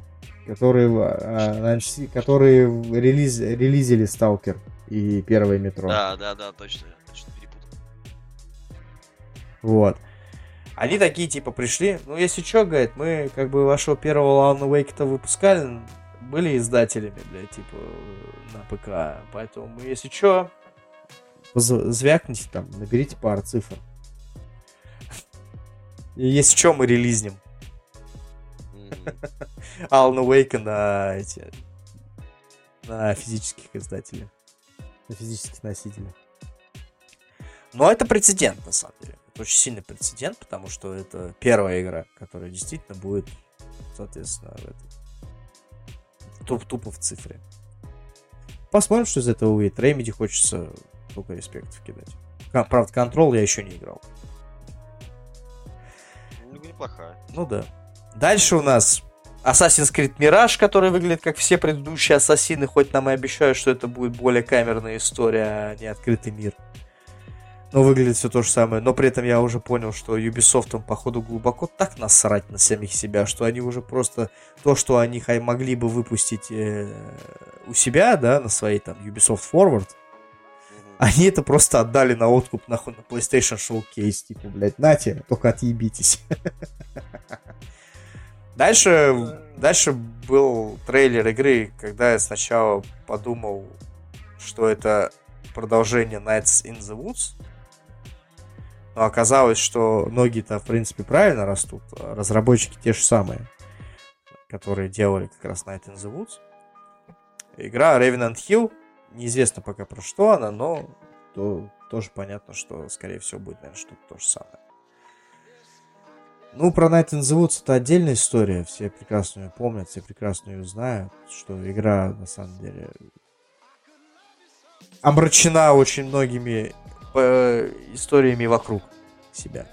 которые, а, которые релиз, релизили Сталкер и первое метро. Да, да, да, точно, точно перепутал. Вот. Они такие, типа, пришли. Ну, если что, говорит, мы, как бы, вашего первого Alan Wake-то выпускали, были издателями, блядь, типа, на ПК. Поэтому если что, Поз- Звякните там, наберите пару цифр. и если что, мы релизнем Alan Wake на эти... на физических издателей. На физических носителях. Но это прецедент, на самом деле. это очень сильный прецедент, потому что это первая игра, которая действительно будет, соответственно, в этой, туп, тупо в цифре. Посмотрим, что из этого выйдет. Remedy хочется только респектов кидать. Правда, контрол я еще не играл. Ну, неплохая. Ну да. Дальше у нас Assassin's Creed Mirage, который выглядит как все предыдущие Ассасины, хоть нам и обещают, что это будет более камерная история, а не открытый мир. Но выглядит все то же самое. Но при этом я уже понял, что Ubisoft походу, глубоко так насрать на самих себя, что они уже просто то, что они могли бы выпустить э, у себя, да, на своей там Ubisoft Forward, они это просто отдали на откуп нахуй на PlayStation Showcase. Типа, блядь, нате, только отъебитесь. [LAUGHS] Дальше, дальше был трейлер игры, когда я сначала подумал, что это продолжение Nights in the Woods. Но оказалось, что ноги-то, в принципе, правильно растут. а Разработчики те же самые, которые делали как раз Night in the Woods. Игра Revenant Hill. Неизвестно пока про что она, но то, тоже понятно, что, скорее всего, будет, наверное, что-то то же самое. Ну, про Night in the Woods это отдельная история. Все прекрасно ее помнят, все прекрасно ее знают, что игра, на самом деле, омрачена очень многими историями вокруг себя.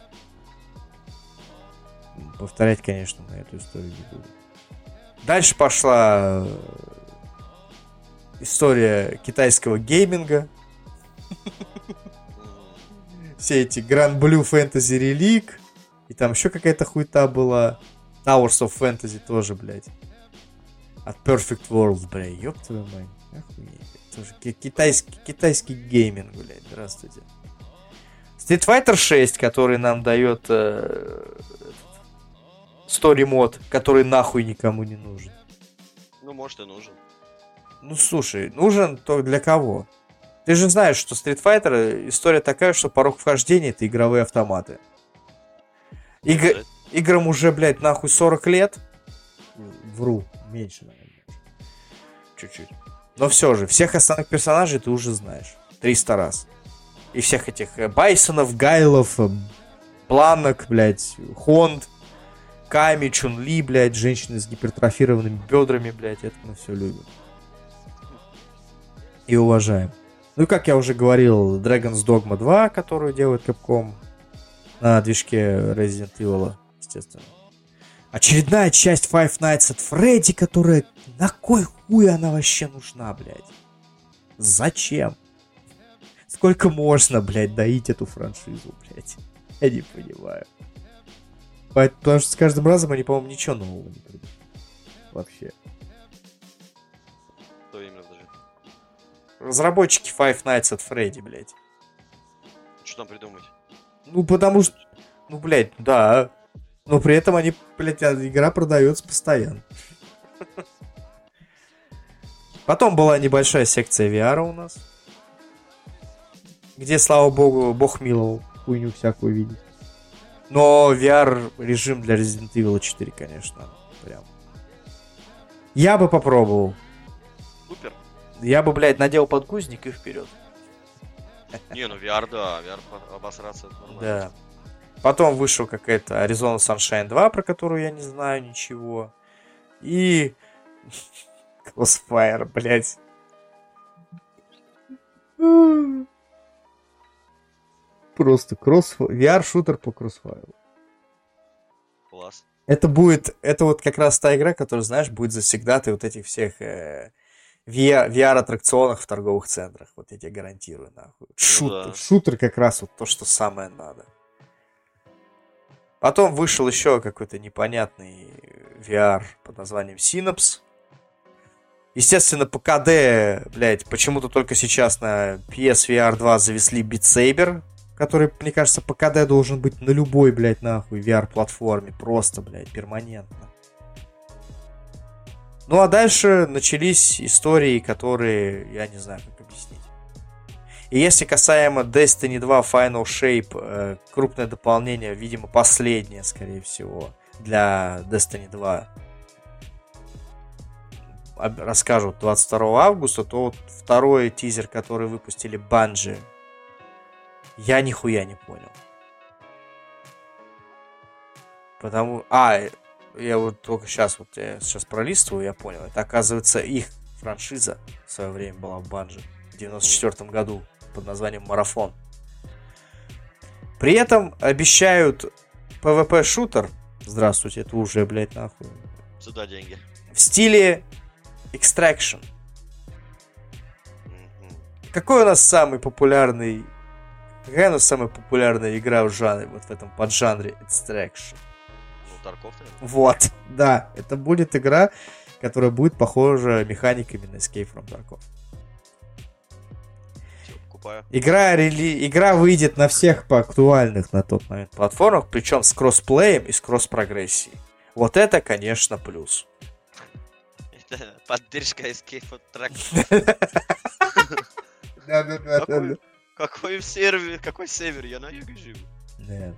Повторять, конечно, на эту историю не буду. Дальше пошла э, история китайского гейминга. [LAUGHS] Все эти Grand Blue Fantasy Relic. И там еще какая-то хуйта была. Towers of Fantasy тоже, блядь. От Perfect World, бля, ёб твою мать. Охуеть. Ки- китайский, китайский гейминг, блядь. Здравствуйте. Street Fighter 6, который нам дает э, Story мод, который нахуй никому не нужен. Ну, может, и нужен. Ну, слушай, нужен то для кого? Ты же знаешь, что Street Fighter история такая, что порог вхождения это игровые автоматы. Иг- Да, Играм уже, блядь, нахуй 40 лет. Вру, меньше, наверное. Чуть-чуть. Но все же, всех основных персонажей ты уже знаешь. 300 раз. И всех этих э, Байсонов, Гайлов, э, Бланок, блядь, Хонд, Ками, Чун-Ли, блядь, женщины с гипертрофированными бедрами, блядь, это мы все любим. И уважаем. Ну и как я уже говорил, Dragon's Dogma 2, которую делает Capcom на движке Resident Evil, естественно. Очередная часть Five Nights at Freddy, которая... На кой хуй она вообще нужна, блядь? Зачем? Сколько можно, блядь, доить эту франшизу, блядь? Я не понимаю. По- Потому что с каждым разом они, по-моему, ничего нового не придумали. Вообще. Что именно даже? Разработчики Five Nights at Freddy, блядь. Что там придумать? Ну, потому что... Ну, блядь, да. Но при этом они, блядь, а игра продается постоянно. Потом была небольшая секция VR у нас. Где, слава богу, бог миловал хуйню всякую видеть. Но VR режим для Resident Evil 4, конечно, прям. Я бы попробовал. Супер. Я бы, блядь, надел подгузник и вперед. Не, ну VR, да, VR обосраться это нормально. Да. Потом вышел какая-то Arizona Sunshine 2, про которую я не знаю ничего. И... [LAUGHS] Crossfire, блядь. Просто кросс... VR-шутер по Crossfire. Класс. Это будет... Это вот как раз та игра, которая, знаешь, будет завсегда ты вот этих всех э, VR, VR-аттракционах в торговых центрах. Вот я тебе гарантирую, нахуй. Шутер, да. шутер как раз вот то, что самое надо. Потом вышел еще какой-то непонятный VR под названием Synapse. Естественно, по КД, блядь, почему-то только сейчас на PSVR 2 завесли Saber, который, мне кажется, по КД должен быть на любой, блядь, нахуй VR-платформе. Просто, блядь, перманентно. Ну а дальше начались истории, которые я не знаю. И если касаемо Destiny 2 Final Shape, э, крупное дополнение, видимо, последнее, скорее всего, для Destiny 2 об- расскажут 22 августа, то вот второй тизер, который выпустили Банжи, я нихуя не понял. Потому... А, я вот только сейчас вот я сейчас пролистываю, я понял. Это, оказывается, их франшиза в свое время была в Банже в 94 году под названием «Марафон». При этом обещают PvP-шутер. Здравствуйте, это уже, блядь, нахуй. Сюда деньги. В стиле Extraction. Мгм. Какой у нас самый популярный... Какая у нас самая популярная игра в жанре, вот в этом поджанре Extraction? Ну, Тарков. Вот. Да, это будет игра, которая будет похожа механиками на Escape from Tarkov. Покупаю. Игра, рели... Игра выйдет на всех по актуальных на тот момент платформах, причем с кроссплеем и с кросс-прогрессией. Вот это, конечно, плюс. Это поддержка Escape от Track. Какой, какой сервер, какой север? Я на юге живу. Да.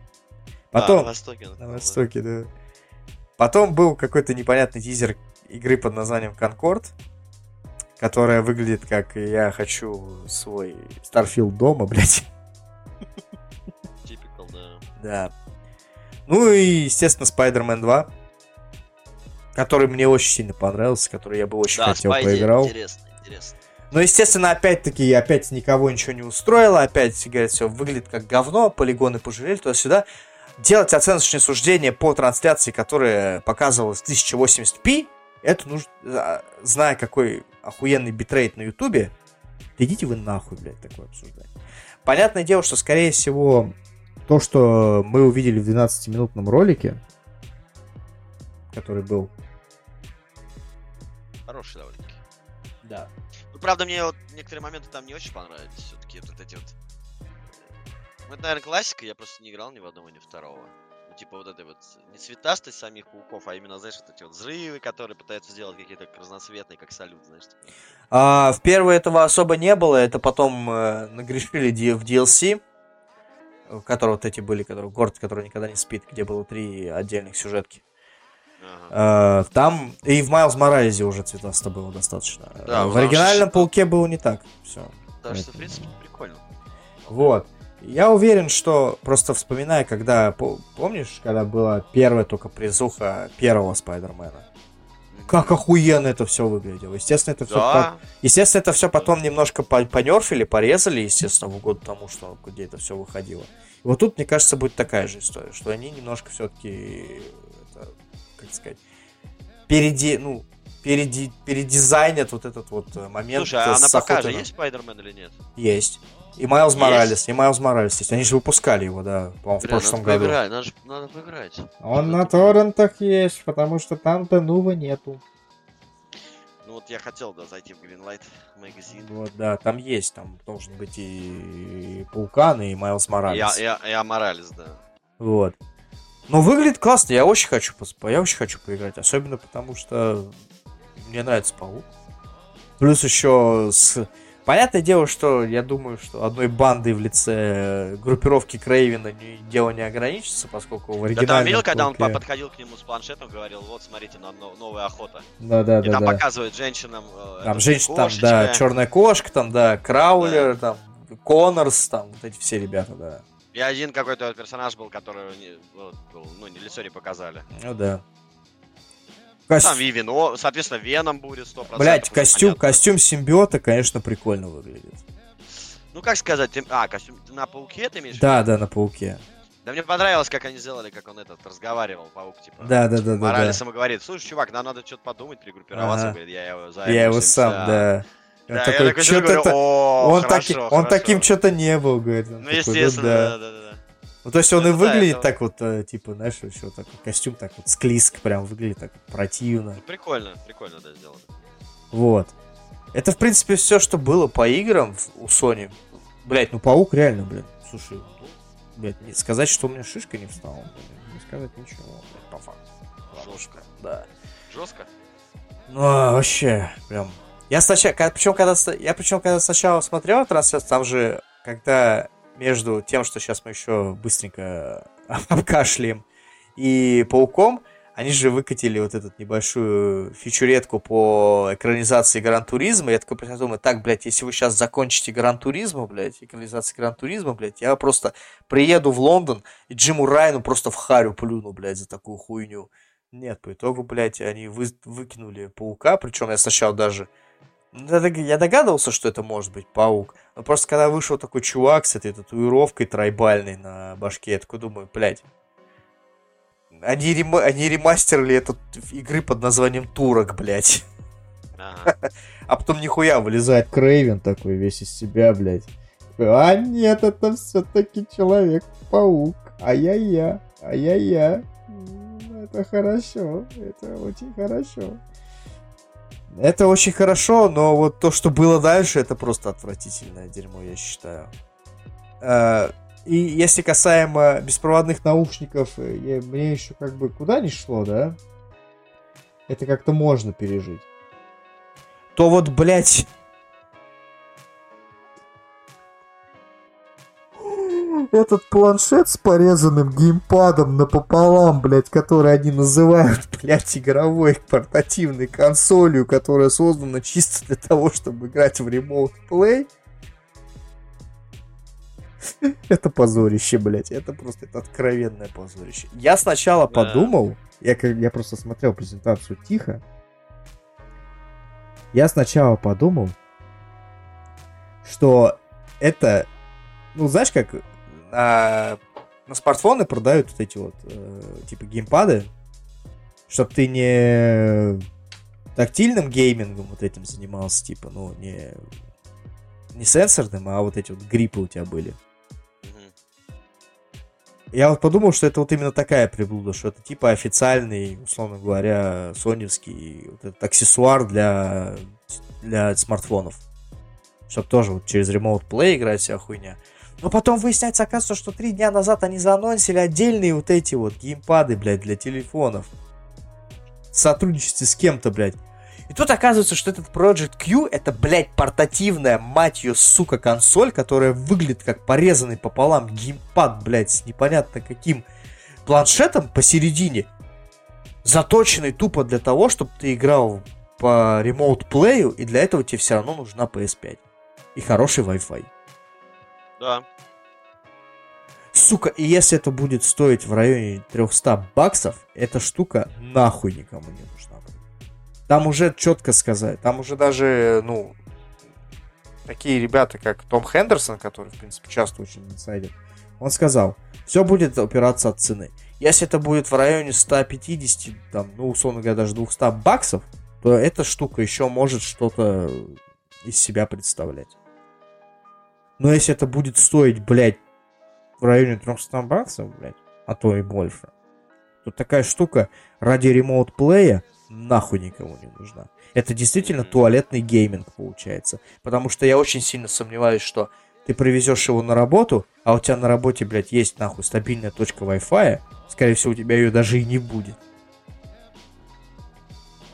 А, Потом, на востоке. на востоке, да. Потом был какой-то непонятный тизер игры под названием Concord, которая выглядит как я хочу свой Starfield дома, блядь. Typical, да. Да. Ну и, естественно, Spider-Man 2, который мне очень сильно понравился, который я бы очень Да, хотел Спайди, поиграл. интересно, интересно. Но, естественно, опять-таки, опять никого ничего не устроило, опять, говорят, все выглядит как говно, полигоны пожалели туда-сюда. Делать оценочные суждения по трансляции, которая показывалась в 1080p, это нужно, а, зная какой охуенный битрейт на ютубе, да идите вы нахуй, блядь, такое обсуждать. Понятное дело, что, скорее всего, то, что мы увидели в 12-минутном ролике, который был... Хороший довольно-таки. Да. Ну, правда, мне вот некоторые моменты там не очень понравились. Все-таки вот эти вот... Ну, это, наверное, классика, я просто не играл ни в одного, ни второго. Типа вот этой вот не цветастость самих пауков, а именно, знаешь, вот эти вот взрывы, которые пытаются сделать какие-то разноцветные, как салют, знаешь. типа. А, в первой этого особо не было, это потом э, нагрешили в DLC, в котором вот эти были, которые, город, который никогда не спит, где было три отдельных сюжетки. Ага. Э, там и в Майлз Моралезе уже цветасто было достаточно. Да, в оригинальном что- Пауке было не так. Все. Так что, в принципе, прикольно. Вот. Я уверен, что просто вспоминая, когда, по- помнишь, когда была первая только призуха первого Спайдермена, как охуенно это все выглядело. Естественно, это все Да, Естественно, это все потом немножко по- понерфили, порезали, естественно, в угоду тому, что где это все выходило. И вот тут, мне кажется, будет такая же история, что они немножко все-таки, как сказать, переди, ну, переди, передизайнят вот этот вот э, момент. Слушай, а с на ПК же охотой на- есть Спайдермен или нет? Есть. И Майлз Есть? Моралес, и Майлз Моралес есть. Они же выпускали его, да, по-моему, в прошлом надо году. поиграть, надо, надо поиграть. Он Что на торрентах есть, потому что там-то Нува нету. Ну вот я хотел, да, зайти в Greenlight магазин. Вот, да, там есть, там должен быть и, и Паукан, и Майлз Моралес. Я, я, я Моралес, да. Вот. Но выглядит классно, я очень хочу я очень хочу поиграть, особенно потому что мне нравится паук. Плюс еще с... Понятное дело, что я думаю, что одной бандой в лице группировки Крейвена не- дело не ограничится, поскольку в Да оригинальном там видел, когда он подходил к нему с планшетом, говорил, вот смотрите, на но- новая охота. Да, да, И да, там да. показывает женщинам. э, Там женщина, там, да, черная кошка, там, да, Краулер, там, Коннорс, там, вот эти все ребята, да. И один какой-то персонаж был, который ну, не лицо не показали. Ну да. Кос- Там и вино, соответственно, Веном будет 100%. Блять, костюм, понятно. костюм симбиота, конечно, прикольно выглядит. Ну, как сказать, ты- а, костюм, на Пауке ты имеешь? Да, да, на пауке. Да мне понравилось, как они сделали, как он этот разговаривал, Паук, типа. Да, да, да, да. да. Моралесом и говорит, слушай, чувак, нам надо что-то подумать, перегруппироваться. Ага. Говорит, я его за Я его сам, да. Он Да, я такой, такой «Чё сижу, говорю, ты-то- «О, он, хорошо, таки- он хорошо». таким что-то не был, говорит. Он Ну, такой, естественно, да. да, да, да. Ну, то есть он и выглядит так вот, э, типа, знаешь, еще такой костюм так вот склизко прям выглядит так противно. Ну, Прикольно, прикольно, да, сделано. Вот. Это, в принципе, все, что было по играм у Sony. Блять, ну Паук реально, блин. слушай, ну, блядь, не сказать, что у меня шишка не встала, блин, не сказать ничего, блядь, по факту. Жестко. Да. Жестко? Ну, а, вообще, прям. Я сначала, причем когда, я причем когда сначала смотрел трансляцию, там же, когда между тем, что сейчас мы еще быстренько [LAUGHS] обкашляем, и пауком, они же выкатили вот эту небольшую фичуретку по экранизации Gran Turismo. Я такой думаю, так, блядь, если вы сейчас закончите Gran Turismo, блядь, экранизацию Gran Turismo, блядь, я просто приеду в Лондон и Джиму Райну просто в харю плюну, блядь, за такую хуйню. Нет, по итогу, блядь, они вы, выкинули паука, причем я сначала даже... Я догадывался, что это может быть паук. Но просто когда вышел такой чувак с этой татуировкой трайбальной на башке, я такой думаю, блядь, они, рем... они ремастерили этот игры под названием Турок, блядь. [LAUGHS] А потом нихуя вылезает Крейвен такой весь из себя, блядь. А нет, это все-таки Человек-паук. Ай-яй-я, ай-яй-я. Это хорошо, это очень хорошо. Это очень хорошо, но вот то, что было дальше, это просто отвратительное дерьмо, я считаю. А, и если касаемо беспроводных наушников, э, мне еще как бы куда ни шло, да? Это как-то можно пережить. То вот, блядь... Этот планшет с порезанным геймпадом напополам, блядь, который они называют, [LAUGHS] блядь, игровой портативной консолью, которая создана чисто для того, чтобы играть в Remote Play, [LAUGHS] Это позорище, блядь. Это просто это откровенное позорище. Я сначала да. подумал, я, я просто смотрел презентацию тихо. Я сначала подумал, что это, ну, знаешь, как на, на смартфоны продают вот эти вот, э, типа, геймпады, чтобы ты не тактильным геймингом вот этим занимался, типа, ну, не, не сенсорным, а вот эти вот гриппы у тебя были. Я вот подумал, что это вот именно такая приблуда, что это типа официальный, условно говоря, соневский вот этот аксессуар для, для смартфонов. Чтобы тоже вот через Remote Play играть вся хуйня. Но потом выясняется, оказывается, что три дня назад они заанонсили отдельные вот эти вот геймпады, блядь, для телефонов. В сотрудничестве с кем-то, блядь. И тут оказывается, что этот Project Q это, блядь, портативная, мать ее, сука, консоль, которая выглядит как порезанный пополам геймпад, блядь, с непонятно каким планшетом посередине, заточенный тупо для того, чтобы ты играл по ремоут плею, и для этого тебе все равно нужна PS5. И хороший Wi-Fi. Да. Сука, и если это будет стоить в районе 300 баксов, эта штука нахуй никому не нужна. Там уже четко сказать. Там уже даже, ну, такие ребята, как Том Хендерсон, который, в принципе, часто очень инсайдер, он сказал, все будет опираться от цены. Если это будет в районе 150, там, ну, условно говоря, даже 200 баксов, то эта штука еще может что-то из себя представлять. Но если это будет стоить, блядь, в районе 300 баксов, блядь, а то и больше, то такая штука ради ремоут-плея нахуй никому не нужна. Это действительно туалетный гейминг получается. Потому что я очень сильно сомневаюсь, что ты привезешь его на работу, а у тебя на работе, блядь, есть нахуй стабильная точка Wi-Fi, скорее всего, у тебя ее даже и не будет.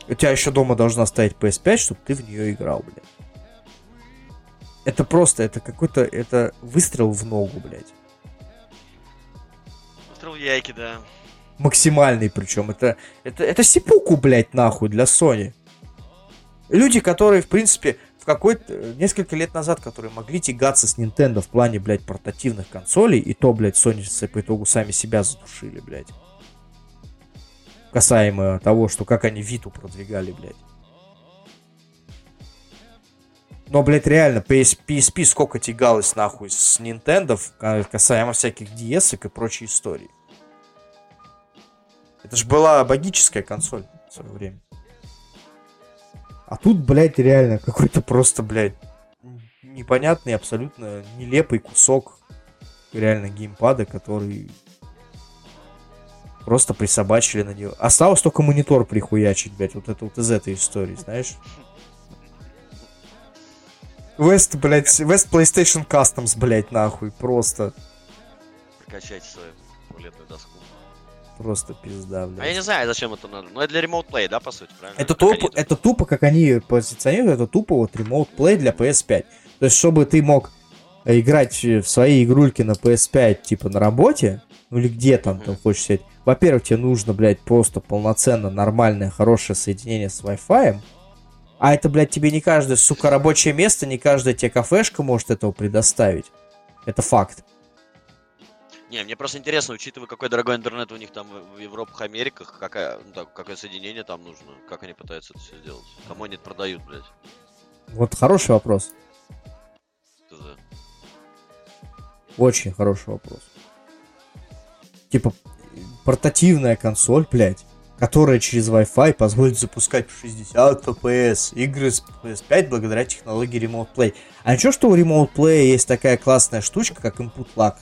У тебя еще дома должна стоять PS5, чтобы ты в нее играл, блядь. Это просто, это какой-то, это выстрел в ногу, блядь. Выстрел в яйки, да максимальный причем. Это, это, это сипуку, блядь, нахуй для Sony. Люди, которые, в принципе, в какой-то, несколько лет назад, которые могли тягаться с Nintendo в плане, блядь, портативных консолей, и то, блядь, Sony по итогу сами себя задушили, блядь. Касаемо того, что как они Виту продвигали, блядь. Но, блядь, реально, PS, PSP сколько тягалось, нахуй, с Nintendo, касаемо всяких DS и прочей истории. Это же была богическая консоль в свое время. А тут, блядь, реально какой-то просто, блядь, непонятный, абсолютно нелепый кусок реально геймпада, который просто присобачили на него. Осталось только монитор прихуячить, блядь, вот это вот из этой истории, знаешь? West, блядь, West PlayStation Customs, блядь, нахуй, просто. Прокачать свою туалетную доску. Просто пизда, блядь. А я не знаю, зачем это надо. Ну, это для Remote Play, да, по сути, правильно? Это, туп, это тупо, как они позиционируют, это тупо вот Remote Play для PS5. То есть, чтобы ты мог играть в свои игрульки на PS5, типа, на работе, ну или где там, mm-hmm. там хочешь сидеть, во-первых, тебе нужно, блядь, просто полноценно нормальное, хорошее соединение с Wi-Fi. А это, блядь, тебе не каждое, сука, рабочее место, не каждая тебе кафешка может этого предоставить. Это факт. Не, мне просто интересно, учитывая, какой дорогой интернет у них там в Европах, Америках, какая, ну, так, какое соединение там нужно, как они пытаются это все сделать. Кому они это продают, блядь? Вот хороший вопрос. ТЗ. Очень хороший вопрос. Типа, портативная консоль, блядь, которая через Wi-Fi позволит запускать в 60 FPS игры с PS5 благодаря технологии Remote Play. А ничего, что у Remote Play есть такая классная штучка, как Input Lag?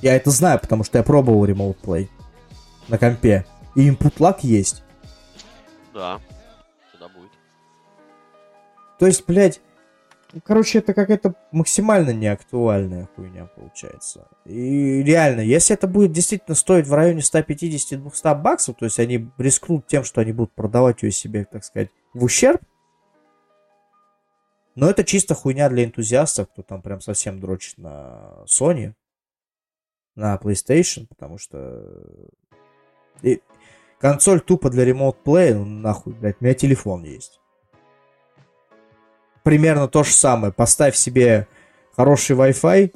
Я это знаю, потому что я пробовал Remote Play на компе. И Input Lag есть. Да. Тогда будет. То есть, блядь, короче, это какая-то максимально неактуальная хуйня получается. И реально, если это будет действительно стоить в районе 150-200 баксов, то есть они рискнут тем, что они будут продавать ее себе, так сказать, в ущерб, но это чисто хуйня для энтузиастов, кто там прям совсем дрочит на Sony, на PlayStation, потому что и консоль тупо для Remote Play, ну нахуй, блядь, у меня телефон есть примерно то же самое. Поставь себе хороший Wi-Fi,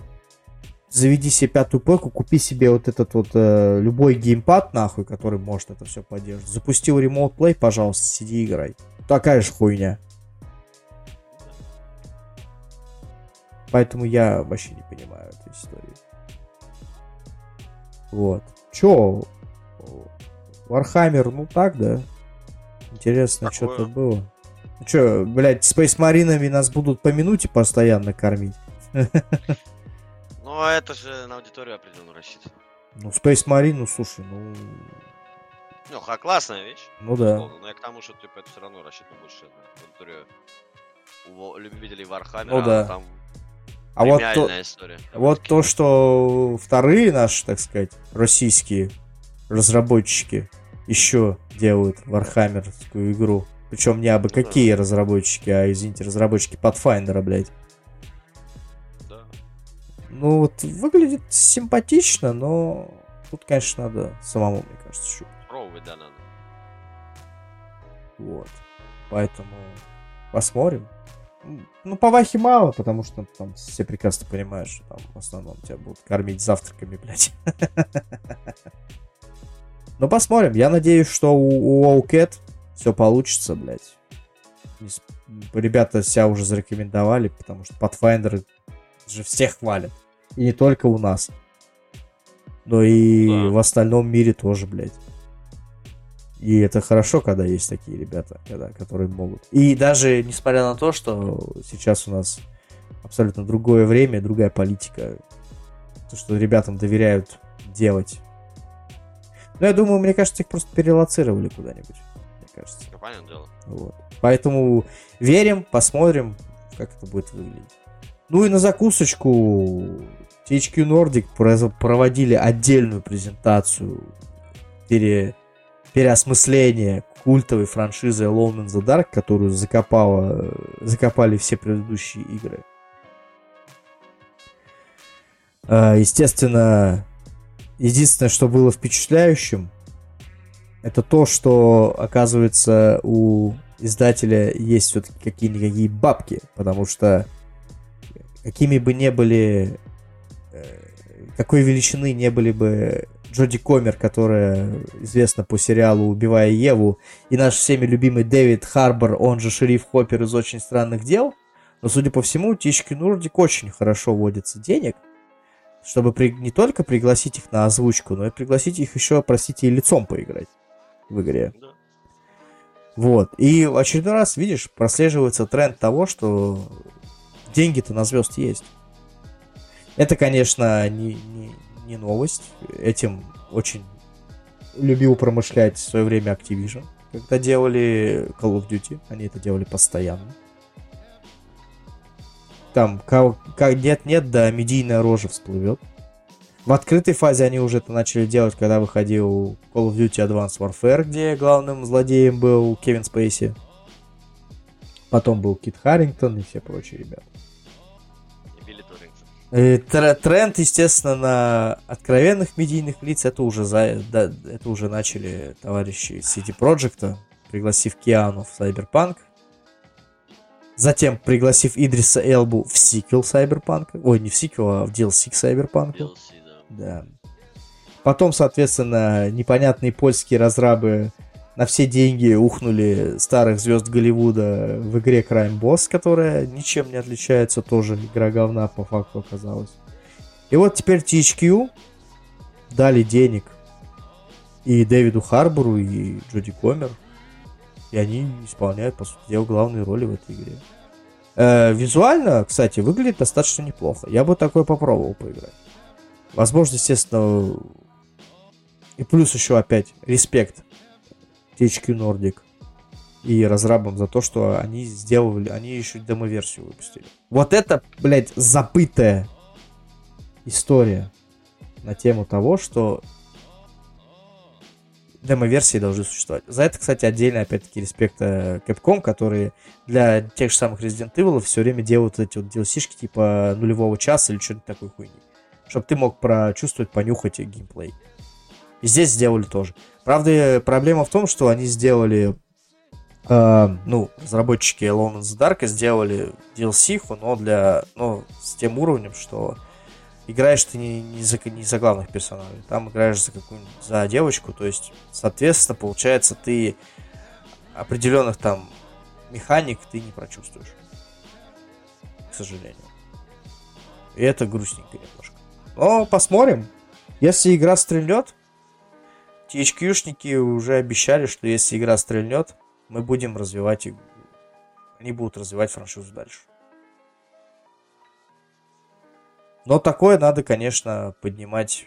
заведи себе пятую пэку, купи себе вот этот вот э, любой геймпад, нахуй, который может это все поддерживать. Запустил Remote Play, пожалуйста, сиди играй. Такая же хуйня. Поэтому я вообще не понимаю этой истории. Вот. Чё? Вархаммер, ну так, да. Интересно, что-то было. Ну чё, блядь, Space Marine ами нас будут по минуте постоянно кормить? Ну, а это же на аудиторию определенно рассчитано. Ну, Space Marine, ну, слушай, ну... Ну, ха, классная вещь. Ну да. безусловно, Но я к тому, что типа это все равно рассчитано больше на аудиторию у любителей Вархаммера. Ну да. Там А вот то, история. вот то, что вторые наши, так сказать, российские разработчики еще делают Вархаммерскую игру. Причем не абы Ну да. какие разработчики, а, извините, разработчики Pathfinder, блядь. Да. Ну, вот выглядит симпатично, но тут, конечно, надо самому, мне кажется, щупать. Пробовать, да, надо. Вот. Поэтому посмотрим. Ну, по Вахе мало, потому что там все прекрасно понимают, что там в основном тебя будут кормить завтраками, блядь. [LAUGHS] Ну, посмотрим. Я надеюсь, что у, Wowcat все получится, блядь. Ребята себя уже зарекомендовали, потому что Pathfinder же всех хвалят. И не только у нас. Но и Да. в остальном мире тоже, блядь. И это хорошо, когда есть такие ребята, когда, которые могут. И даже несмотря на то, что сейчас у нас абсолютно другое время, другая политика, то, что ребятам доверяют делать. Ну, я думаю, мне кажется, их просто перелоцировали куда-нибудь. Кажется. Ну, понятное дело. Вот. Поэтому верим, посмотрим, как это будет выглядеть. Ну и на закусочку THQ Nordic проводили отдельную презентацию пере... переосмысления культовой франшизы Alone in the Dark, которую закопала... закопали все предыдущие игры. А, Естественно, единственное, что было впечатляющим, это то, что, оказывается, у издателя есть все-таки какие-никакие бабки, потому что какими бы не были, э, какой величины не были бы Джоди Комер, которая известна по сериалу «Убивая Еву», и наш всеми любимый Дэвид Харбор, он же шериф Хоппер из «Очень странных дел», но, судя по всему, Тички Нурдик очень хорошо водится денег, чтобы при- не только пригласить их на озвучку, но и пригласить их еще, простите, и лицом поиграть в игре. Да. Вот. И в очередной раз, видишь, прослеживается тренд того, что деньги-то на звезд есть. Это, конечно, не, не, не новость. Этим очень любил промышлять в свое время Activision. Когда делали Call of Duty, они это делали постоянно. Там, ка- ка- нет-нет, да медийная рожа всплывет. В открытой фазе они уже это начали делать, когда выходил Call of Duty Advanced Warfare, где главным злодеем был Кевин Спейси. Потом был Кит Харрингтон и все прочие ребята. И Билли Торрингтон. Э, тр- Тренд, естественно, на откровенных медийных лиц, это уже, за, да, это уже начали товарищи из CD Projekt, пригласив Киану в Cyberpunk. Затем пригласив Идриса Элбу в сиквел Cyberpunk. Ой, не в сиквел, а в DLC к Cyberpunk. DLC, да. Потом, соответственно, непонятные польские разрабы на все деньги ухнули старых звезд Голливуда в игре Crime Boss, которая ничем не отличается, тоже игра говна по факту оказалась. И вот теперь THQ дали денег и Дэвиду Харбору, и Джоди Комер, и они исполняют, по сути дела, главные роли в этой игре. Э, визуально, кстати, выглядит достаточно неплохо. Я бы такое попробовал поиграть. Возможно, естественно, и плюс еще опять респект THQ Nordic и разрабам за то, что они сделали, они еще демо-версию выпустили. Вот это, блядь, забытая история на тему того, что демо-версии должны существовать. За это, кстати, отдельно, опять-таки, респект э, Capcom, которые для тех же самых Resident Evil все время делают эти вот DLC-шки типа нулевого часа или что-нибудь такой хуйни. Чтобы ты мог прочувствовать, понюхать геймплей. И здесь сделали тоже. Правда, проблема в том, что они сделали, э, ну, разработчики Alone in the Dark сделали DLC, но для, ну, с тем уровнем, что играешь ты не, не, за, не за главных персонажей, там играешь за какую-нибудь, за девочку, то есть, соответственно, получается, ты определенных там механик ты не прочувствуешь, к сожалению. И это грустненько. Но посмотрим. Если игра стрельнет, THQ-шники уже обещали, что если игра стрельнет, мы будем развивать игру. Они будут развивать франшизу дальше. Но такое надо, конечно, поднимать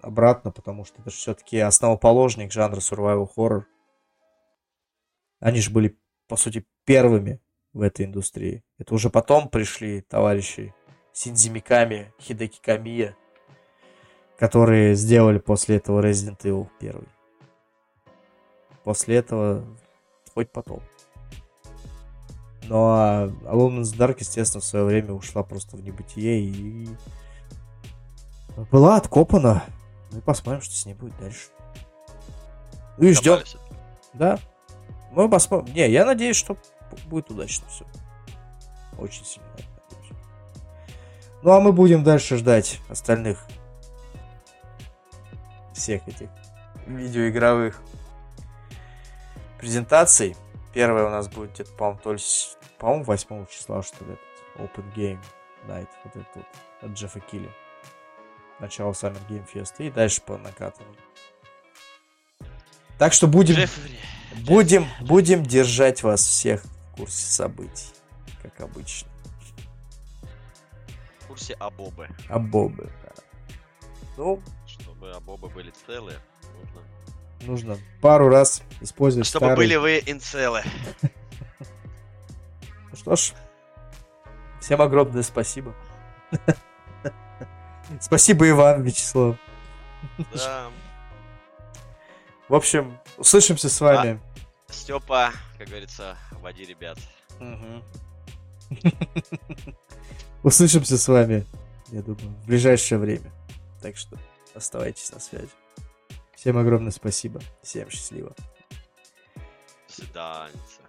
обратно, потому что это же все-таки основоположник жанра survival horror. Они же были, по сути, первыми в этой индустрии. Это уже потом пришли товарищи Синдзи Миками, Хидеки Камия, которые сделали после этого Resident Evil 1. После этого хоть потом. Ну а Alone in the Dark, естественно, в свое время ушла просто в небытие и была откопана. Ну и посмотрим, что с ней будет дальше. Ну и ждем. Да. Мы посмотрим. Не, я надеюсь, что будет удачно все. Очень сильно. Ну а мы будем дальше ждать остальных всех этих видеоигровых презентаций. Первая у нас будет где-то, по-моему, то ли, по-моему, 8 числа, что ли, Open Game Night, вот этот вот, от Джеффа Килли. Начало Summer Game Fest и дальше по накатанной. Так что будем, Джеффри. будем, будем держать вас всех в курсе событий, как обычно. Курсе Абобы. А Бобы, да. Ну, Чтобы Абобы были целые, нужно... нужно пару раз использовать Чтобы старый- были вы инцелы. Ну что ж, всем огромное спасибо. [LAUGHS] Спасибо, Иван Вячеслав. Да. В общем, услышимся с вами. Степа, как говорится, води ребят. Мгм. [LAUGHS] Услышимся с вами, я думаю, в ближайшее время. Так что оставайтесь на связи. Всем огромное спасибо. Всем счастливо. До свидания.